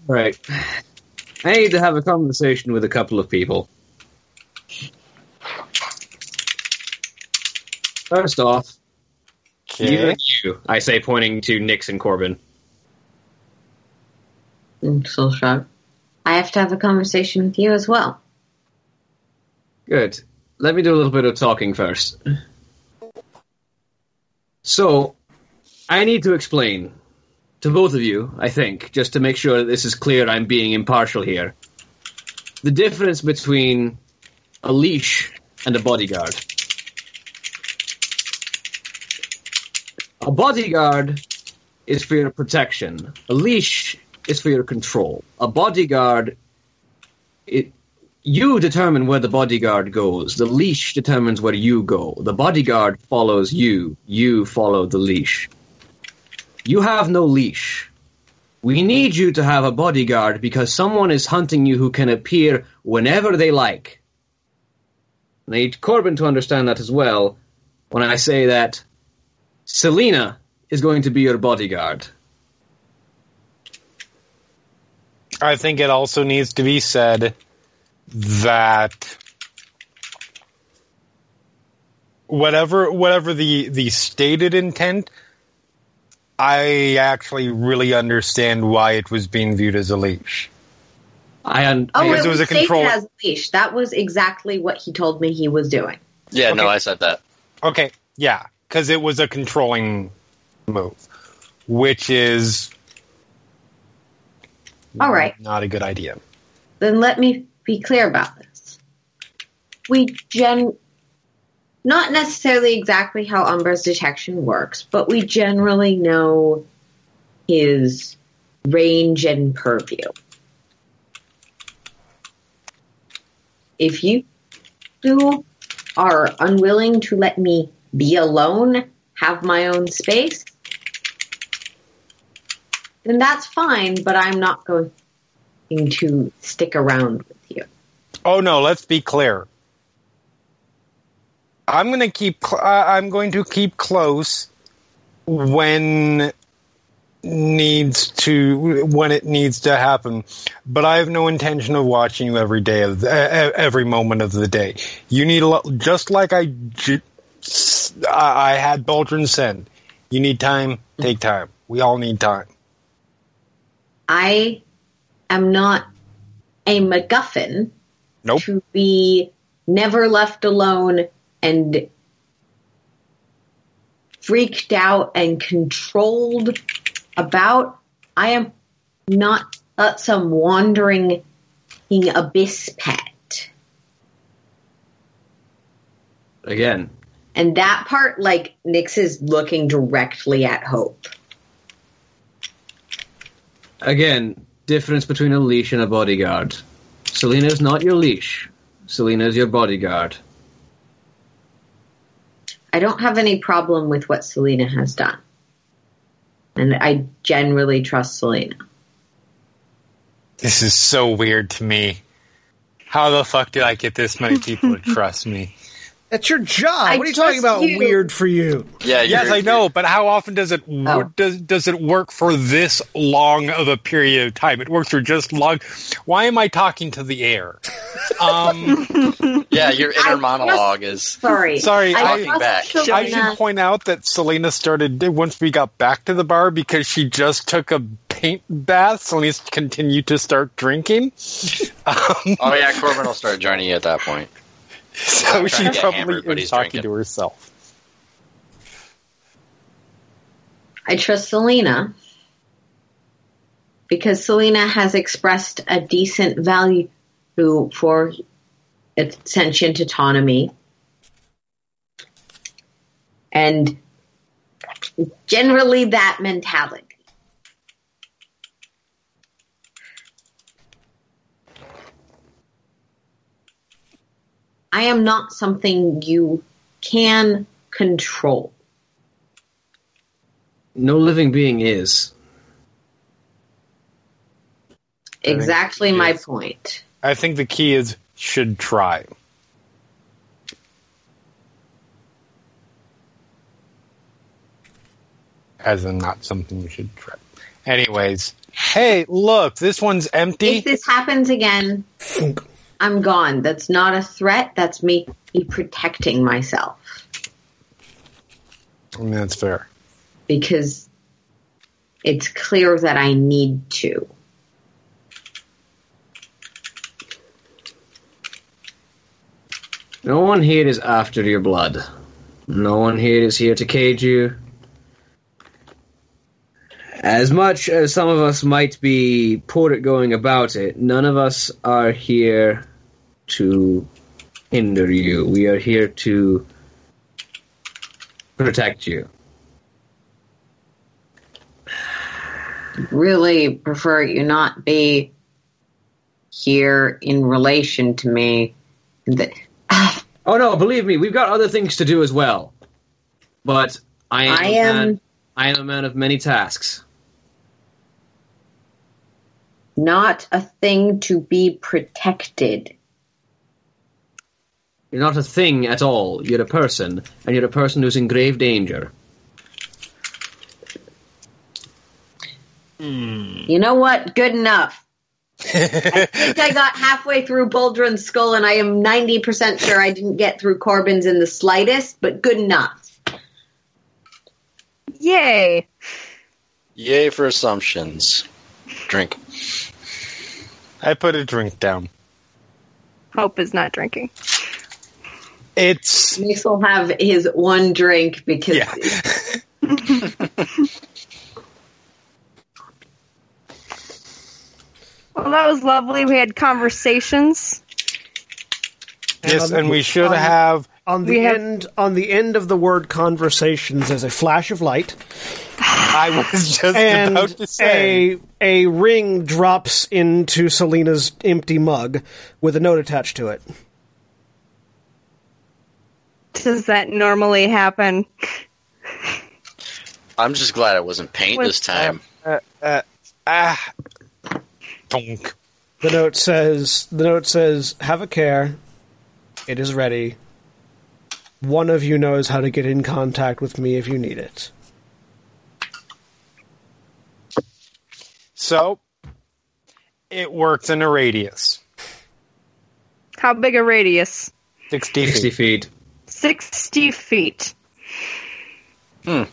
Right. I need to have a conversation with a couple of people. First off, you and you, I say, pointing to Nyx and Korbyn. Nyx will shrug. I have to have a conversation with you as well. Good. Let me do a little bit of talking first. So, I need to explain to both of you, I think, just to make sure that this is clear I'm being impartial here. The difference between a leash and a bodyguard. A bodyguard is for your protection. A leash is for your control. A bodyguard it you determine where the bodyguard goes. The leash determines where you go. The bodyguard follows you. You follow the leash. You have no leash. We need you to have a bodyguard because someone is hunting you who can appear whenever they like. I need Korbyn to understand that as well when I say that Selina is going to be your bodyguard. I think it also needs to be said that whatever whatever the the stated intent, I actually really understand why it was being viewed as a leash. I un- Oh, Because it it was was, a control- as a leash. That was exactly what he told me he was doing. Yeah, no, I said that. Okay, yeah, because it was a controlling move, which is All right. not a good idea. Then let me be clear about this. We gen not necessarily exactly how Umbra's detection works, but we generally know his range and purview. If you two are unwilling to let me be alone, have my own space, then that's fine, but I'm not going to stick around with you. Oh no, let's be clear. I'm going to keep cl- uh, I'm going to keep close when needs to when it needs to happen. But I have no intention of watching you every day of the, uh, every moment of the day. You need a lo- just like I. I had Boldrin send. You need time, take time. We all need time. I am not a MacGuffin Nope. to be never left alone and freaked out and controlled about. I am not some wandering abyss pet. Again, And that part, like, Nyx is looking directly at Hope. again, difference between a leash and a bodyguard. Selina's not your leash. Selina's your bodyguard. I don't have any problem with what Selina has done. And I generally trust Selina. This is so weird to me. How the fuck did I get this many people to trust me? That's your job. I what are you talking about? you. Weird for you. Yeah, Yes, you're- I know, but how often does it Oh. does does it work for this long of a period of time? It works for just long. Why am I talking to the air? Um, Yeah, your I inner monologue is. Sorry. Sorry, I- trust back. Selina. I should point out that Selina started once we got back to the bar because she just took a paint bath. Selina continued to start drinking, um, Oh yeah, Korbyn will start joining you at that point. so trying she probably hammered, is talking drinking. to herself. I trust Selina because Selina has expressed a decent value for its sentient autonomy. And generally that mentality. I am not something you can control. No living being is. Exactly my yes. point. I think the key is should try. As in not something you should try. Anyways, hey, look, this one's empty. If this happens again, I'm gone. That's not a threat. That's me protecting myself I mean, that's fair. because it's clear that I need to. No one here is after your blood. No one here is here to cage you. As much as some of us might be poor at going about it, none of us are here to hinder you. We are here to protect you. Really prefer you not be here in relation to me. Oh no, believe me, we've got other things to do as well. But I am, I am- man, I am a man of many tasks. Not a thing to be protected. You're not a thing at all. You're a person, and you're a person who's in grave danger. Hmm. You know what? Good enough. I think I got halfway through Boldrin's skull, and I am 90% sure I didn't get through Korbyn's in the slightest, but good enough. Yay. Yay for assumptions. Drink. I put a drink down. Hope is not drinking. It's Mace will have his one drink because yeah. Well, that was lovely. We had conversations. yes, and we should um, have On the have- end, on the end of the word "conversations," there's a flash of light, I was just and about to say. a a ring drops into Selina's empty mug with a note attached to it. Does that normally happen? I'm just glad it wasn't paint Was- this time. uh, uh, ah, donk. The note says, "The note says, have a care. It is ready. One of you knows how to get in contact with me if you need it." So it works in a radius, How big a radius? 60 feet. feet. 60 feet. Hmm.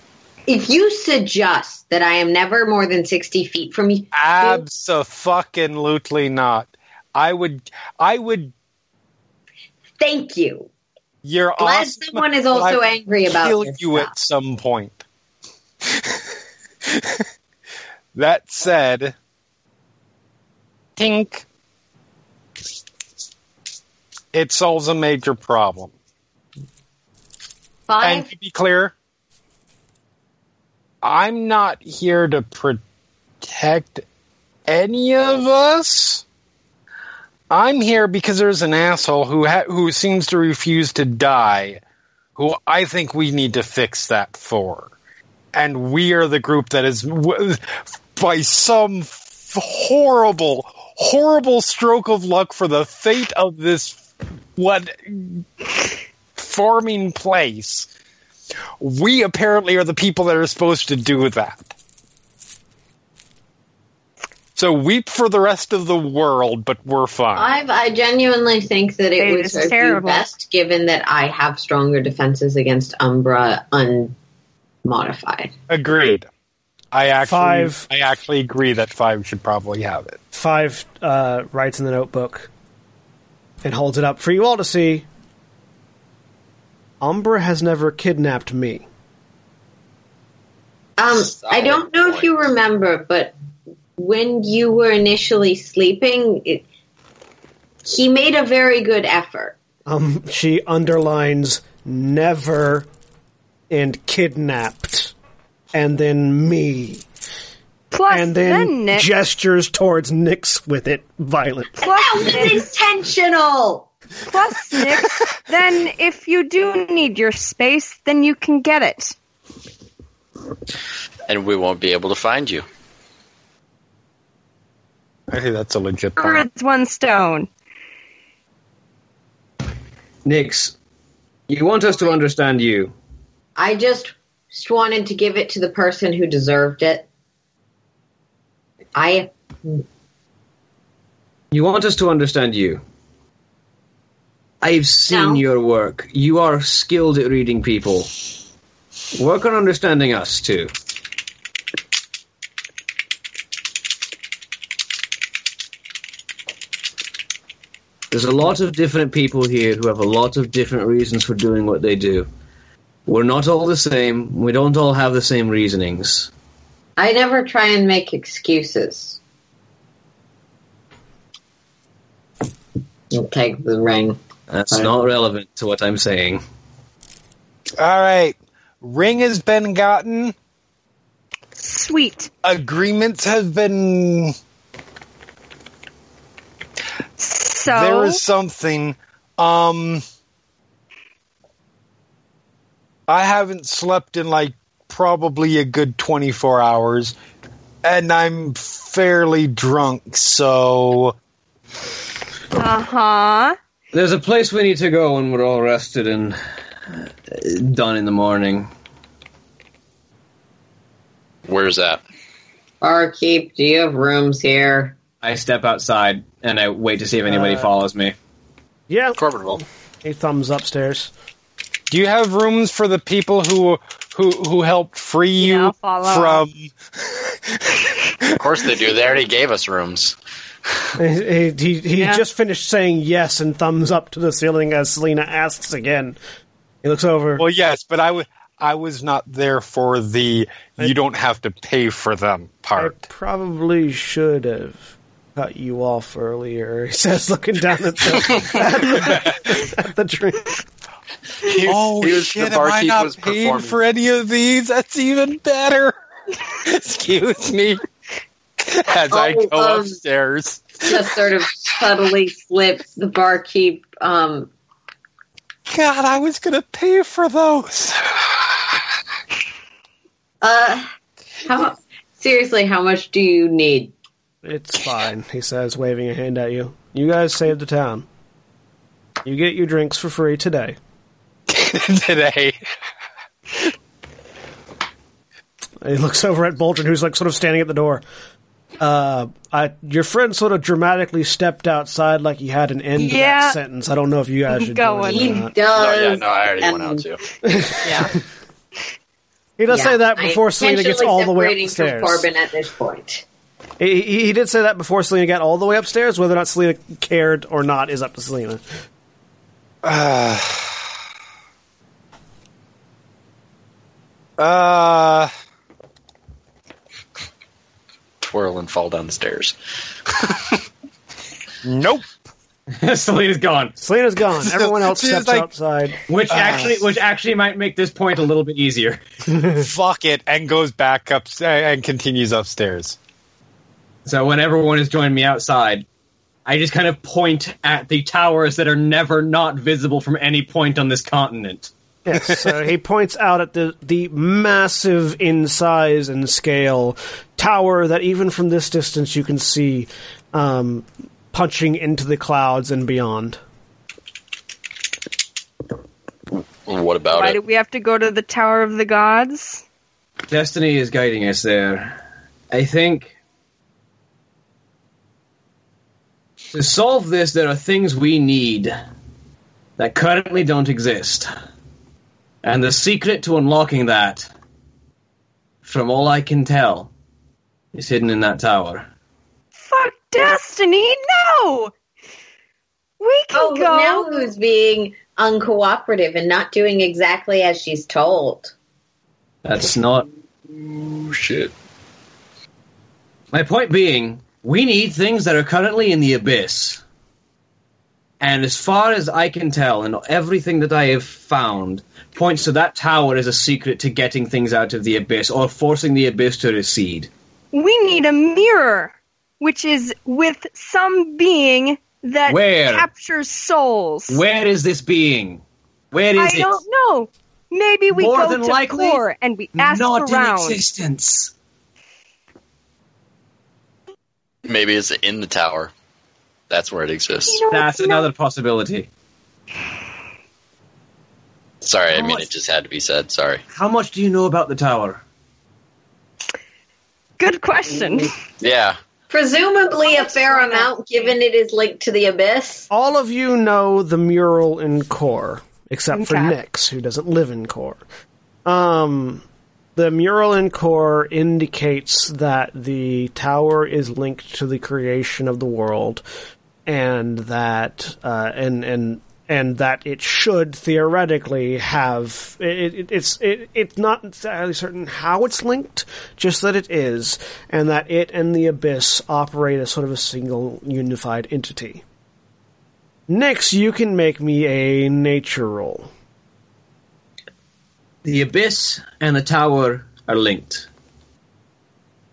If you suggest that I am never more than 60 feet from you, Absolutely not. I would. I would. thank you. You're Glad awesome, someone is also angry about kill you stuff. at some point. that said, tink. It solves a major problem. And to be clear, I'm not here to protect any of us. I'm here because there's an asshole who ha- who seems to refuse to die, who I think we need to fix that for. And we are the group that is, by some f- horrible, horrible stroke of luck for the fate of this what farming place. We apparently are the people that are supposed to do that. So weep for the rest of the world, but we're fine. Five, I genuinely think that it It would is serve you best given that I have stronger defenses against Umbra unmodified. Agreed. I actually, Five. I actually agree that five should probably have it. Five uh, writes in the notebook and holds it up for you all to see. Umbra has never kidnapped me. Um, I don't know if you remember, but when you were initially sleeping, it, he made a very good effort. Um, she underlines never and kidnapped, and then me, Plus, and then, then Nick. gestures towards Nyx with it violent. That plus, was Nick. intentional. Plus, Nick. Then, if you do need your space, then you can get it. And we won't be able to find you. I think that's a legit point. Birds, one stone. Nyx, you want us to understand you. I just just wanted to give it to the person who deserved it. I You want us to understand you. I've seen No. your work. You are skilled at reading people. Work on understanding us, too. There's a lot of different people here who have a lot of different reasons for doing what they do. We're not all the same. We don't all have the same reasonings. I never try and make excuses. You'll take the ring. That's not relevant to what I'm saying. All right. Ring has been gotten. Sweet. Agreements have been. So, There is something. Um. I haven't slept in like probably a good 24 hours, and I'm fairly drunk, so. uh huh. There's a place we need to go when we're all rested and uh, done in the morning. Where's that? Barkeep, do you have rooms here? I step outside and I wait to see if anybody Uh, follows me. Yeah, Corporate he thumbs upstairs. Do you have rooms for the people who who who helped free you I'll from? Of course they do. They already gave us rooms. He, he, he Yeah. just finished saying yes and thumbs up to the ceiling as Selina asks again. He looks over. Well, yes, but I wa- I was not there for the you don't have to pay for them I part. probably should have cut you off earlier, he says, looking down at the, at the, at the drink. oh he was- shit! the Am I barkeep not was paid for any of these? That's even better. Excuse me. As I Oh, go um, upstairs. Just sort of subtly slips the barkeep. Um, God, I was gonna pay for those. uh, how seriously? How much do you need? It's fine, he says, waving a hand at you. You guys saved the town. You get your drinks for free today. today. He looks over at Boldrin, who's like sort of standing at the door. Uh, I, your friend sort of dramatically stepped outside like he had an end to Yeah. that sentence. I don't know if you guys should Go join on. He not. does. No, yeah, no, I already went and- out too. Yeah. He does Yeah, say that I before Selina gets all the way separating upstairs. From Korbyn at this point. He, he he did say that before Selina got all the way upstairs. Whether or not Selina cared or not is up to Selina. Uh, Twirl and fall down the stairs. nope. Selina's gone. Selena's gone. Everyone else She's steps like- outside. Which Ah. actually, which actually might make this point a little bit easier. Fuck it, and goes back up and continues upstairs. So when everyone is joined me outside, I just kind of point at the towers that are never not visible from any point on this continent. Yes, so he points out at the the massive in size and scale tower that even from this distance you can see um, punching into the clouds and beyond. What about Why it? do we have to go to the Tower of the Gods? Destiny is guiding us there. I think to solve this, there are things we need that currently don't exist. And the secret to unlocking that, from all I can tell, is hidden in that tower. Fuck Destiny, no! We can Oh, go. now who's being uncooperative and not doing exactly as she's told? That's not. Oh, shit. My point being, we need things that are currently in the abyss. And as far as I can tell, and everything that I have found points to that tower as a secret to getting things out of the abyss or forcing the abyss to recede. we need a mirror, which is with some being that Where? captures souls. Where is this being? Where is I it? I don't know. Maybe we More go to likely, core and we ask Not around. in existence. Maybe it's in the tower. That's where it exists. You know, That's you know, another possibility. Sorry, I mean much- it just had to be said. Sorry. How much do you know about the tower? Good question. Yeah. Presumably a fair amount, given it is linked to the abyss. All of you know the mural in Core, except for Okay. Nyx, who doesn't live in Core. Um, the mural in Core indicates that the tower is linked to the creation of the world, and that uh, and and and that it should theoretically have it, it, it's it, it's not entirely certain how it's linked, just that it is, and that it and the abyss operate as sort of a single unified entity. Next, you can make me a nature roll. The abyss and the tower are linked.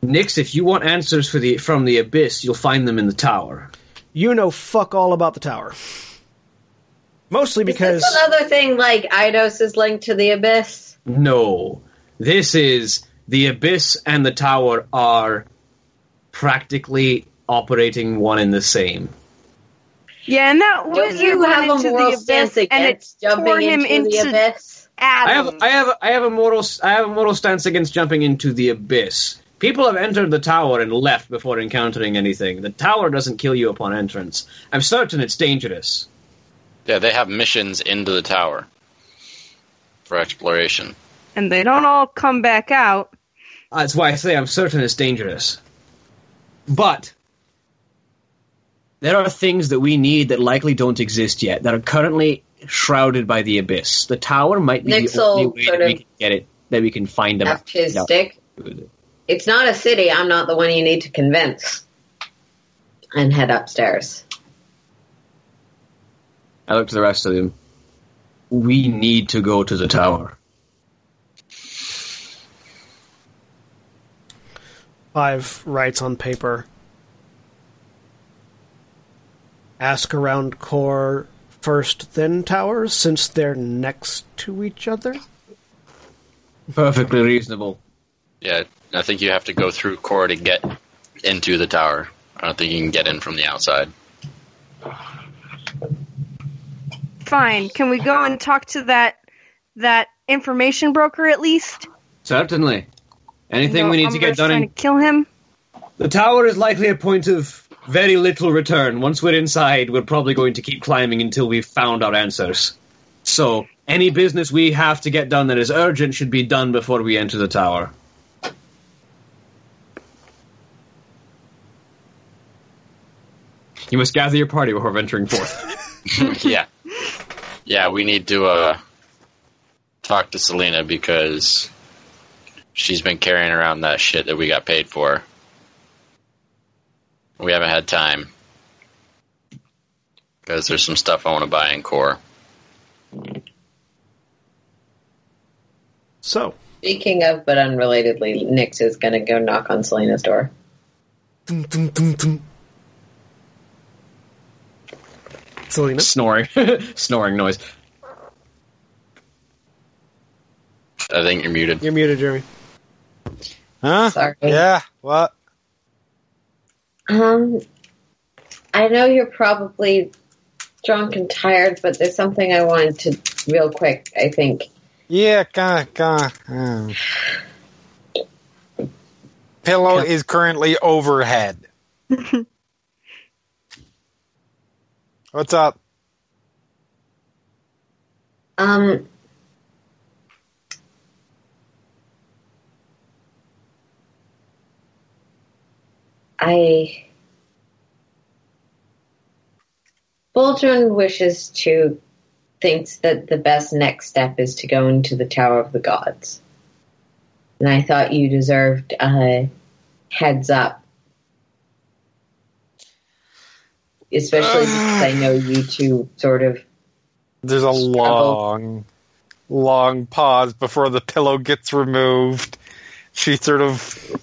Nyx, if you want answers for the from the abyss, you'll find them in the tower. You know fuck all about the tower. Mostly because Is this another thing like Eidos is linked to the abyss? No. This is the abyss and the tower are practically operating one and the same. Yeah, and that Don't you have a into moral the stance abyss and it against jumping tore him into, the into abyss? I have. I have I have a moral I have a moral stance against jumping into the abyss. People have entered the tower and left before encountering anything. The tower doesn't kill you upon entrance. I'm certain it's dangerous. Yeah, they have missions into the tower for exploration. and they don't all come back out. That's why I say I'm certain it's dangerous. But there are things that we need that likely don't exist yet that are currently shrouded by the abyss. The tower might be Nyx the only way that we can get it that we can find them. Left his Yeah. stick. It's not a city. I'm not the one you need to convince. And head upstairs. I look to the rest of them. We need to go to the tower. Five writes on paper. Ask around core first, then towers, since they're next to each other. Perfectly reasonable. Yeah, I think you have to go through core to get into the tower. I don't think you can get in from the outside. Fine. Can we go and talk to that that information broker at least? Certainly. Anything No, we need to get done trying in to kill him. The tower is likely a point of very little return. Once we're inside, we're probably going to keep climbing until we've found our answers. So any business we have to get done that is urgent should be done before we enter the tower. You must gather your party before venturing forth. yeah. Yeah, we need to uh, talk to Selina because she's been carrying around that shit that we got paid for. We haven't had time. Because there's some stuff I want to buy in core. So, Speaking of, but unrelatedly, Nyx is going to go knock on Selina's door. dun, dun, dun, dun. Selina, Snoring. Snoring noise. I think you're muted. you're muted, Jeremy. Huh? Sorry. Yeah. What? Um, I know you're probably drunk and tired, but there's something I wanted to real quick. I think. Yeah. Gah, gah, um. Pillow is currently overhead. What's up? Um, I. Boldrin wishes to thinks that the best next step is to go into the Tower of the Gods. And I thought you deserved a heads up. Especially uh, because I know you two sort of There's a long, long pause before the pillow gets removed. She sort of.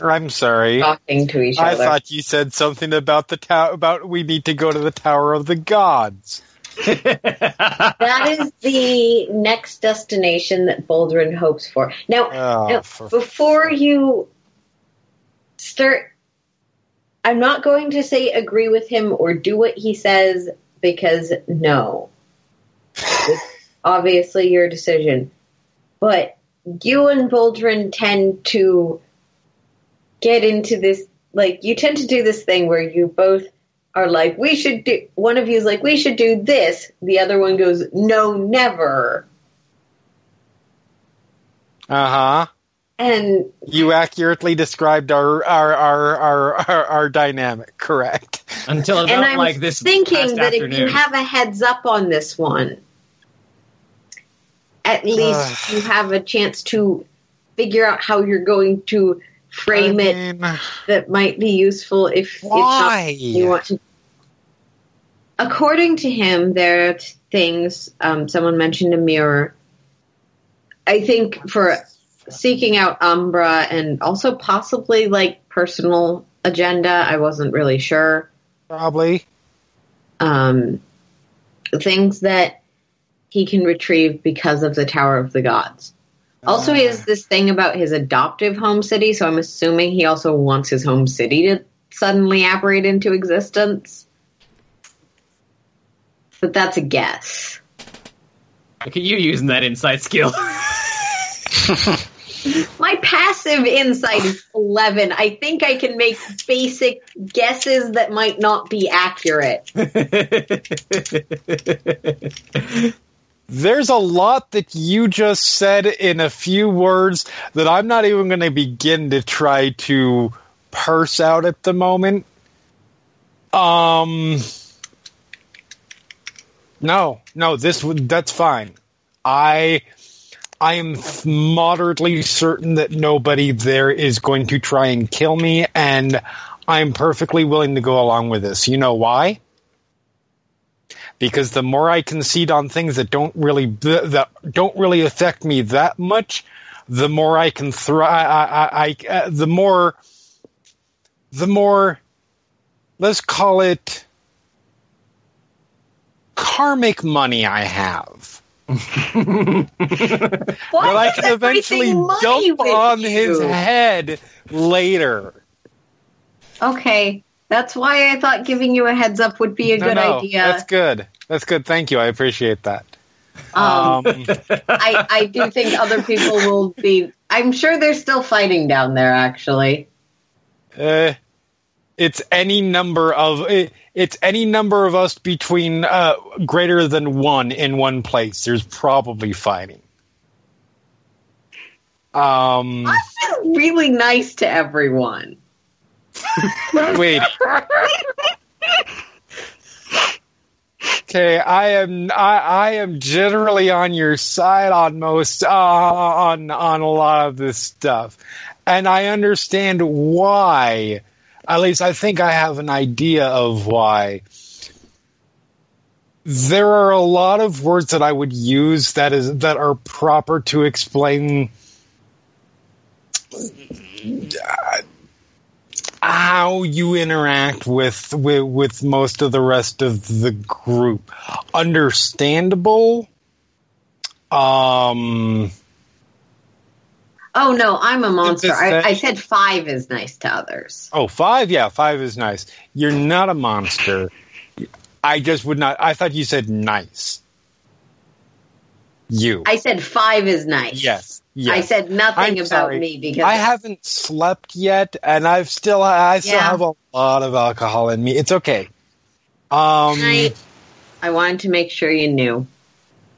I'm sorry. talking to each I other. thought you said something about the tower. About we need to go to the Tower of the Gods. that is the next destination that Boldrin hopes for. Now, Oh, now, for- before you start, I'm not going to say agree with him or do what he says because no. It's obviously your decision. But you and Boldrin tend to get into this, like, you tend to do this thing where you both are like, we should do, one of you is like, we should do this. The other one goes, no, never. Uh huh. And You accurately described our our our our our, our dynamic. Correct. Until and about I'm like this thinking past that if you have a heads up on this one, at least you have a chance to figure out how you're going to frame I it that might be useful if Why? it's not you want to. According to him, there are things. Um, someone mentioned a mirror. I think for seeking out Umbra and also possibly like personal agenda. I wasn't really sure. probably. Um, things that he can retrieve because of the Tower of the Gods. Also, he has this thing about his adoptive home city, so I'm assuming he also wants his home city to suddenly apparate into existence. But that's a guess. Look at you using that insight skill. My passive insight is 11. I think I can make basic guesses that might not be accurate. There's a lot that you just said in a few words that I'm not even going to begin to try to parse out at the moment. Um, no, no, this that's fine. I I am moderately certain that nobody there is going to try and kill me, and I'm perfectly willing to go along with this. You know why? Because the more I concede on things that don't really that don't really affect me that much, the more I can thrive. I, I, I, uh, the more, the more, let's call it karmic money I have. That I can eventually dump on you? his head later. Okay, that's why I thought giving you a heads up would be a No, good no, idea. That's good. That's good. Thank you. I appreciate that. Um, Um, I, I do think other people will be. I'm sure they're still fighting down there. Actually, eh, it's any number of it, it's any number of us between uh, greater than one in one place. There's probably fighting. Um, I've been really nice to everyone. wait. Okay, I am I, I am generally on your side on most uh, on on a lot of this stuff, and I understand why. At least I think I have an idea of why. There are a lot of words that I would use that is that are proper to explain uh, how you interact with, with with most of the rest of the group. Understandable. Um. Oh no, I'm a monster. I, I said five is nice to others. Oh, five. Yeah, five is nice. You're not a monster. I just would not. I thought you said nice. You. I said five is nice. yes. Yes. I said nothing I'm about sorry. me because I haven't slept yet, and I've still I still Yeah. have a lot of alcohol in me. It's okay. Um, I, I wanted to make sure you knew.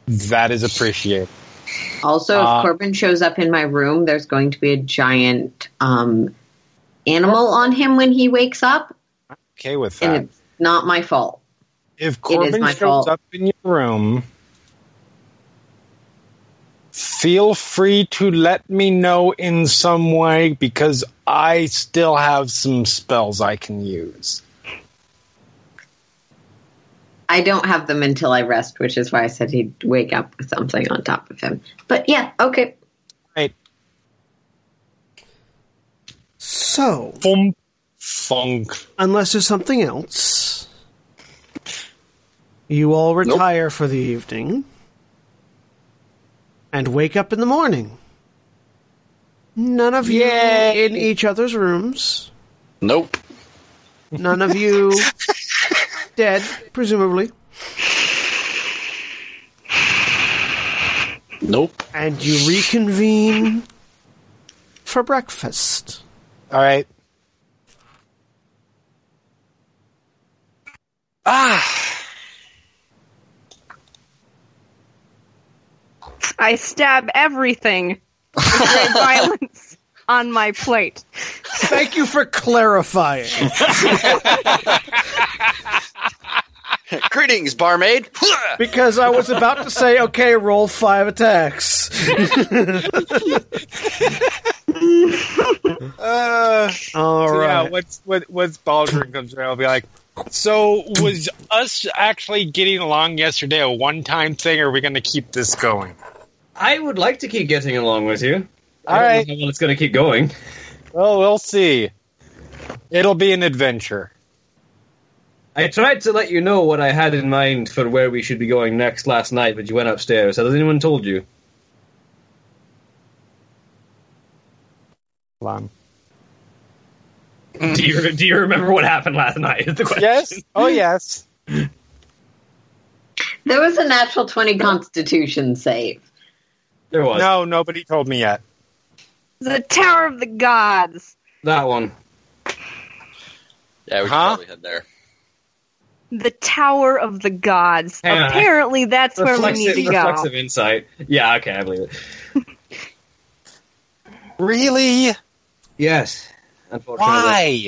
that is appreciated. Also, if Uh, Korbyn shows up in my room, there's going to be a giant um, animal on him when he wakes up, Okay with that. and it's not my fault. if Korbyn shows fault. up in your room, feel free to let me know in some way because I still have some spells I can use. I don't have them until I rest, which is why I said he'd wake up with something on top of him. But yeah, okay. Right. So, Funk. Funk. unless there's something else, you all retire for the evening and wake up in the morning. None of you in each other's rooms. Nope. None of you dead, presumably. Nope. And you reconvene for breakfast. All right. Ah. I stab everything with great violence on my plate. Thank you for clarifying. Greetings, barmaid. Because I was about to say, okay, roll five attacks. Uh, All so right. yeah, once when, once Boldrin comes around, I'll be like, "So was us actually getting along yesterday a one-time thing, or are we going to keep this going?" I would like to keep getting along with you. All I don't right. know well it's going to keep going. Well, we'll see. It'll be an adventure. I tried to let you know what I had in mind for where we should be going next last night, but you went upstairs. Has anyone told you? Hold on. do you do you remember what happened last night? Is the question. Yes. Oh, yes. There was a natural 20 constitution save. There was No, nobody told me yet. The Tower of the Gods. that one. Yeah, we Huh? probably head there. The Tower of the Gods. Hang on. Apparently, that's where we need to go. reflexive insight. Yeah, okay, I believe it. Really? Yes. Unfortunately.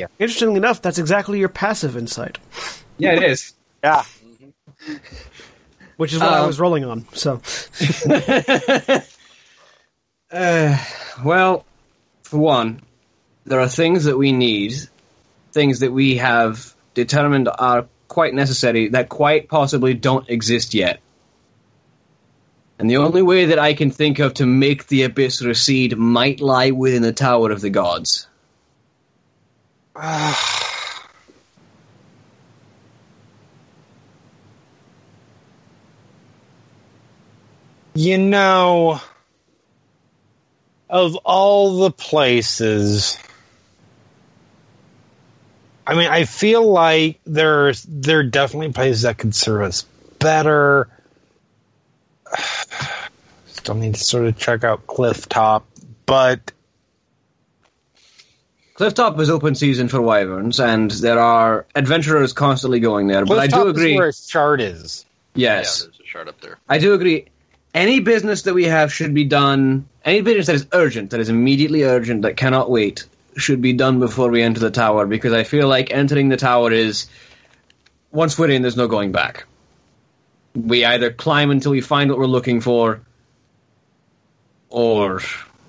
Why? Interestingly enough, that's exactly your passive insight, Yeah, it is. Yeah. Mm-hmm. Which is what I Um, was rolling on. So, Uh, well, for one, there are things that we need, things that we have determined are quite necessary that quite possibly don't exist yet. And the only way that I can think of to make the abyss recede might lie within the Tower of the Gods. You know, of all the places, I mean, I feel like there's there are definitely places that could serve us better. Still need to sort of check out Cliff Top, but Clifftop is open season for wyverns, and there are adventurers constantly going there. But I Clifftop do is agree. where a shard is. Yes, Yeah, there's a shard up there. I do agree. Any business that we have should be done. Any business that is urgent, that is immediately urgent, that cannot wait, should be done before we enter the tower. Because I feel like entering the tower is once we're in, there's no going back. We either climb until we find what we're looking for, or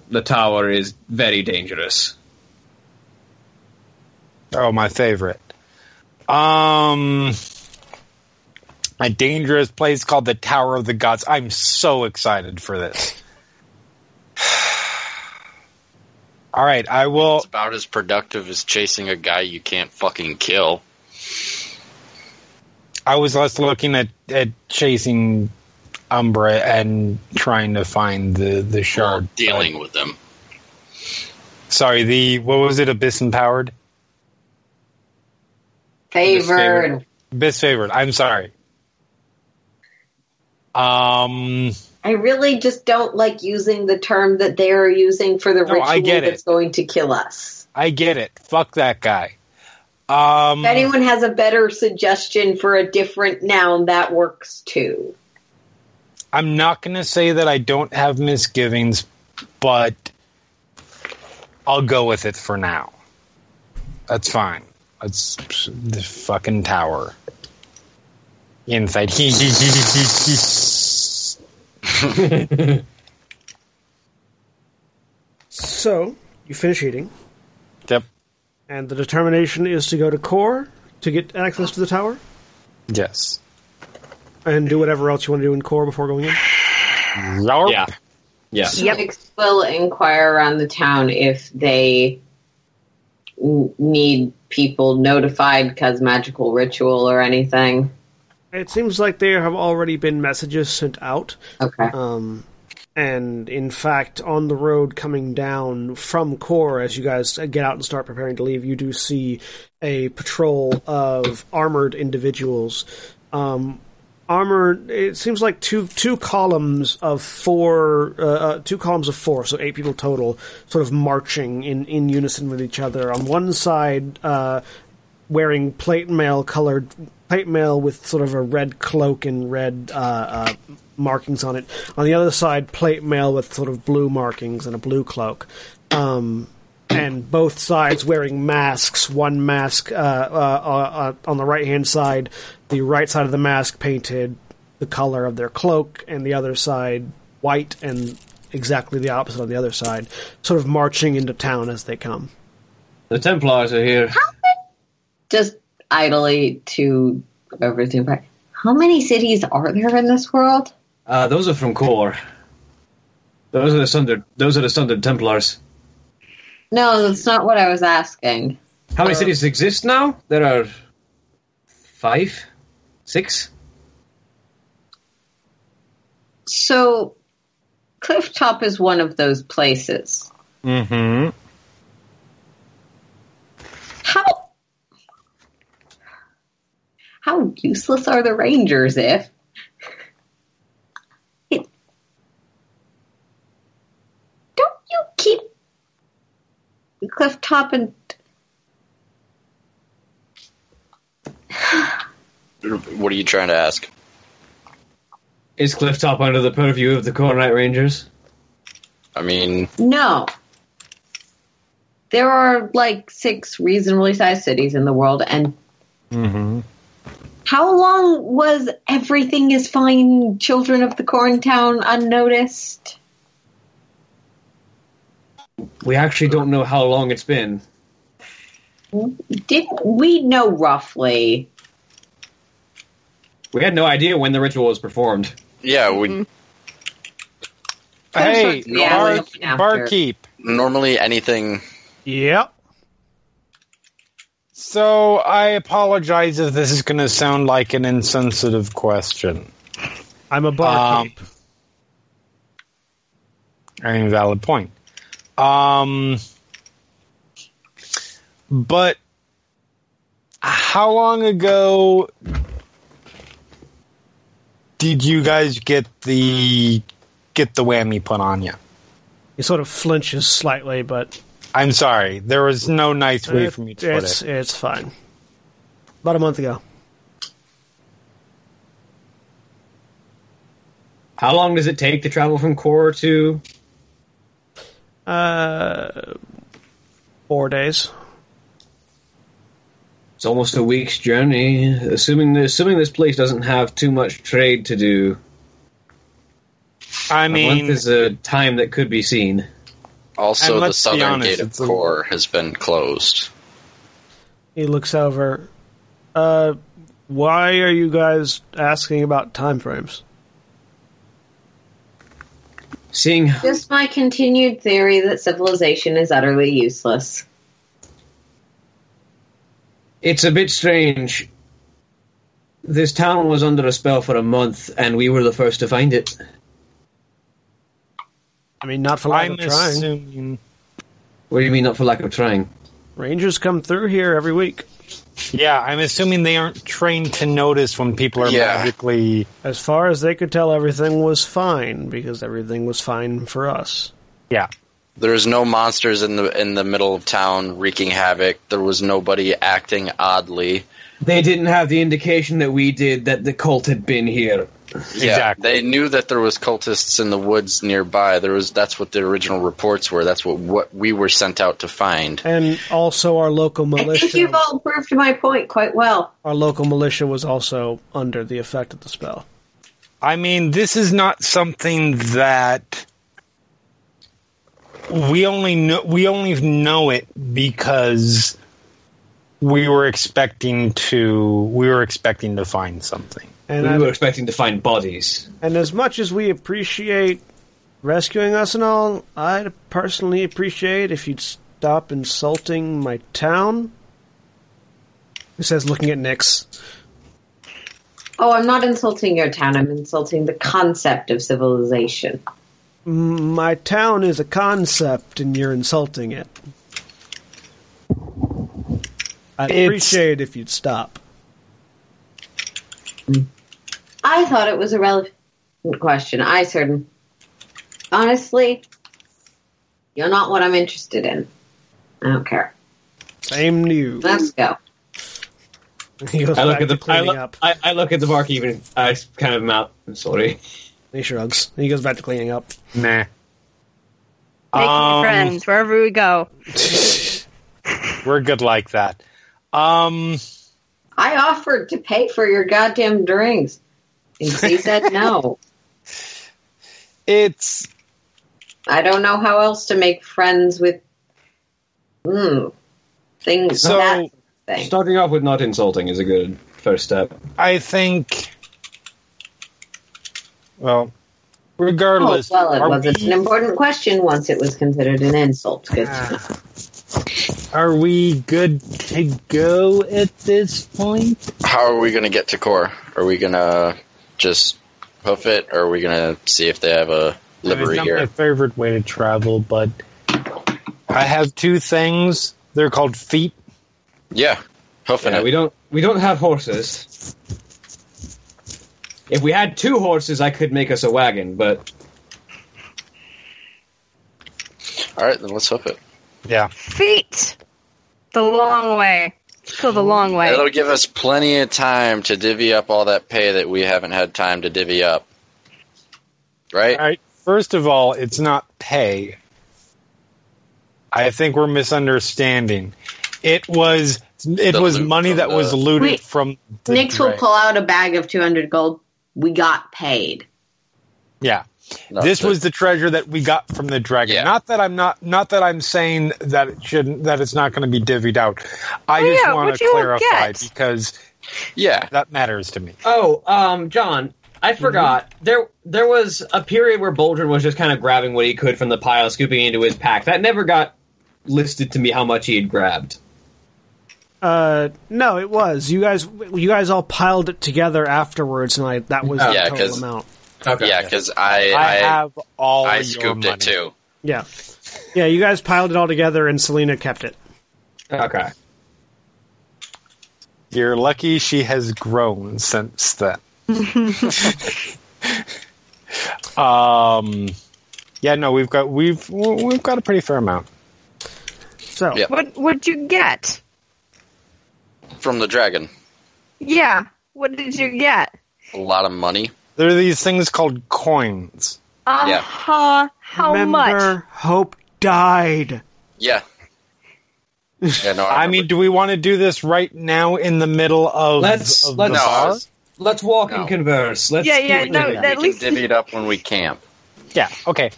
the tower is very dangerous. Oh, my favorite. Um, a dangerous place called the Tower of the Gods. I'm so excited for this. All right, I will. It's about as productive as chasing a guy you can't fucking kill. I was less looking at, at chasing Umbra and trying to find the the shard. Dealing with them. Sorry, the what was it? Abyss empowered. Favored. Abyss favored. I'm sorry. Um. I really just don't like using the term that they are using for the No, ritual I get it. that's going to kill us. I get it. Fuck that guy. Um, If anyone has a better suggestion for a different noun, that works too. I'm not going to say that I don't have misgivings, but I'll go with it for now. That's fine. That's the fucking tower. Inside. So you finish eating, yep. and the determination is to go to core to get access to the tower Yes. and do whatever else you want to do in core before going in. Yarp. Yeah. Yes. Yep. Six will inquire around the town if they need people notified because magical ritual or anything. It seems like there have already been messages sent out. Okay. Um, and in fact, on the road coming down from Core, as you guys get out and start preparing to leave, you do see a patrol of armored individuals. Um, armored. It seems like two two columns of four, uh, uh, two columns of four, so eight people total, sort of marching in in unison with each other. On one side, uh, wearing plate mail colored plate mail with sort of a red cloak and red uh, uh, markings on it. On the other side, plate mail with sort of blue markings and a blue cloak. Um, and both sides wearing masks. One mask uh, uh, uh, on the right hand side, the right side of the mask painted the color of their cloak, and the other side white and exactly the opposite on the other side, sort of marching into town as they come. The Templars are here. Just idly to everything back. How many cities are there in this world? Uh, those are from Core. Those are the Sundered. Those are the Sundered Templars. No, that's not what I was asking. How many cities exist now? There are five, six. So, Clifftop is one of those places. Mm-hmm. How how useless are the Rangers if it, don't you keep Clifftop and What are you trying to ask? Is Clifftop under the purview of the Core Night Rangers? I mean, no. There are like six reasonably sized cities in the world, and Mm-hmm. How long was everything is fine, Children of the Corn Town unnoticed? We actually don't know how long it's been. Did we know roughly? We had no idea when the ritual was performed. yeah, we mm-hmm. Hey, Yeah, bar, barkeep. normally anything. Yep. So I apologize if this is going to sound like an insensitive question. I'm a barkeep. An valid point. Um, but how long ago did you guys get the get the whammy put on you? he sort of flinches slightly, but I'm sorry. There was no nice way for me to put it's it. it's fine. About a month ago. How long does it take to travel from Core to? Uh, four days. It's almost a week's journey. Assuming assuming this place doesn't have too much trade to do, I a month mean, is a time that could be seen. Also, the southern honest, gate of it's a- core has been closed. He looks over. Uh, why are you guys asking about time frames? Seeing Just my continued theory that civilization is utterly useless. it's a bit strange. This town was under a spell for a month, and we were the first to find it. I mean, not for lack I'm of trying. assuming. What do you mean, not for lack of trying? Rangers come through here every week. Yeah, I'm assuming they aren't trained to notice when people are Yeah. magically. As far as they could tell, everything was fine because everything was fine for us. Yeah. There was no monsters in the in the middle of town wreaking havoc. There was nobody acting oddly. They didn't have the indication that we did that the cult had been here. Yeah, Exactly. they knew that there was cultists in the woods nearby. There was that's what the original reports were. That's what what we were sent out to find. And also, our local militia. I think you've all proved my point quite well. Our local militia was also under the effect of the spell. I mean, this is not something that we only know. We only know it because we were expecting to. We were expecting to find something. And we I- were expecting to find bodies. And as much as we appreciate rescuing us and all, I'd personally appreciate if you'd stop insulting my town. He says, looking at Nyx. Oh, I'm not insulting your town. I'm insulting the concept of civilization. My town is a concept, and you're insulting it. I'd It's- appreciate if you'd stop. Mm. I thought it was a relevant question. I certain. Honestly, you're not what I'm interested in. I don't care. Same to you. Let's go. I look at the to cleaning I look, up. I, I look at the barkeep and I kind of mouth. I'm sorry. He shrugs. He goes back to cleaning up. Nah. Making Um, friends wherever we go. We're good like that. Um, I offered to pay for your goddamn drinks. And he said no. it's I don't know how else to make friends with mm, things So- that thing. Starting off with not insulting is a good first step. I think. Well, Oh, regardless, well, it wasn't we, an important question once it was considered an insult. Good. are we good to go at this point? How are we going to get to core? Are we going to just hoof it, or are we going to see if they have a livery it's not my here? favorite way to travel, but I have two things. They're called feet. Yeah, hoofing Yeah, it. we don't we don't have horses. If we had two horses, I could make us a wagon, but All right, then let's hoof it. Yeah. Feet. The long way. Go the long way. It'll give us plenty of time to divvy up all that pay that we haven't had time to divvy up. Right? All right. First of all, it's not pay. I think we're misunderstanding. It was it The was money from that was looted Wait. from. The Nyx will pull out a bag of 200 gold. We got paid. Yeah. Not this the- was the treasure that we got from the dragon. Yeah. Not that I'm not not that I'm saying that it shouldn't that it's not going to be divvied out. I Oh, just yeah, want to clarify because yeah. that matters to me. oh, um, John, I forgot there there was a period where Boldrin was just kind of grabbing what he could from the pile, scooping into his pack. That never got listed to me how much he had grabbed. Uh, no, it was. You guys, you guys all piled it together afterwards, and I, that was the Yeah, total 'cause- amount. Okay. Yeah, because I, I, I, have all I your scooped money. it too. Yeah, yeah. You guys piled it all together, and Selina kept it. Okay. You're lucky she has grown since then. um, yeah, no, we've got we've we've got a pretty fair amount. So, Yeah. What would you get? From the dragon. Yeah. What did you get? A lot of money. There are these things called coins. Uh Yeah. How remember, much? Hope died. Yeah. Yeah, no, I mean, do we want to do this right now in the middle of, Let's- of let's- the no, bar? Let's walk No. and converse. Let's Yeah, yeah, keep no, moving. that- At we least- can divvy it up when we camp. Yeah, okay.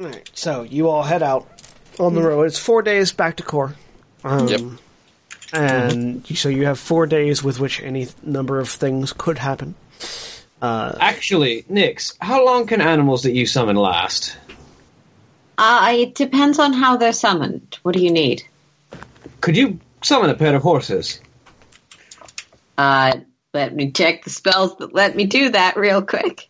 All right, so you all head out on the road. It's four days back to core. Um, Yep. And you- so you have four days with which any number of things could happen. Actually, Nyx, how long can animals that you summon last? Uh, it depends on how they're summoned. What do you need? Could you summon a pair of horses? Uh, let me check the spells that let me do that real quick.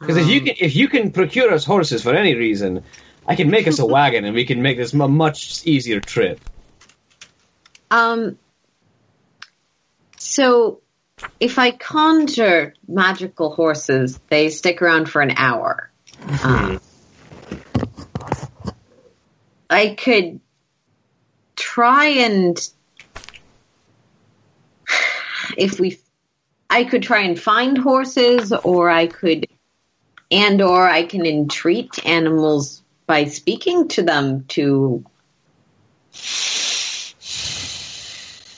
Because if you can, if you can procure us horses for any reason, I can make us a wagon and we can make this a much easier trip. Um, so if I conjure magical horses, they stick around for an hour. Um, I could try and if we I could try and find horses or I could and or I can entreat animals by speaking to them to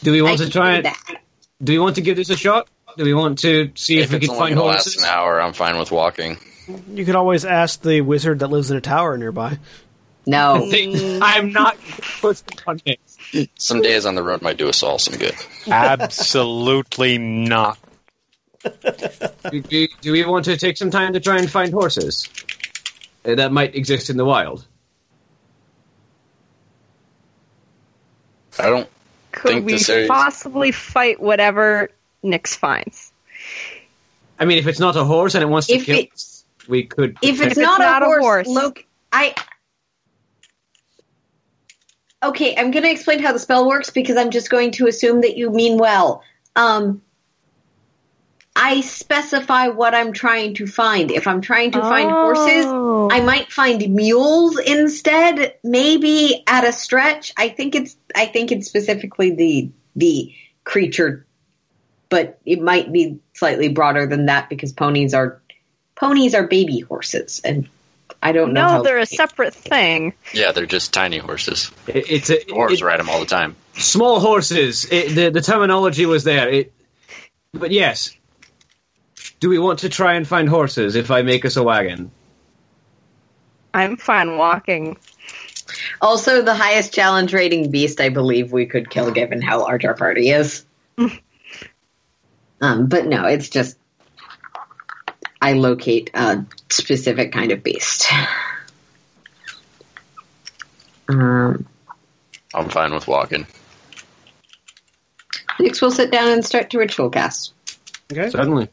Do we want can to try that. Do we want to give this a shot? Do we want to see if, If we it's can only find going to last horses? an hour, I'm fine with walking. You could always ask the wizard that lives in a tower nearby. No. I'm not pushing on this. Some days on the road might do us all some good. Absolutely not. Do, do, do we want to take some time to try and find horses uh, that might exist in the wild? I don't. Could we possibly fight whatever Nyx finds? I mean, if it's not a horse and it wants to If kill it- us, we could. If it's, it's not, not a a horse, horse. look, I. Okay, I'm going to explain how the spell works because I'm just going to assume that you mean well. Um, I specify what I'm trying to find. If I'm trying to find horses, Oh. I might find mules instead. Maybe at a stretch. I think it's. I think it's specifically the the creature, but it might be slightly broader than that because ponies are ponies are baby horses, and I don't know. No, how they're a separate thing. Yeah, they're just tiny horses. It, it's a Horse it- ride them all the time. small horses. It, the the terminology was there. It, but yes. Do we want to try and find horses if I make us a wagon? I'm fine walking. Also, the highest challenge rating beast I believe we could kill given how large our party is. um, but no, it's just I locate a specific kind of beast. Um, I'm fine with walking. next, we'll sit down and start to ritual cast. Okay. Certainly.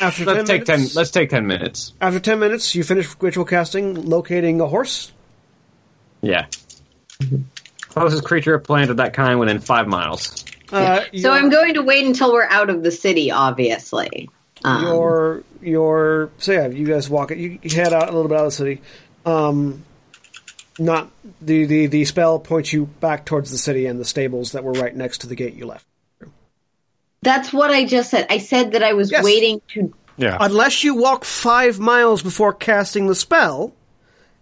After Let's 10 take ten. minutes, Let's take ten minutes. After ten minutes, you finish ritual casting, locating a horse. Yeah. Closest creature or plant of that kind within five miles. Uh, So I'm going to wait until we're out of the city, obviously. Um, your your so yeah, you guys walk it. You, you head out a little bit out of the city. Um, not the, the the spell points you back towards the city and the stables that were right next to the gate you left. That's what I just said. I said that I was Yes. waiting to Yeah. Unless you walk five miles before casting the spell,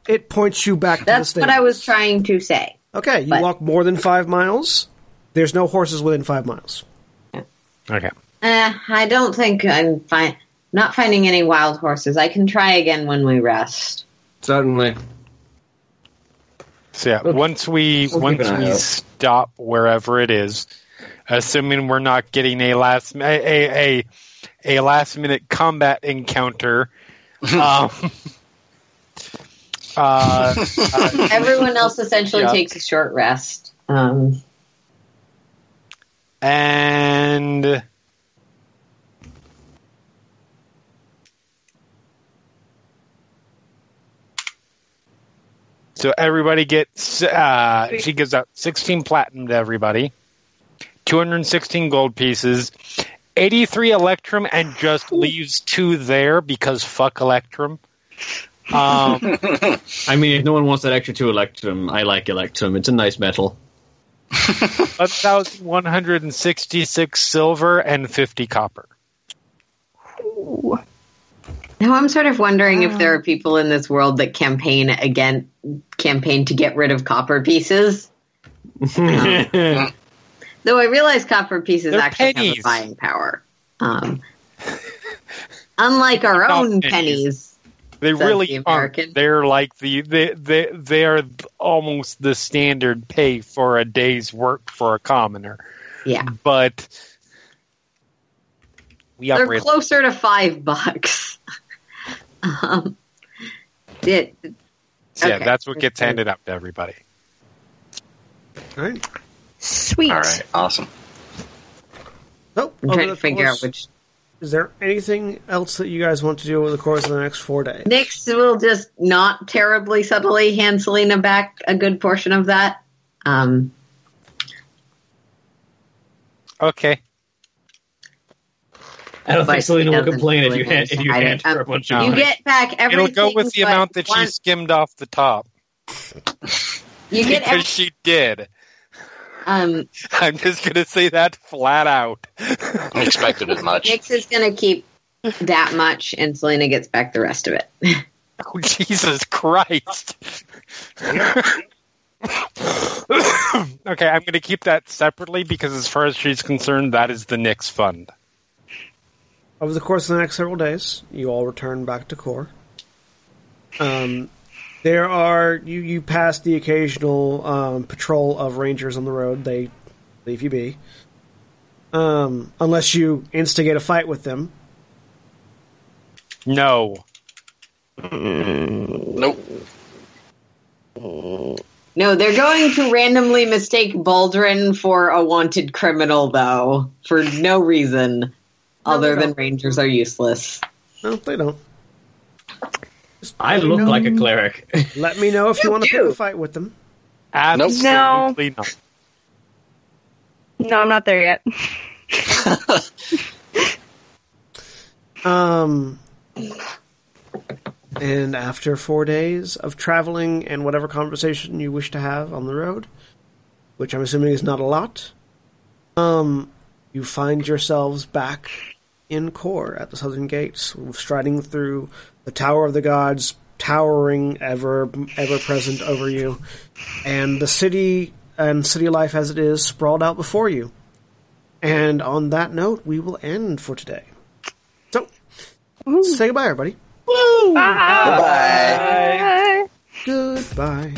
it points you back to the That's what I was trying to say. Okay, you but- walk more than five miles. There's no horses within five miles. Okay. Eh, I don't think I'm fi- not finding any wild horses. I can try again when we rest. Certainly. So yeah, once we we'll once keep an eye we stop wherever it is, assuming we're not getting a last a a, a, a last minute combat encounter, um, uh, uh, Everyone else essentially Yeah. takes a short rest. Um, and so everybody gets uh she gives out 16 platinum to everybody 216 gold pieces 83 electrum and just leaves two there because fuck electrum Um, I mean, if no one wants that extra two Electrum, I like Electrum. It's a nice metal. 1,166 silver and 50 copper. Now I'm sort of wondering if there are people in this world that campaign again, campaign to get rid of copper pieces. Though I realize copper pieces They're actually have pennies. a buying power. Um, unlike our Not own pennies. pennies. They Says really the aren't. They're like the they they they are almost the standard pay for a day's work for a commoner. Yeah. But we They're operate. closer to five bucks. um, it, yeah, that's what gets handed out to everybody. All right. Sweet. All right, awesome. So, I'm trying the to figure course- out which. Is there anything else that you guys want to do over the course of the next four days? Nyx will just not terribly subtly hand Selina back a good portion of that. Um, Okay. I don't think Selina will doesn't complain if you hand, if you hand it. her a Um, bunch no. of you get back everything. It'll go with the amount that she skimmed off the top. You get because every, she did. Um, I'm just gonna say that flat out. I expected as much. Nyx is going to keep that much, and Selina gets back the rest of it. Oh, Jesus Christ. okay, I'm going to keep that separately because, as far as she's concerned, that is the Nyx fund. Over the course of the next several days, you all return back to core. Um, there are you you pass the occasional um, patrol of rangers on the road. They leave you be, um, unless you instigate a fight with them. No. Nope. No, they're going to randomly mistake Boldrin for a wanted criminal, though, for no reason other than rangers are useless. No, they don't. I look like a cleric. Let me know if you, You want to pick a fight with them. Absolutely not. No, I'm not there yet. Um, and after four days of traveling and whatever conversation you wish to have on the road, which I'm assuming is not a lot, um, you find yourselves back in core at the southern gates, striding through the Tower of the Gods, towering ever ever present over you, and the city and city life as it is sprawled out before you. And on that note, we will end for today. So, say goodbye, everybody. Bye. Bye. Goodbye.